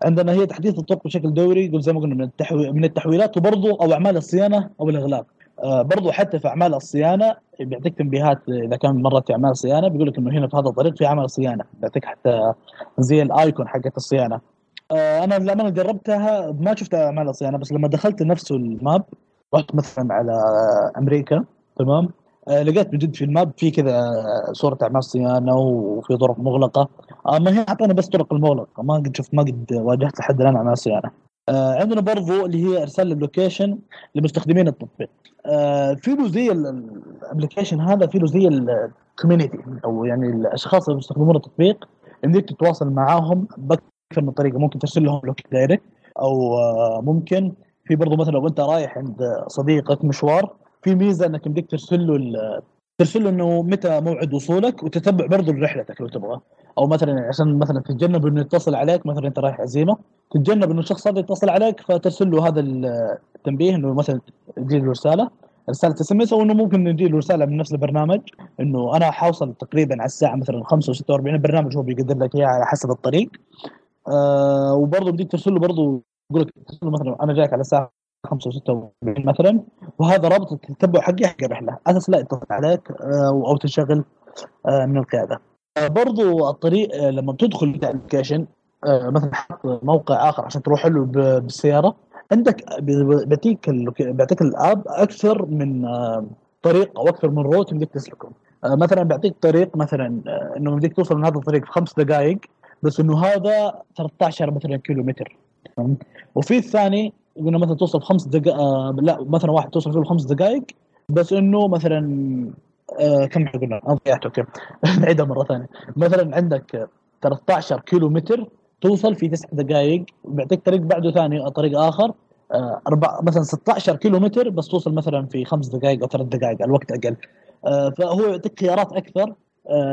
عندنا هي تحديث الطرق بشكل دوري زي ما قلنا من التحوي من التحويلات وبرضه أو أعمال الصيانة أو الإغلاق. برضو حتى في أعمال الصيانة بيعطيك تنبيهات إذا كان مرت في أعمال صيانة بيقول لك إنه هنا في هذا الطريق في عمل صيانة. بيعطيك حتى زي الأيكون حقت الصيانة. آه أنا للامانه جربتها ما شفت أعمال الصيانة بس لما دخلت نفسه الماب رحت مثلا على أمريكا تمام؟ آه لقيت بجد في الماب في كذا صورة أعمال صيانة وفي طرق مغلقة. آه ما هي أعطاني بس طرق المغلقة ما قد شفت ما قد واجهت لحد الآن أعمال صيانة. آه عندنا برضو اللي هي أرسال ال location لمستخدمين التطبيق. آه في له زي ال application هذا في له زي ال community أو يعني الأشخاص اللي بيستخدمون التطبيق إنك تتواصل معاهم بأكثر من طريقة. ممكن ترسل لهم location direct أو آه ممكن في برضو مثلا لو أنت رايح عند صديقك مشوار في ميزة إنك بدك ترسل له ترسل له إنه متى موعد وصولك وتتبع برضه رحلتك لو تبغى. أو مثلا عشان مثلا تتجنب إنه يتصل عليك مثلا أنت رايح عزيمة تتجنب إنه الشخص هذا يتصل عليك فترسل له هذا التنبيه إنه مثلا تجي له رسالة. رسالة SMS أو إنه ممكن يجي له رسالة من نفس البرنامج إنه أنا حوصل تقريبا على الساعة مثلا 5 و46 البرنامج هو بيقدر لك اياها على حسب الطريق. آه وبرضه بدك ترسل له برضه يقول لك ترسل له مثلا أنا جايك على الساعة 5 و46 مثلا وهذا رابط التتبع حقي حق الرحلة. أساس لا يتصل عليك آه أو تنشغل آه من القيادة. برضو الطريق لما بتدخل ال application مثلا حط موقع آخر عشان تروح له بالسيارة عندك بيعطيك بيعطيك ال app أكثر من طريق أو أكثر من route بدك تسلكه. مثلا بيعطيك طريق مثلا إنه بدك توصل من هذا الطريق في خمس دقائق بس إنه هذا 13 مثلا كيلو متر وفي الثاني قلنا مثلا توصل في خمس دقائق لا مثلا واحد توصل فيه خمس دقائق بس إنه مثلا آه كم قلنا؟ ضيعته كم [LAUGHS] نعيدها مرة ثانية. مثلا عندك 13 كيلو متر توصل في تسع دقائق بيعطيك طريق بعده ثاني طريق آخر آه أربع مثلا 16 كيلو متر بس توصل مثلا في خمس دقائق أو ثلاث دقائق الوقت أقل. آه فهو يعطيك خيارات أكثر.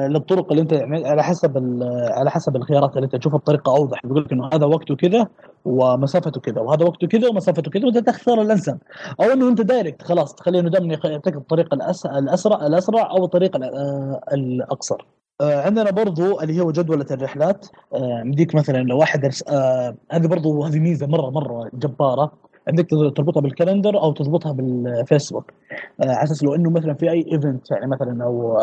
للطرق اللي انت يعني على حسب على حسب الخيارات اللي انت تشوف الطريقة أوضح. بيقول لك إنه هذا وقته كذا ومسافته كذا وهذا وقته كذا ومسافته كذا وإنت تختار الأنسب. أو إنه أنت direct خلاص تخلي إنه دائما يعطيك الطريق الاسرع الأسرع أو الطريق الأقصر. عندنا برضو اللي هو جدولة الرحلات. يمديك مثلا لو واحد هذه برضو هذه ميزة مرة مرة جبارة. عندك تربطها بال calendar أو تضبطها بالفيسبوك. على أساس لو إنه مثلا في أي event يعني مثلا أو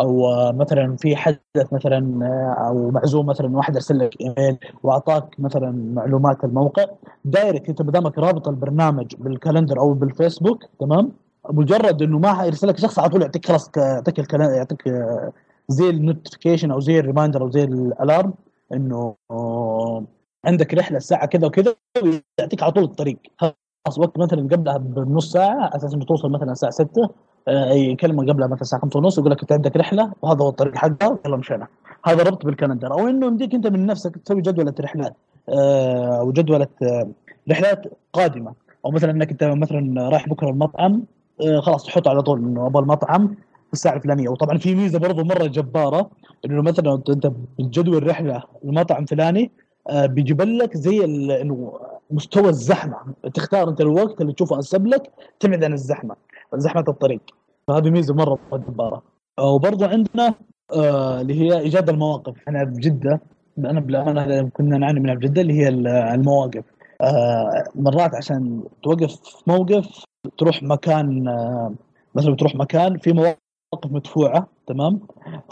أو مثلا في حدث مثلا أو معزوم مثلا واحد أرسل لك إيميل وأعطاك مثلا معلومات الموقع direct أنت ما دامك رابط البرنامج بال calendar أو بالفيسبوك تمام؟ مجرد إنه ما يرسل لك شخص على طول يعطيك خلاص يعطيك يعطيك زي ال notification أو زي ال reminder أو زي ال alarm إنه عندك رحلة الساعة كذا وكذا ويعطيك على طول الطريق. خلاص وقت مثلا قبلها بنص ساعة على أساس إنه توصل مثلا الساعة 6 يكلمك قبلها مثلا الساعة 5 ونص يقول لك أنت عندك رحلة وهذا هو الطريق حقها يلا مشينا. هذا ربط بالكالندر. أو إنه يمديك أنت من نفسك تسوي جدولة رحلات أو جدولة رحلات قادمة. أو مثلا إنك أنت مثلا رايح بكرة المطعم آه، خلاص تحط على طول إنه أبغى المطعم الساعة الفلانية. وطبعا في ميزة برضو مرة جبارة إنه مثلا أنت بالجدول رحلة لمطعم فلاني آه، بيجيب لك زي انه مستوى الزحمة. تختار انت الوقت اللي تشوفه أنسب لك تبعد عن الزحمة زحمة الطريق. فهذه ميزة مرة جبارة. آه، وبرضو عندنا آه، اللي هي إيجاد المواقف. إحنا في جدة أنا بالامانه كنا نعاني منها في جدة اللي هي ال- المواقف. آه، مرات عشان توقف في موقف تروح مكان آه، مثلا تروح مكان في مواقف مدفوعة تمام؟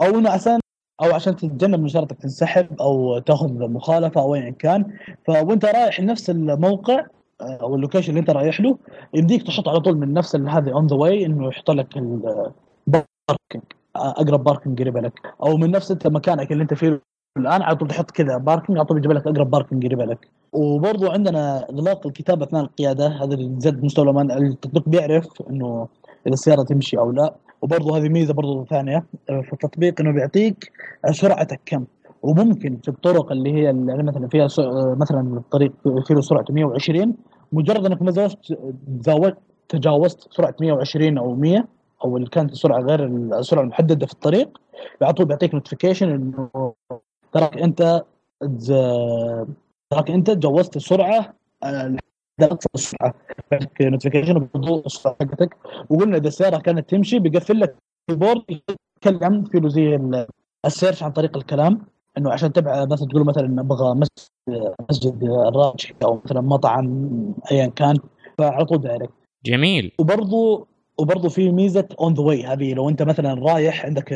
أو إنه عشان أو عشان تتجنب من شرطك تنسحب أو تأخذ مخالفة أو ايا كان. فوأنت رايح لنفس الموقع آه، أو ال location اللي أنت رايح له يمديك تحط على طول من نفس هذه on the way إنه يحط لك ال parking أقرب parking قريبة لك. أو من نفس أنت مكانك اللي أنت فيه الآن على طول تحط كذا parking على طول يجيب لك أقرب parking قريبة لك. وبرضو عندنا إغلاق الكتابة أثناء القيادة هذا اللي زاد مستوى الأمان التطبيق بيعرف إنه إذا السيارة تمشي أو لا. وبرضو هذه ميزة برضو ثانية آه، في التطبيق إنه بيعطيك آه، سرعتك كم وممكن في الطرق اللي هي اللي مثلا فيها آه، مثلا الطريق فيه له سرعته 120 مجرد إنك ما تزاوجت تجاوزت سرعة 120 أو 100 أو اللي كانت السرعه غير السرعة المحددة في الطريق على طول بيعطيك notification إنه تراك أنت تراك أنت تجاوزت السرعه لحد اقصى السرعه notification بوضوح السرعه حقتك. وقلنا إذا السيارة كانت تمشي بيقفل لك ال keyboard يتكلم في زي ال- ال search عن طريق الكلام. إنه عشان تبع مثلا تقول مثلا أبغى مسجد الراجحي أو مثلا مطعم ايا كان فعلى طول direct جميل. وبرضو وبرضو في ميزة on the way هذه لو أنت مثلا رايح عندك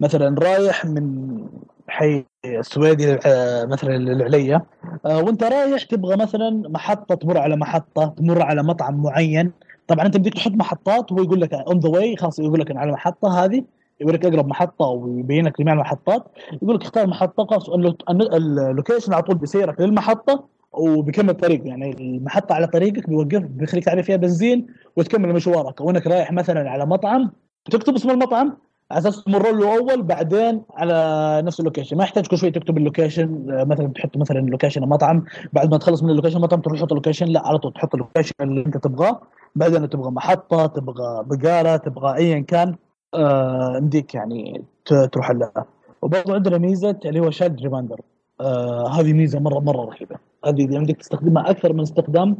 مثلا رايح من حي السويدي آه، مثلا للعليا. آه، وانت رايح تبغى مثلا محطة تمر على محطة تمر على مطعم معين. طبعا انت بدك تحط محطات وهو يقول لك on the way خلاص يقول لك على المحطة هذه. يقول لك اقرب محطة ويبين لك جميع المحطات. يقول لك اختار محطة خلاص ال lo- ال location على طول بيسيرك للمحطة وبيكمل طريق يعني المحطة على طريقك بيوقف بيخليك تعبي فيها بنزين وتكمل مشوارك. أو انك رايح مثلا على مطعم تكتب اسم المطعم على أساس تمر له أول بعدين على نفس ال location. ما يحتاج كل شوي تكتب ال location آه، مثلا تحط مثلا ال location المطعم بعد ما تخلص من ال location المطعم تروح تحط ال location. لا على طول تحط ال location اللي أنت تبغاه. بعدين تبغى محطة تبغى بقالة تبغى ايا كان آه، يمديك يعني تروح لها. وبرضه عندنا ميزة اللي هو child reminder آه هذه ميزة مره مرة رهيبة. هذه اللي عندك تستخدمها أكثر من استخدام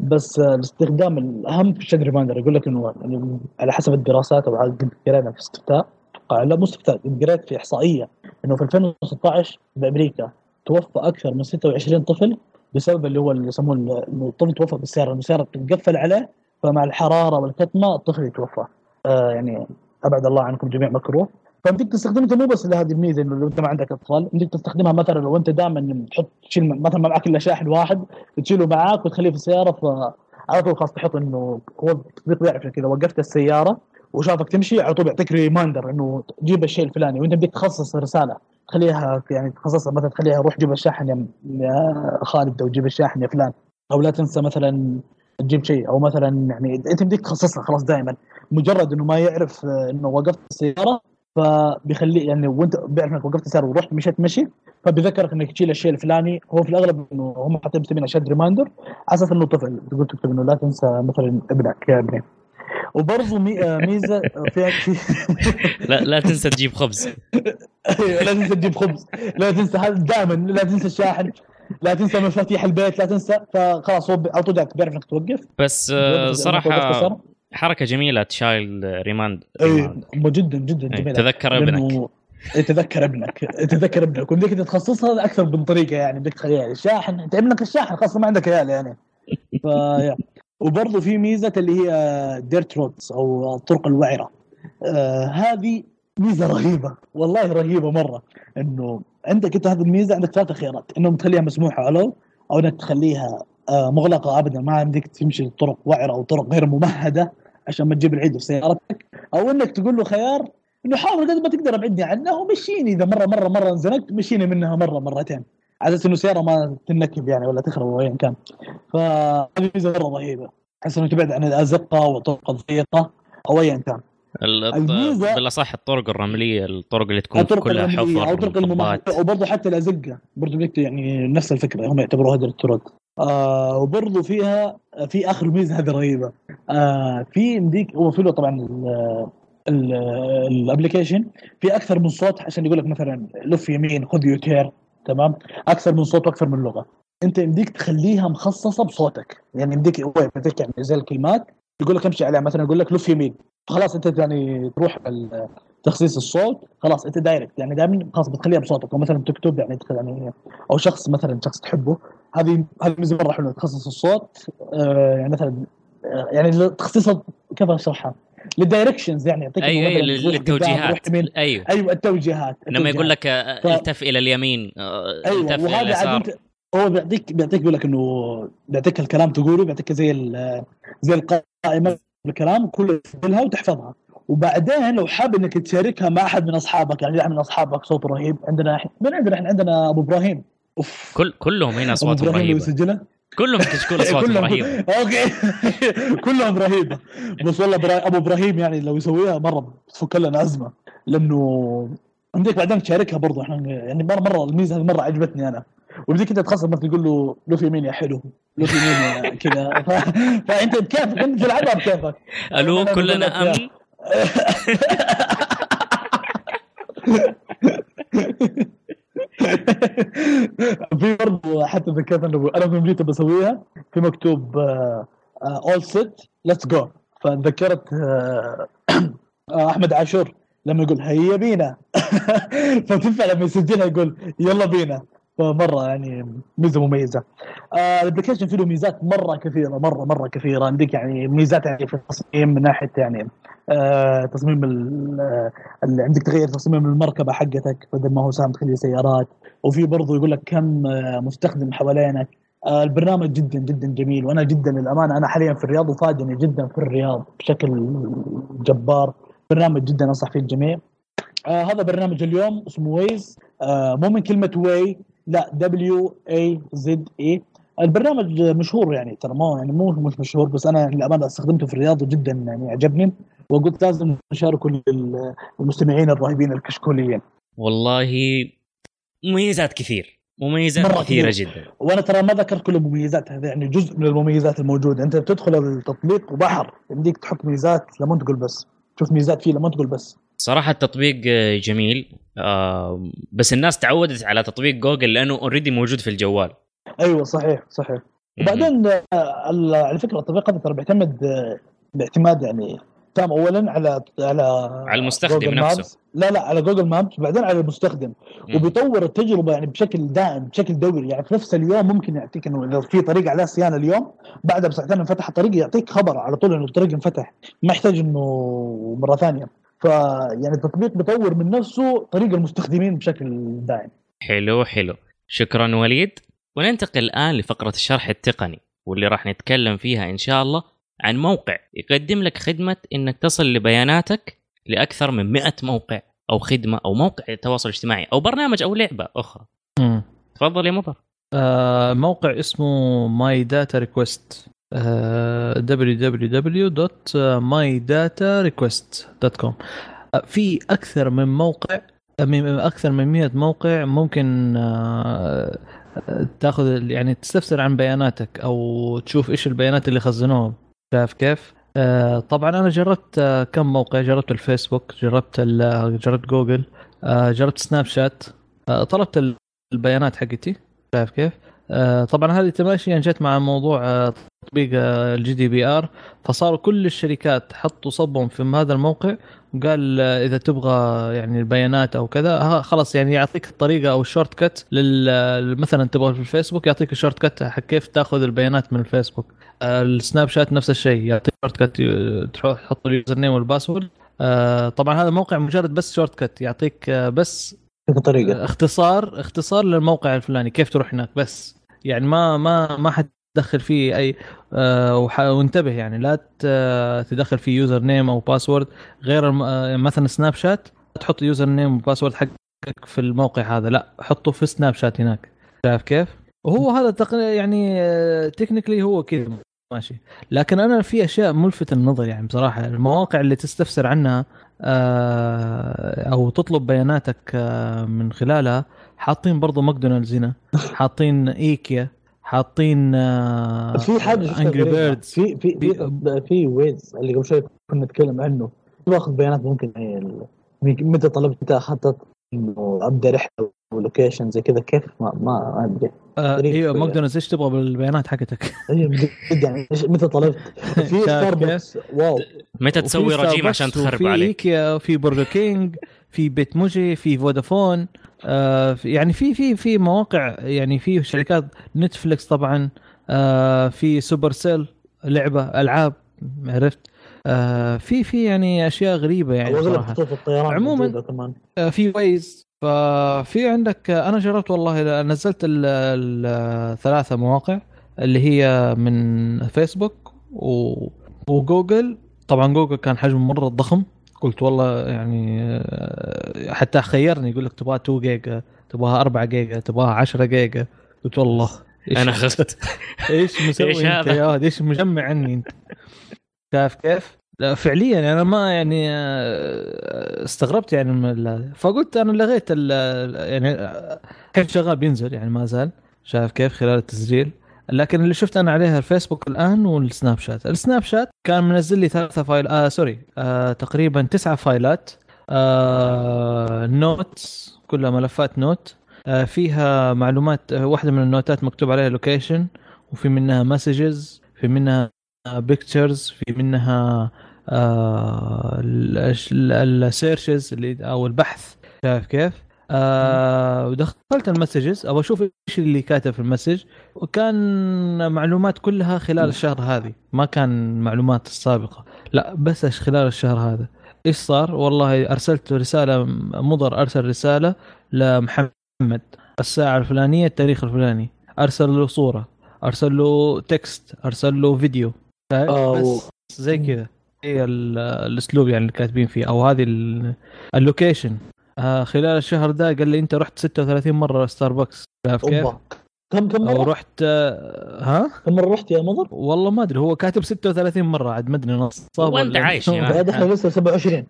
بس آه الاستخدام الأهم في ال child reminder يقول لك إنه يعني على حسب الدراسات أو قد قرينا في استفتاء آه لا مو استفتاء قريت في إحصائية إنه في 2016 بأمريكا توفى أكثر من 26 طفل بسبب اللي هو اللي إنه الطفل توفى بالسيارة. السيارة تتقفل عليه فمع الحرارة والكتمة الطفل يتوفى. آه يعني أبعد الله عنكم جميع مكروه. فبدك تستخدمها مو بس لهذه الميزة إنه لو انت ما عندك أطفال بدك تستخدمها مثلا لو انت دائما تحط تشيل مثلا ما معك إلا شاحن واحد تشيله معاك وتخليه في السيارة فعلى طول خلاص تحط إنه هو التطبيق بيعرف كذا وقفت السيارة وشافك تمشي على طول بيعطيك reminder إنه جيب الشيء الفلاني وأنت بدك تخصص رسالة تخليها يعني تخصصها مثلا تخليها روح جيب الشاحن يا, خالد أو جيب الشاحن يا فلان أو لا تنسى مثلا تجيب شيء أو مثلا يعني أنت بدك تخصصها خلاص دائما مجرد إنه ما يعرف إنه وقفت السيارة فبيخليه يعني وانت بيعرف انك وقفت السيارة ورحت مشيت مشي. فبيذكرك إنك تشيل الشيء الفلاني. هو في الأغلب إنه هم حاطين مسمينها child reminder على أساس إنه طفل. تقول تكتب إنه لا تنسى مثلا ابنك يا ابني. وبرضه. آه، ميزة في في [LAUGHS] لا لا تنسى تجيب خبز. أيوة، لا تنسى تجيب خبز. لا تنسى هذا دائما لا تنسى الشاحن. لا تنسى مفاتيح البيت لا تنسى. فخلاص هو على طول بيعرف إنك توقف. بس آه، صراحة. حركة جميلة child reminder أي جدا جدا جميلة. تذكر ابنك. تذكر ابنك تذكر ابنك. وبدك تخصصها أكثر من طريقه يعني بدك تخليها الشاحن أنت ابنك الشاحن خاصة ما عندك عيال يعني. ف وبرضه في ميزة اللي هي ديرت رودز أو الطرق الوعرة. آه هذه ميزة رهيبة والله رهيبة مرة. إنه عندك أنت هذه الميزة عندك ثلاث خيارات. إنه تخليها مسموحة ألو أو إنك تخليها آه مغلقة ابدا. ما عندك تمشي طرق وعرة أو طرق غير ممهدة. عشان ما تجيب العيد في سيارتك أو إنك تقول له خيار إنه حاول قد ما تقدر أبعدني عنها ومشيني. إذا مره مره مرة انزنقت مشيني منها مره مرتين. على أساس إنه سيارة ما تنكب يعني ولا تخرب أو ايا كان. فهذه ميزة مره رهيبة. أحس إنه تبعد عن الأزقة والطرق الضيقة أو ايا كان. ال- الميزة- بالأصح الطرق الرملية الطرق اللي تكون الطرق كلها حفر أو الطرق الممهده. وبرضه حتى الأزقة. برضه يعني نفس الفكرة. هم يعتبروها dirt road آه وبرضه فيها في آخر ميزه هذه رهيبة. آه في يمديك هو في طبعا ال application في أكثر من صوت عشان يقول لك مثلا لف يمين خذ U-turn تمام؟ أكثر من صوت وأكثر من لغة. أنت يمديك تخليها مخصصة بصوتك. يعني يمديك هو يعني زي الكلمات يقول لك امشي عليها. مثلا يقول لك لف يمين. خلاص أنت يعني تروح تخصيص الصوت. خلاص أنت direct يعني دائما خلاص بتخليها بصوتك. أو مثلا تكتب يعني يعني أو شخص مثلا شخص تحبه هذه هذه ميزه مره حلوة تخصص الصوت. آه يعني مثلا آه يعني تخصيصها كيف أشرحها؟ للدايركشنز يعني يعطيك أيوه أيوه للتوجيهات. أيوه. أيوه التوجيهات لما يقول لك ف... التف إلى اليمين أيوه التف إلى اليسار. انت هو بيعطيك بيعطيك بيقول لك إنه بيعطيك الكلام تقوله بيعطيك زي زي القائمة الكلام كله تسجلها وتحفظها. وبعدين لو حاب إنك تشاركها مع أحد من أصحابك يعني احد من أصحابك صوته رهيب عندنا من عندنا إحنا عندنا أبو إبراهيم. أوف. كل كلهم هنا اصواتهم رهيبة. كلهم كشكول اصواتهم [LAUGHS] رهيبه أوكي. [LAUGHS] كلهم رهيبه بس والله برا... أبو إبراهيم يعني لو يسويها مرة بتفك لنا أزمة. لأنه عندك بعدين تشاركها برضه إحنا يعني مره مرة الميزة هذه مرة عجبتني أنا. وبديك أنت تخصص مثلا تقول له له في يمين يا حلو. له في يمين كذا. ف... [LAUGHS] فأنت بكيفك أنت تلعبها بكيفك ألو كلنا أمن؟ [LAUGHS] في برضه حتى ذكرت إنه أنا في أمريكا بسويها في مكتوب all set let's go فذكرت آه، [CLEARS THROAT] آه، أحمد عاشور لما يقول هيا بينا. [LAUGHS] فتنفع لما يسجلها يقول يلا بينا. فمرة يعني ميزة مميزة. آه ال application فيه له ميزات مرة كثيرة مرة مرة كثيرة. عندك يعني ميزات يعني في التصميم من ناحية يعني آه تصميم اللي عندك تغير تصميم المركبة حقتك بدل ما هو سهم تخليه سيارات. وفي برضه يقول لك كم آه مستخدم حوالينك. آه البرنامج جدا جدا جميل. وأنا جدا للأمانة أنا حاليا في الرياض وفادني جدا في الرياض بشكل جبار. برنامج جدا أنصح فيه الجميع. آه هذا برنامج اليوم اسمه Waze آه مو من كلمة واي لا دبليو اي زد اي البرنامج مشهور يعني ترى ما يعني مو مش مشهور بس أنا للأمانة استخدمته في الرياض وجدا يعني عجبني وقلت لازم نشاركه للمستمعين الرهيبين الكشكوليين. والله مميزات كثير مميزات كثيرة جدا. وأنا ترى ما ذكرت كل المميزات هذه يعني جزء من المميزات الموجودة. أنت بتدخل التطبيق وبحر يمديك تحط ميزات لما تقول بس. تشوف ميزات فيه لما تقول بس. صراحة التطبيق جميل. آه بس الناس تعودت على تطبيق جوجل لأنه already موجود في الجوال. أيوه صحيح صحيح. وبعدين آه، على فكرة التطبيق هذا ترى بيعتمد آه، باعتماد يعني تام اولا على على على المستخدم نفسه. لا لا على جوجل مابس وبعدين على المستخدم. مم. وبيطور التجربة يعني بشكل دائم بشكل دوري. يعني في نفس اليوم ممكن يعطيك إنه لو في طريق على صيانة اليوم بعدها بساعتين انفتح الطريق يعطيك خبر على طول إنه الطريق انفتح. ما يحتاج إنه مرة ثانية. فيعني التطبيق بيطور من نفسه طريق المستخدمين بشكل دائم. حلو حلو. شكرا وليد. وننتقل الآن لفقرة الشرح التقني واللي راح نتكلم فيها إن شاء الله عن موقع يقدم لك خدمة إنك تصل لبياناتك لأكثر من 100 موقع أو خدمة أو موقع تواصل اجتماعي أو برنامج أو لعبة أخرى. امم تفضل يا مطر. آه موقع اسمه My Data Request www.mydatarequest.com في أكثر من موقع أكثر من 100 موقع ممكن آه، تاخذ يعني تستفسر عن بياناتك أو تشوف إيش البيانات اللي خزنوها شايف كيف؟ آه، طبعا أنا جربت آه، كم موقع جربت الفيسبوك جربت جربت جوجل جربت Snapchat طلبت البيانات حقتي شايف كيف؟ طبعا هذه تماشيا جت مع موضوع تطبيق ال GDPR. فصاروا كل الشركات حطوا صبهم في هذا الموقع. وقال إذا تبغى يعني البيانات أو كذا خلاص يعني يعطيك الطريقة أو ال shortcut مثلا تبغى في الفيسبوك يعطيك ال shortcut حق كيف تأخذ البيانات من الفيسبوك. ال Snapchat نفس الشيء يعطيك shortcut تروح تحط ال username وال password. طبعا هذا الموقع مجرد بس shortcut يعطيك بس طريقه اختصار اختصار للموقع الفلاني كيف تروح هناك بس يعني ما ما ما حد تدخل فيه أي آه وانتبه يعني لا تدخل فيه username أو password غير آه، مثلا Snapchat تحط username و password حقك في الموقع هذا لا حطه في Snapchat هناك شايف كيف؟ وهو هذا. يعني technically آه، هو كذا ماشي لكن أنا في أشياء ملفته للنظر يعني بصراحة المواقع اللي تستفسر عنها آه، أو تطلب بياناتك من خلالها حاطين برضو ماكدونالدز هنا حاطين إيكيا حاطين آه، في حاجة Angry Birds في في في في Waze اللي قبل شوي كنا نتكلم عنه باخذ بيانات ممكن متى طلبت متى اخذت إنه أبدأ رحلة و location زي كذا كيف؟ ما ما ادري غريب أيوه. ماكدونالدز إيش تبغى بالبيانات حقتك؟ اي من جد يعني إيش- متى طلبت؟ [LAUGHS] في Starbucks wow. متى تسوي رجيم عشان تخرب وفي عليه إيكيا في Burger King في Bitmoji في فودافون آه في- يعني في في في مواقع يعني في شركات Netflix طبعا آه في Supercell لعبة ألعاب عرفت؟ آه في في يعني أشياء غريبة يعني صراحة. خطوط الطيران عموماً- آه، في Waze ففي عندك آه، أنا جربت والله نزلت الثلاثه مواقع اللي هي من فيسبوك و... وجوجل. طبعا جوجل كان حجمه مرة ضخم. قلت والله يعني آه، حتى خيرني يقول لك تبغى 2 جيجا تبغاها 4 جيجا تبغاها 10 جيجا قلت والله إيش أنا اخذت إيش مسوي إيش أنت؟ يا إيش مجمع عني أنت؟ شايف كيف؟ لا فعليا أنا ما يعني آه، استغربت يعني من فقلت أنا لغيت يعني آه، كان شغال بينزل يعني ما زال شايف كيف خلال التسجيل لكن اللي شفت أنا عليها الفيسبوك الآن وال Snapchat ال Snapchat كان منزل لي ثلاثة file آه sorry آه تقريبا تسعة file ات آه notes كلها ملفات note آه فيها معلومات آه، واحدة من ال note ات مكتوب عليها location وفي منها messages في منها pictures في منها آه ال searches اللي أو البحث. شايف كيف؟ آه ودخلت ال messages. أبغى أشوف إيش اللي كاتب في ال message وكان معلومات كلها خلال الشهر هذه. ما كان معلومات السابقة. لا بس خلال الشهر هذا؟ إيش صار؟ والله أرسلت رسالة مضر أرسل رسالة لمحمد الساعة الفلانية التاريخ الفلاني. أرسل له صورة أرسل له text أرسل له فيديو فاهم؟ آه، بس زي كذا هي ال- الأسلوب يعني اللي كاتبين فيه أو هذه ال- ال location آه خلال الشهر ده قال لي أنت رحت 36 مرة ستاربكس شايف كيف؟ أوبا كم كم أو مره؟ رحت آه ها؟ كم مرة رحت يا مضر؟ والله ما أدري هو كاتب 36 مرة عاد ما أدري نصاب وأنت ولا- عايش. بعد إحنا لسه 27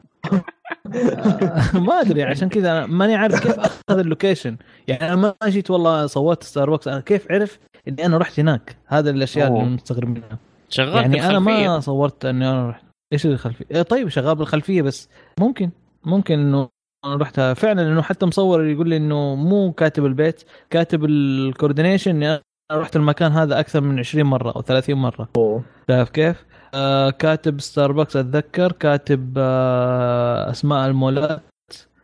آه، ما أدري عشان كذا أنا ماني عارف كيف أخذ ال location يعني أنا ما جيت والله صورت ستاربكس أنا كيف عرف إني أنا رحت هناك هذا الأشياء أوه. اللي مستغرب منها شغال يعني أنا. ما صورت إني أنا رحت إيش الخلفية؟ إيه طيب شغال بالخلفية بس ممكن ممكن إنه أنا رحت فعلا إنه حتى مصور يقول لي إنه مو كاتب البيت كاتب ال coordination إني أنا رحت المكان هذا أكثر من 20 مرة أو 30 مرة أوه. شايف كيف؟ آه كاتب ستاربكس أتذكر كاتب آه أسماء المولات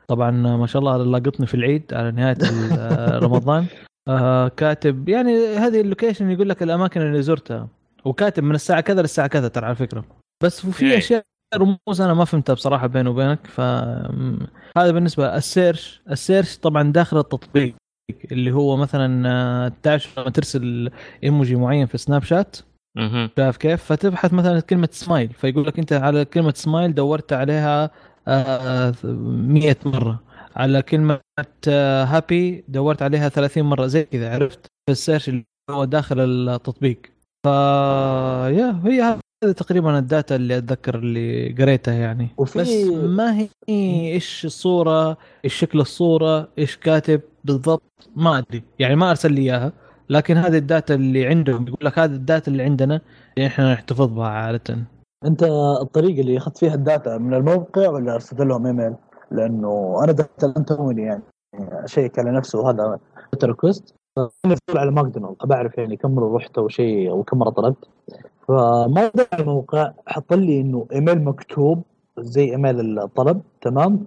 طبعا ما شاء الله لاقطني في العيد على نهاية [LAUGHS] آه، رمضان آه كاتب يعني هذه ال location يقول لك الأماكن اللي زرتها وكاتب من الساعة كذا للساعة كذا ترى على فكرة. بس وفي إيه. أشياء رموز أنا ما فهمتها بصراحة بيني وبينك ف هذا بالنسبة ال search. ال search طبعا داخل التطبيق اللي هو مثلا آه، تعرف لما ترسل إيموجي معين في سناب شات. شايف كيف؟ فتبحث مثلا كلمة سمايل فيقول لك أنت على كلمة سمايل دورت عليها آه، 100 مرة. على كلمة happy دورت عليها 30 مرة. زي كذا عرفت؟ في ال search اللي هو داخل التطبيق. ف يا هي هذه تقريبا ال data اللي أتذكر اللي قريتها يعني. وفي- بس ما هي إيش الصورة إيش شكل الصورة إيش كاتب بالضبط ما أدري. يعني ما أرسل لي إياها لكن هذه ال data اللي عندهم يقول لك هذه ال data اللي عندنا اللي إحنا نحتفظ بها عادة. أنت الطريقة اللي أخذت فيها ال data من الموقع ولا أرسلت لهم إيميل؟ لأنه أنا دخلت الان توني يعني أشيك على نفسه هذا request فانا على ماكدونالد ابى أعرف يعني كم مرة رحت أو شيء أو كم مرة طلبت فما على الموقع حط لي إنه إيميل مكتوب زي إيميل الطلب تمام؟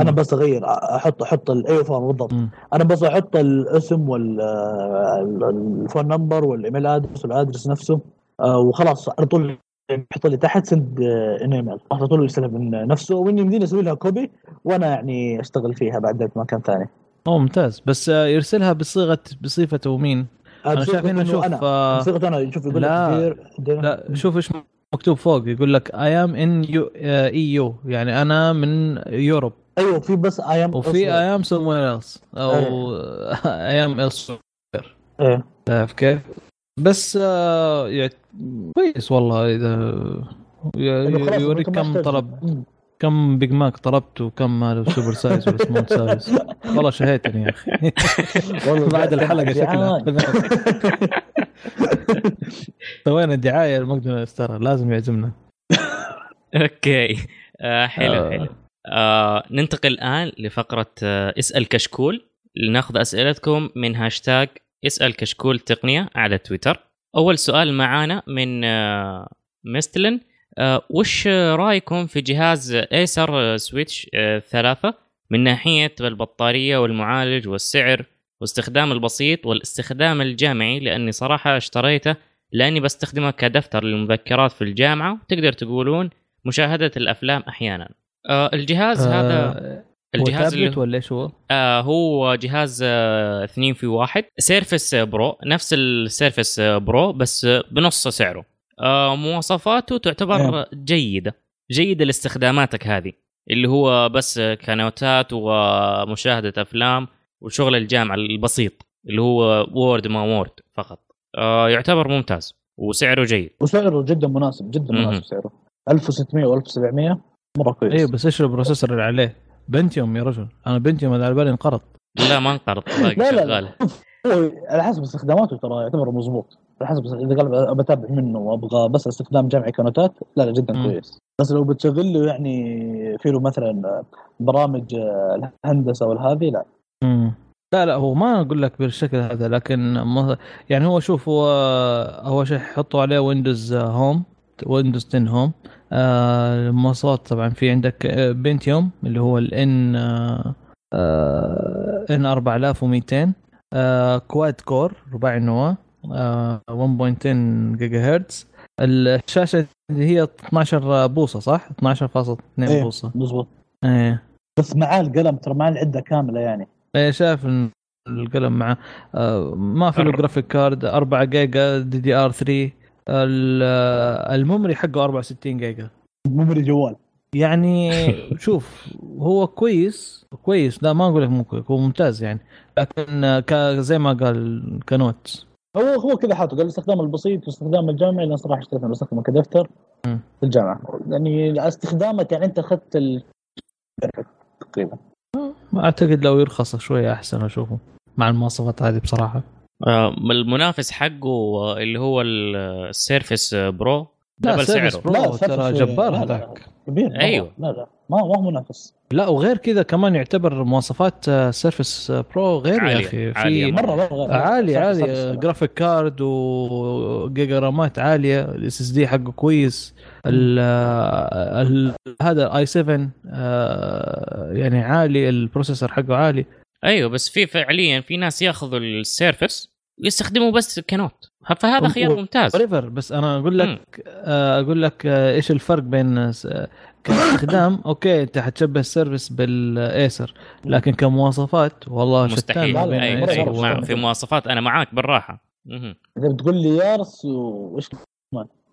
أنا بس أغير أحط أحط أيوه فاهم بالضبط. أنا بس أحط الاسم وال phone number وال email address وال address نفسه وخلاص على طول يحط لي تحت send an email على طول يستلم من نفسه واني يمديني أسوي لها copy وأنا يعني أشتغل فيها بعدين في مكان ثاني. أوه ممتاز. بس يرسلها بصيغة بصفته مين؟ أنا شايف هنا شوف أنا. آه، صيغه أنا. شوف يقول لا. لا شوف إيش مكتوب فوق. يقول لك I am in EU يعني أنا من Europe أيوه في بس I am وفي I am somewhere else. أو I am إيه شايف كيف؟ بس آه، يعني كويس والله إذا خلاص يوريك كم. طلب. كم بيج ماك طلبت وكم هذا super size ولا small size والله شهيتني يا أخي. [LAUGHS] والله بعد الحلقة. [LAUGHS] شكلها. [LAUGHS] سوينا دعاية لماكدونالدز ترى لازم يعزمنا. okay. آه حلو آه. حلو. آه ننتقل الآن لفقرة آه اسأل كشكول. لنأخذ أسئلتكم من هاشتاج اسأل كشكول تقنية على تويتر. أول سؤال معانا من آه مستلن. وش رأيكم في جهاز ايسر سويتش آه ثلاثة؟ من ناحية البطارية والمعالج والسعر واستخدام البسيط والاستخدام الجامعي لأني صراحة اشتريته لأني بستخدمه كدفتر للمذكرات في الجامعة تقدر تقولون مشاهدة الأفلام أحيانا. آه الجهاز هذا آه، الجهاز هو اللي ولا إيش هو؟ آه هو جهاز آه اثنين في واحد. سيرفس برو نفس السيرفس برو بس آه، بنص سعره. آه مواصفاته تعتبر جيدة. جيدة لاستخداماتك هذه. اللي هو بس كنوتات ومشاهدة أفلام وشغل الجامعة البسيط اللي هو وورد ما وورد فقط. آه يعتبر ممتاز وسعره جيد. وسعره جدا مناسب جدا. مناسب سعره. 1600 و 1700 مرة كويس. أيوه بس إيش ال processor اللي عليه؟ بنتيوم يا رجل. أنا بنتيوم هذا على بالي انقرض. لا ما انقرض لا لا شغال. لا هو على حسب استخداماته ترى يعتبر مظبوط على حسب إذا قال بتابع منه وأبغى بس استخدام جامعي كنوتات لا لا جدا. كويس. بس لو بتشغل له يعني في له مثلا برامج آه، الهندسة والهذه لا. لا لا هو ما أقول لك بالشكل هذا لكن ما يعني هو شوف هو أول شيء حطوا عليه ويندوز home ويندوز 10 home آه المواصفات طبعا في عندك آه، بنتيوم اللي هو الان N 4200 آه quad core رباعي النواه. آه 1.10 جيجا هرتز الشاشة اللي هي 12 بوصة صح؟ 12.2 إيه. بوصة. مظبوط. إيه. بس معاه القلم ترى معاه العدة كاملة يعني. إيه شايف القلم معه آه ما في له graphic card 4 جيجا DDR 3 ال- آه، ال memory حقه 64 جيجا memory جوال. يعني [LAUGHS] شوف هو كويس كويس. لا ما أقول لك مو كويس هو ممتاز يعني. لكن آه، ك زي ما قال ك note. هو هو كذا حاطه قال الاستخدام البسيط واستخدام الجامعي لأن صراحة اشتريته بستخدمه كدفتر. في الجامعة. يعني استخدامك يعني أنت أخذت ال... تقريبا. ما أعتقد لو يرخص شوية أحسن أشوفه مع المواصفات هذه بصراحة. آه المنافس حقه اللي هو ال- ال Surface Pro لا دبل Surface Pro لا، ترى جبار هذاك. كبير. أيوه. لا لا. ما ما هو منافس. لا وغير كذا كمان يعتبر مواصفات آه، Surface Pro غير يا أخي. عالية في مرة. مرة. مرة. غير. عالي Surface- عالي Surface- graphic card وجيجا رامات عالية. ال SSD حقه كويس. ال ال هذا i7 آه، يعني عالي. ال processor حقه عالي. أيوه بس في فعليا في ناس ياخذوا ال Surface ويستخدموا بس ك note. فهذا خيار ممتاز. بس أنا أقول لك آه، أقول لك آه، إيش الفرق بين كاستخدام أوكي أنت حتشبه ال Surface بال Acer لكن كمواصفات والله مستحيل. في مواصفات أنا معاك بالراحة. إذا بتقول لي Yaris وإيش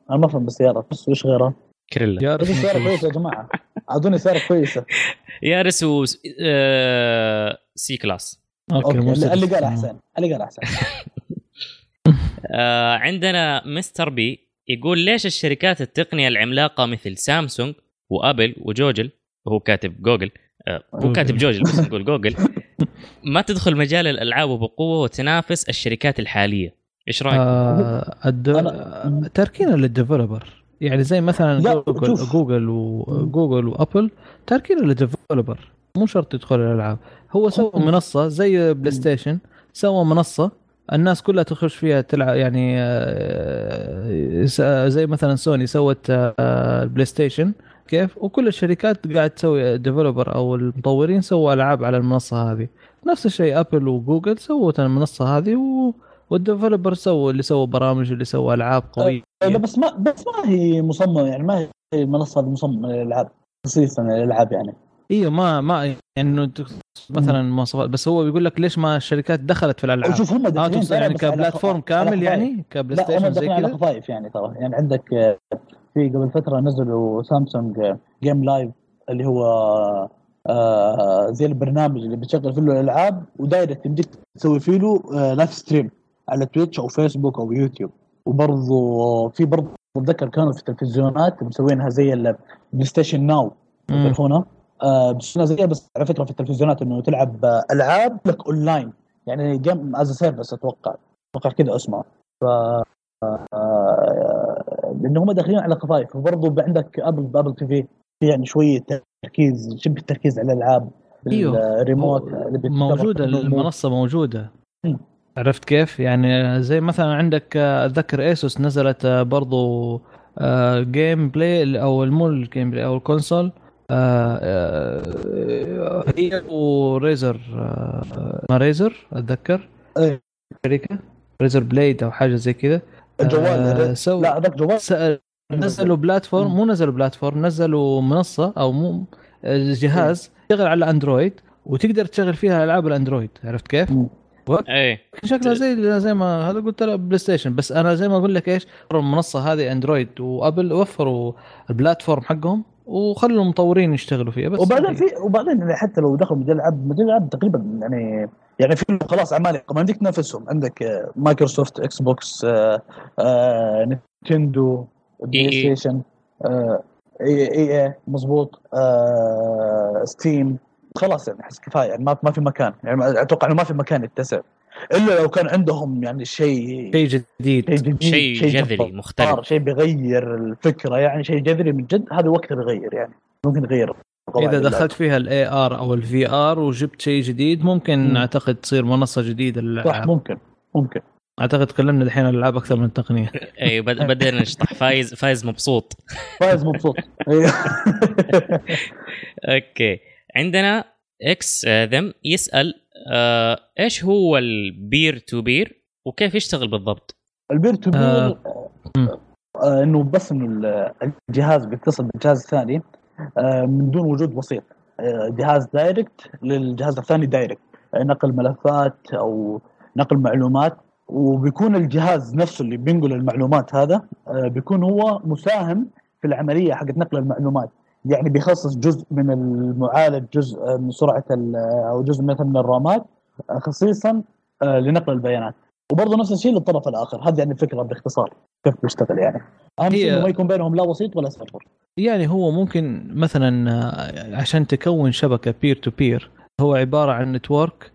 أنا ما أفهم بالسيارات بس وش غيرها Corolla يا بس السياره كويسة يا جماعة. أعطوني سياره كويسة. [LAUGHS] Yaris و آه... C-Class okay اللي. قال أحسن اللي قال أحسن. [LAUGHS] آه عندنا Mr. B يقول ليش الشركات التقنية العملاقة مثل سامسونج وآبل وجوجل وهو كاتب جوجل آه هو كاتب جوجل بس [LAUGHS] نقول جوجل. ما تدخل مجال الألعاب بقوه وتنافس الشركات الحالية. إيش رأيك؟ آه الد... أنا- تركينا لل developer. يعني زي مثلا لا، جوجل شوف. جوجل وجوجل وأبل تركينا لل developer. مو شرط يدخل الألعاب. هو سوى منصة زي بلاي ستيشن سوى منصة الناس كلها تخش فيها تلعب يعني آه، زي مثلا سوني سوت آه، البلاي ستيشن كيف؟ وكل الشركات قاعد تسوي developer أو المطورين سووا ألعاب على المنصة هذه. نفس الشيء ابل وجوجل سووا المنصة هذه و... وال developer سووا اللي سووا برامج اللي سووا ألعاب قوية. بس ما بس ما هي مصممة يعني ما هي هذه مصممه للألعاب خصيصا للالعاب يعني. أيوه ما ما يعني إنه مثلا مواصفات بس هو بيقول لك ليش ما الشركات دخلت في الألعاب؟ شوف هم داخلين ترى يعني ك platform كامل يعني؟ كبلاي ستيشن زي داخلين على كذا؟ خفايف يعني ترى. يعني عندك آه، في قبل فترة نزلوا سامسونج آه، Game Live اللي هو آه، زي البرنامج اللي بتشغل فيه الألعاب و direct يمديك تسوي فيه له آه، live stream على Twitch أو فيسبوك أو يوتيوب وبرضه في برضه أتذكر كانوا في التلفزيونات مسوينها زي ال PlayStation Now آه بس زيها بس على فكرة في التلفزيونات إنه تلعب آه، ألعاب لك اونلاين يعني game as service أتوقع. أتوقع كذا اسمها آه، لأنه هم داخلين على قضايا فبرضه عندك ابل بابل تي في في يعني شوية تركيز شبه تركيز على الألعاب أيوه. الريموت موجودة. المنصة موجودة. عرفت كيف؟ يعني زي مثلا عندك آه، أتذكر ايسوس نزلت آه، برضو آه، جيم بلاي أو مو الجيم بلاي أو الكونسول آه، آه، هي وريزر آه، ما ريزر أتذكر إيه. شركة Razer Blade أو حاجة زي كذا آه، الجوال سو لا هذاك جوال. س- نزلوا platform مو نزلوا platform نزلوا منصة أو مو جهاز يشتغل على أندرويد وتقدر تشغل فيها ألعاب الأندرويد عرفت كيف؟ إيه. شكلها زي زي ما هذا قلت لك بلاي ستيشن بس أنا زي ما أقول لك إيش المنصة هذه أندرويد وأبل وفروا ال platform حقهم وخلوا المطورين يشتغلوا فيها بس وبعدين في وبعدين يعني حتى لو دخلوا مجال العاب مجال العاب تقريبا يعني يعني في خلاص عمالقه ما عندك تنافسهم عندك آه، Microsoft Xbox آه، آه، Nintendo بلاي إي. ستيشن إي إي إي مضبوط Steam. خلاص يعني أحس كفاية. يعني ما ما في مكان. يعني أتوقع إنه ما في مكان يتسع. إلا لو كان عندهم يعني شيء شيء جديد. شيء جديد شيء جذري مختلف. شيء بيغير الفكرة. يعني شيء جذري من جد هذا وقته بيغير يعني. ممكن يغير إذا. دخلت فيها ال AR أو ال VR وجبت شيء جديد ممكن مم. أعتقد تصير منصة جديدة صح للالعاب ممكن ممكن أعتقد تكلمنا دحين عن الألعاب أكثر من التقنيه [LAUGHS] بد- بدينا نشطح فايز فايز مبسوط [LAUGHS] فايز مبسوط. [LAUGHS] okay عندنا X آه، ذم يسأل آه إيش هو ال peer to peer وكيف يشتغل بالضبط؟ ال peer to peer آه. مم. آه، إنه بس إنه ال- الجهاز بيتصل بالجهاز الثاني آه، من دون وجود وسيط. آه، جهاز direct للجهاز الثاني direct. آه، نقل ملفات أو نقل معلومات. وبيكون الجهاز نفسه اللي بينقل المعلومات هذا آه، بيكون هو مساهم في العملية حقت نقل المعلومات. يعني بيخصص جزء من المعالج جزء آه، من سرعة أو جزء مثلا من الرامات آه، خصيصا آه، لنقل البيانات. وبرضه نفس الشيء للطرف الآخر. هذه يعني الفكرة باختصار كيف بيشتغل يعني. اهم شيء ما يكون بينهم لا وسيط ولا server يعني هو ممكن مثلا آه، عشان تكون شبكة peer to peer هو عبارة عن network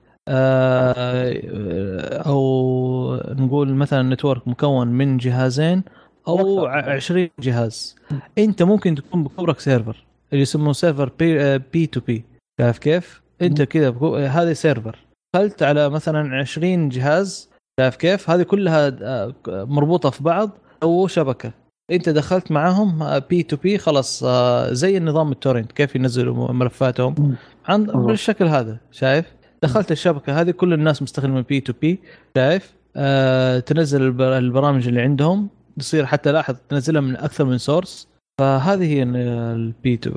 أو نقول مثلا network مكون من جهازين أو وأكثر. ع- 20 جهاز أنت ممكن تكون بكبرك server اللي يسموه server P, P to P عارف كيف؟ أنت. كذا هذا server دخلت على مثلا 20 جهاز شايف كيف؟ هذه كلها آه، مربوطة في بعض أو شبكة انت دخلت معاهم P2P خلاص آه، زي النظام ال torrent كيف ينزلوا ملفاتهم. عن. بالشكل هذا شايف دخلت الشبكة هذه كل الناس مستخدمه P2P شايف آه تنزل الب- البرامج اللي عندهم تصير حتى لاحظ تنزلها من أكثر من source فهذه هي ال P2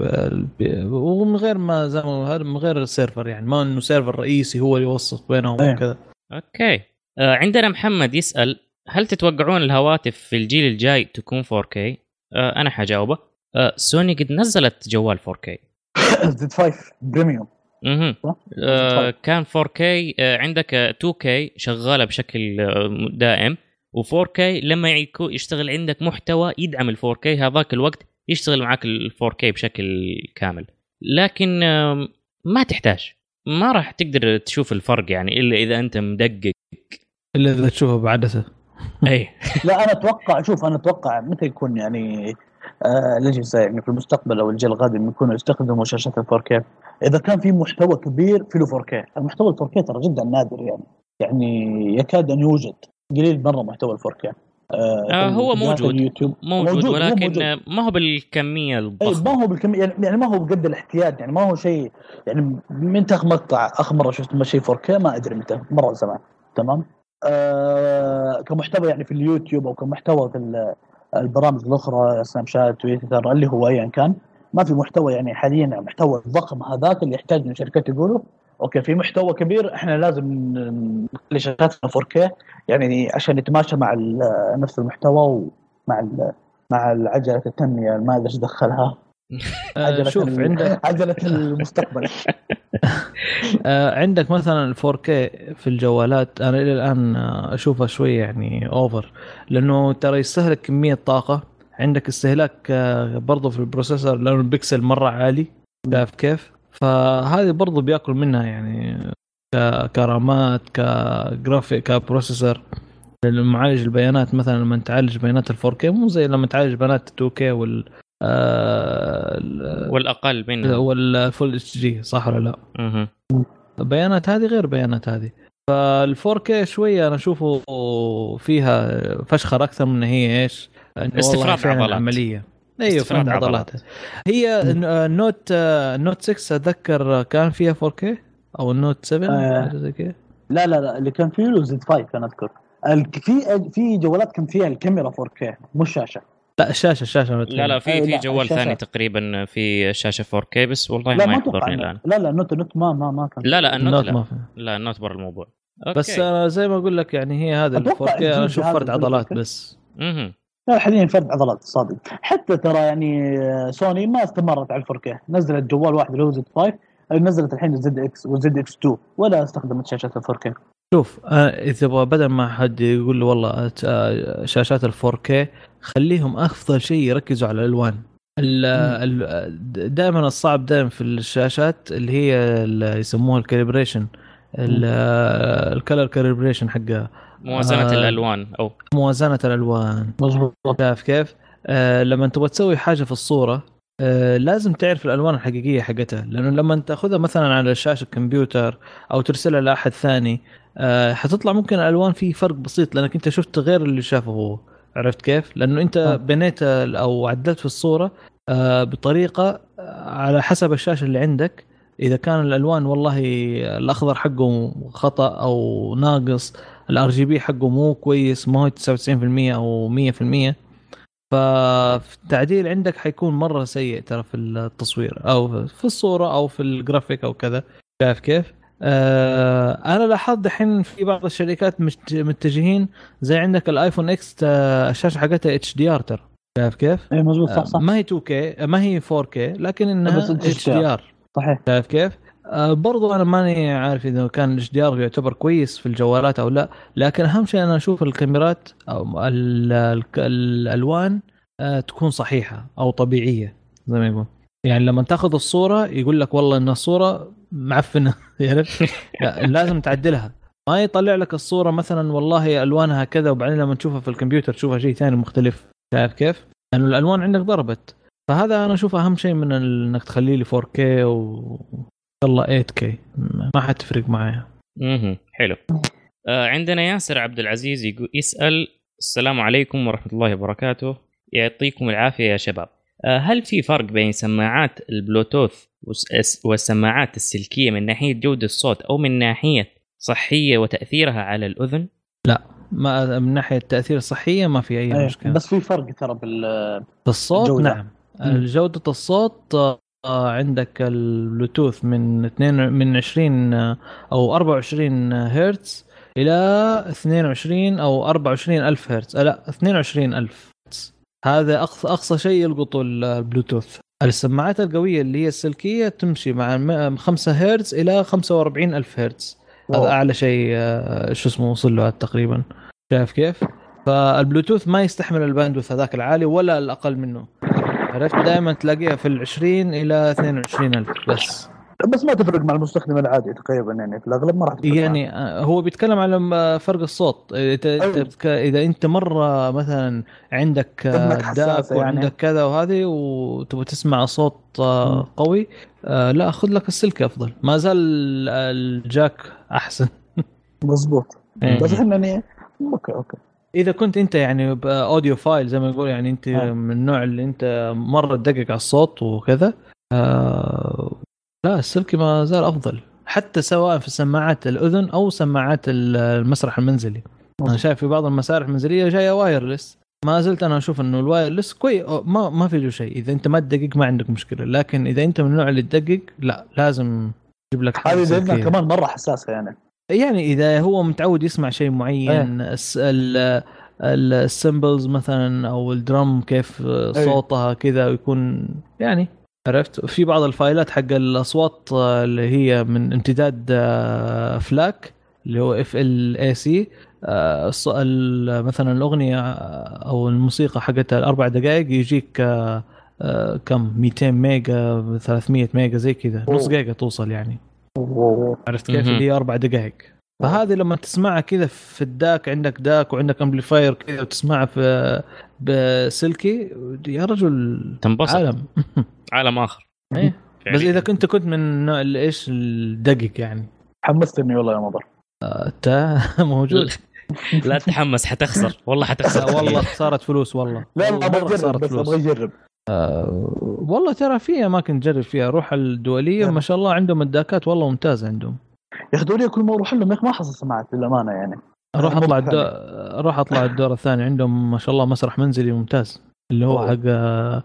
ومن غير ما زي ما من غير ال server يعني ما إنه server رئيسي هو اللي يوصف بينهم أيه. وكذا okay آه عندنا محمد يسأل هل تتوقعون الهواتف في الجيل الجاي تكون 4K؟ آه أنا حجاوبه. آه سوني قد نزلت جوال 4K [COUGHS] Z 5 Premium. أها صح؟ آه كان 4K آه عندك آه 2K شغالة بشكل آه دائم و4K لما يكو- يشتغل عندك محتوى يدعم ال 4K هذاك الوقت يشتغل معك ال 4K بشكل كامل. لكن آم، ما تحتاج. ما راح تقدر تشوف الفرق يعني إلا إذا أنت مدقق. إلا إذا تشوفه بعدسه أي. لا أنا أتوقع شوف أنا أتوقع متى يكون يعني آه الاجهزه يعني في المستقبل أو الجيل القادم يكونوا يستخدموا شاشات ال 4K إذا كان في محتوى كبير في له 4K المحتوى ال 4K ترى جدا نادر يعني. يعني يكاد أن يوجد قليل مرة محتوى ال 4K آه آه هو موجود. اليوتيوب. موجود, موجود، ولكن موجود. ما هو بالكمية اي الضخمة. ما هو بالكمية يعني يعني ما هو بقد الاحتياج. يعني ما هو شيء يعني متى اخر مقطع اخر مره شفت شيء 4K ما أدري متى مرة زمان. تمام؟ كمحتوى يعني في اليوتيوب أو كمحتوى في ال- البرامج الأخرى سناب شات تويتر اللي هو ايا كان ما في محتوى يعني حاليا المحتوى الضخم هذاك اللي يحتاج من الشركات يقولوا okay في محتوى كبير إحنا لازم نخلي شاشاتنا 4K يعني عشان يتماشى مع نفس المحتوى ومع مع عجله التنمية ما أدري إيش دخلها. آه عجلة شوف ال- عندك [LAUGHS] عجلة المستقبل. [LAUGHS] آه عندك مثلا ال 4K في الجوالات أنا إلى الآن آه، أشوفها شوية يعني over لأنه ترى يستهلك كمية طاقة. عندك استهلاك آه، برضه في ال processor لأنه البكسل مرة عالي شايف كيف؟ فهذه برضه بيأكل منها يعني كرامات كجرافيك كبروسيسور. معالج البيانات مثلا لما تعالج بيانات ال 4K مو زي لما تعالج بيانات 2K وال آه ال- والأقل منها وال full HD صح ولا لا؟ بيانات هذه غير بيانات هذه فال 4K شوية أنا أشوفه فيها فشخر أكثر من هي إيش؟ فعلاً عضلات. عملية أيوه استفراغ استفراغ عضلات عضلات. هي ال Note ال Note 6 أتذكر كان فيها 4K أو ال Note 7 آه. حاجة زي كذا لا لا لا اللي كان فيه له Z 5 أنا اذكر في في جوالات كان فيها الكاميرا 4K مش شاشه لا الشاشة الشاشة لا لا في أي في لا، جوال الشاشة. ثاني تقريبا في شاشة 4K بس والله لا ما يحضرني الآن. لا لا ال Note ال Note ما ما ما كان. لا لا ال Note ال Note لا. ما في. لا ال Note برا الموضوع. okay. بس أنا زي ما أقول لك يعني هي هذا ال أتوقع 4K أنا أشوف فرد عضلات. بس. مهم. لا حاليا فرد عضلات صادق. حتى ترى يعني آه، سوني ما استمرت على ال 4K نزلت جوال واحد اللي هو Z 5 نزلت الحين الزد إكس والزد إكس 2 ولا استخدمت شاشه ال 4K شوف آه، إذا تبغى بدل ما حد يقول له والله آه، شاشات ال 4K خليهم أفضل شيء يركزوا على الألوان. دائما الصعب دائما في الشاشات اللي هي اللي يسموها ال calibration ال color calibration حقها. موازنة آه. الألوان أو موازنة الألوان. مظبوط. شايف كيف؟ آه لما تبغى تسوي حاجة في الصورة آه لازم تعرف الألوان الحقيقية حقتها لأنه لما تأخذها مثلا على شاشة الكمبيوتر أو ترسلها لأحد ثاني آه حتطلع ممكن الألوان في فرق بسيط لأنك أنت شفت غير اللي شافه هو. عرفت كيف؟ لأنه أنت آه. بنيت أو عدلت في الصورة آه بطريقة آه، على حسب الشاشة اللي عندك إذا كان الألوان والله الأخضر حقه خطأ أو ناقص ال RGB حقه مو كويس ما هو 99% أو 100% فالتعديل عندك حيكون مرة سيء ترى في التصوير أو في الصورة أو في الجرافيك أو كذا شايف كيف؟ آه أنا لاحظت دحين في بعض الشركات مت- متجهين زي عندك ال iPhone X آه، الشاشة حقتها HDR ترى. شايف كيف؟ اي مظبوط صح صح. آه، ما هي 2K ما هي 4K لكن إنها HDR صحيح. شايف كيف؟ آه برضو أنا ماني عارف إذا كان ال HDR يعتبر كويس في الجوالات أو لا لكن أهم شيء أنا أشوف الكاميرات أو ال- ال- الألوان آه تكون صحيحة أو طبيعية زي ما يقول. يعني لما تاخذ الصورة يقول لك والله إن الصورة معفنة [LAUGHS] يعني [LAUGHS] لا، لازم تعدلها. ما يطلع لك الصورة مثلا والله ألوانها كذا وبعدين لما تشوفها في الكمبيوتر تشوفها شيء ثاني مختلف. شايف كيف؟ لأنه الألوان عندك ضربت. فهذا أنا أشوف أهم شيء من إنك تخليه لي 4K و والله 8K ما حتفرق معايا. مهم. حلو. آه عندنا ياسر عبد العزيز يسأل السلام عليكم ورحمة الله وبركاته. يعطيكم العافية يا شباب. هل في فرق بين سماعات البلوتوث والس- والسماعات السلكية من ناحية جودة الصوت أو من ناحية صحية وتأثيرها على الأذن؟ ما من ناحية التأثير الصحية ما في أي إيه، مشكلة. بس في فرق ترى بال في الصوت الجودة. نعم جودة الصوت آه، عندك البلوتوث من 2 من 20 آه، أو 24 هرتز إلى 22 أو 24 ألف هرتز. آه، لا 22 ألف. هذا اقصى أقصى شيء يلقطه البلوتوث. السماعات القوية اللي هي السلكية تمشي مع 5 هرتز إلى 45 ألف هرتز. هذا. أعلى شيء آه، شو اسمه وصل له تقريبا. شايف كيف؟ فالبلوتوث ما يستحمل الباندوث هذاك العالي ولا الأقل منه. عرفت؟ دائما تلاقيها في ال 20 إلى 22 ألف بس. بس ما تفرق مع المستخدم العادي تقريبا يعني في الأغلب ما راح تفرق معه. يعني آه، هو بيتكلم على م- فرق الصوت إذا. بتك- إذا أنت مرة مثلا عندك آه، داك يعني. وعندك كذا وهذه وتبغى تسمع صوت آه،. قوي آه، لا خذ لك السلك أفضل ما زال ال jack أحسن [LAUGHS] مظبوط إيه. بس إحنا يعني okay okay إذا كنت أنت يعني ب audiophile زي ما يقول يعني أنت آه. من النوع اللي أنت مرة تدقق على الصوت وكذا آه لا السلكي ما زال أفضل حتى سواء في سماعات الأذن أو سماعات ال- المسرح المنزلي. أنا شايف في بعض المسارح المنزلية جاية wireless ما زلت أنا أشوف إنه ال wireless كويس ما ما في له شيء. إذا أنت ما تدقق ما عندك مشكلة. لكن إذا أنت من النوع اللي تدقق لا لازم تجيب لك هذه. كمان مرة حساسة يعني. يعني إذا هو متعود يسمع شيء معين الس- ال- ال- ال cymbals مثلا أو ال drum كيف صوتها كذا ويكون يعني عرفت في بعض ال file ات حق الأصوات آه، اللي هي من امتداد آه، FLAC اللي هو F L A C مثلا الأغنية آه، أو الموسيقى حقتها الأربع دقائق يجيك آه، آه، كم 200 ميجا 300 ميجا زي كذا نص. جيجا توصل يعني. عرفت كيف. اللي هي أربع دقائق فهذه لما تسمعها كذا في ال DAC عندك DAC وعندك amplifier كذا وتسمعها في بسلكي يا رجل تنبسط. عالم. عالم آخر. إيه. بس فعلياً. إذا كنت كنت من النوع اللي إيش؟ الدقق يعني. حمستني والله يا مضر. أنت [LAUGHS] موجود. [LAUGHS] لا تتحمس حتخسر. والله حتخسر. والله خساره فلوس والله. لا أبغى أجرب بس فلوس. أبغى اجرب والله ترى في أماكن تجرب فيها. روح الدولية نعم. ما شاء الله عندهم الداكات والله ممتازه عندهم. يا أخي دوري كل ما أروح لهم يا أخي ما حصل سماعات للأمانة يعني. أروح أطلع الدو... أروح أطلع الدور الثاني. عندهم ما شاء الله مسرح منزلي ممتاز. اللي هو أوه. حق آه،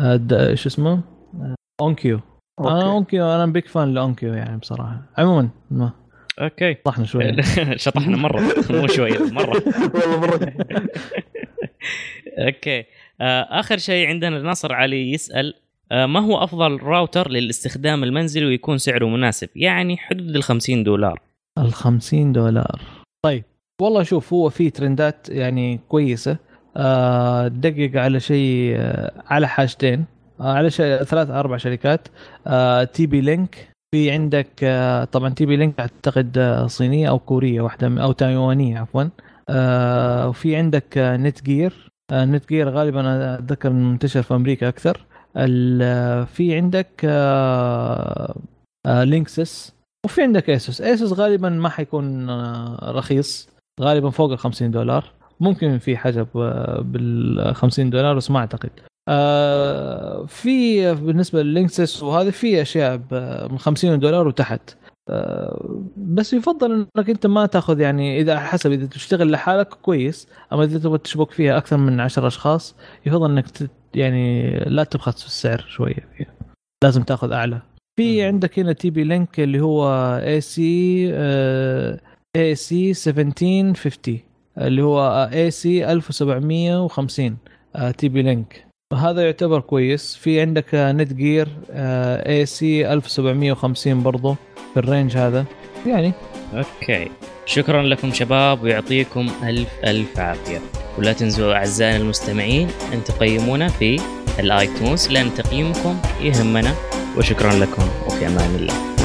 آه، إيش اسمه؟ آه، أونكيو. أنا okay. أونكيو. أنا big fan لأونكيو يعني بصراحة. عموما ما. okay. طحنا شوي [LAUGHS] شطحنا مرة. مو شوية مرة. [LAUGHS] والله مرة. [LAUGHS] okay. آه، آخر شيء عندنا ناصر علي يسأل آه، ما هو أفضل راوتر للاستخدام المنزلي ويكون سعره مناسب؟ يعني حدود ال 50 دولار. ال 50 دولار. طيب والله شوف هو في ترندات يعني كويسة. آه، دقق على شيء آه، على حاجتين. آه، على شيء ثلاث أربع شركات. آه، TP-Link. في عندك آه، طبعا TP-Link أعتقد آه، صينية أو كورية واحدة أو تايوانية عفوا. آه، وفي عندك آه، Netgear آه، Netgear غالبا أتذكر منتشر في أمريكا أكثر. آه، في عندك آه، آه، Linksys وفي عندك ASUS ASUS غالبا ما حيكون آه، رخيص غالبا فوق ال 50 دولار. ممكن في حاجة بال 50 دولار بس ما أعتقد. في بالنسبة لل Linksys وهذه في أشياء من 50 دولار وتحت. بس يفضل إنك أنت ما تأخذ يعني إذا حسب إذا تشتغل لحالك كويس أما إذا تبغى تشبك فيها أكثر من 10 أشخاص يفضل إنك يعني لا تبخس في السعر شوية فيها. لازم تاخذ أعلى. في. عندك هنا TP-Link اللي هو AC AC 1750 اللي هو AC 1750 TP-Link. هذا يعتبر كويس. في عندك Netgear AC 1750 برضو في ال range هذا. يعني okay. شكرا لكم شباب ويعطيكم ألف ألف عافية. ولا تنسوا أعزائنا المستمعين أن تقيمونا في ال iTunes لأن تقييمكم يهمنا. وشكرا لكم وفي أمان الله.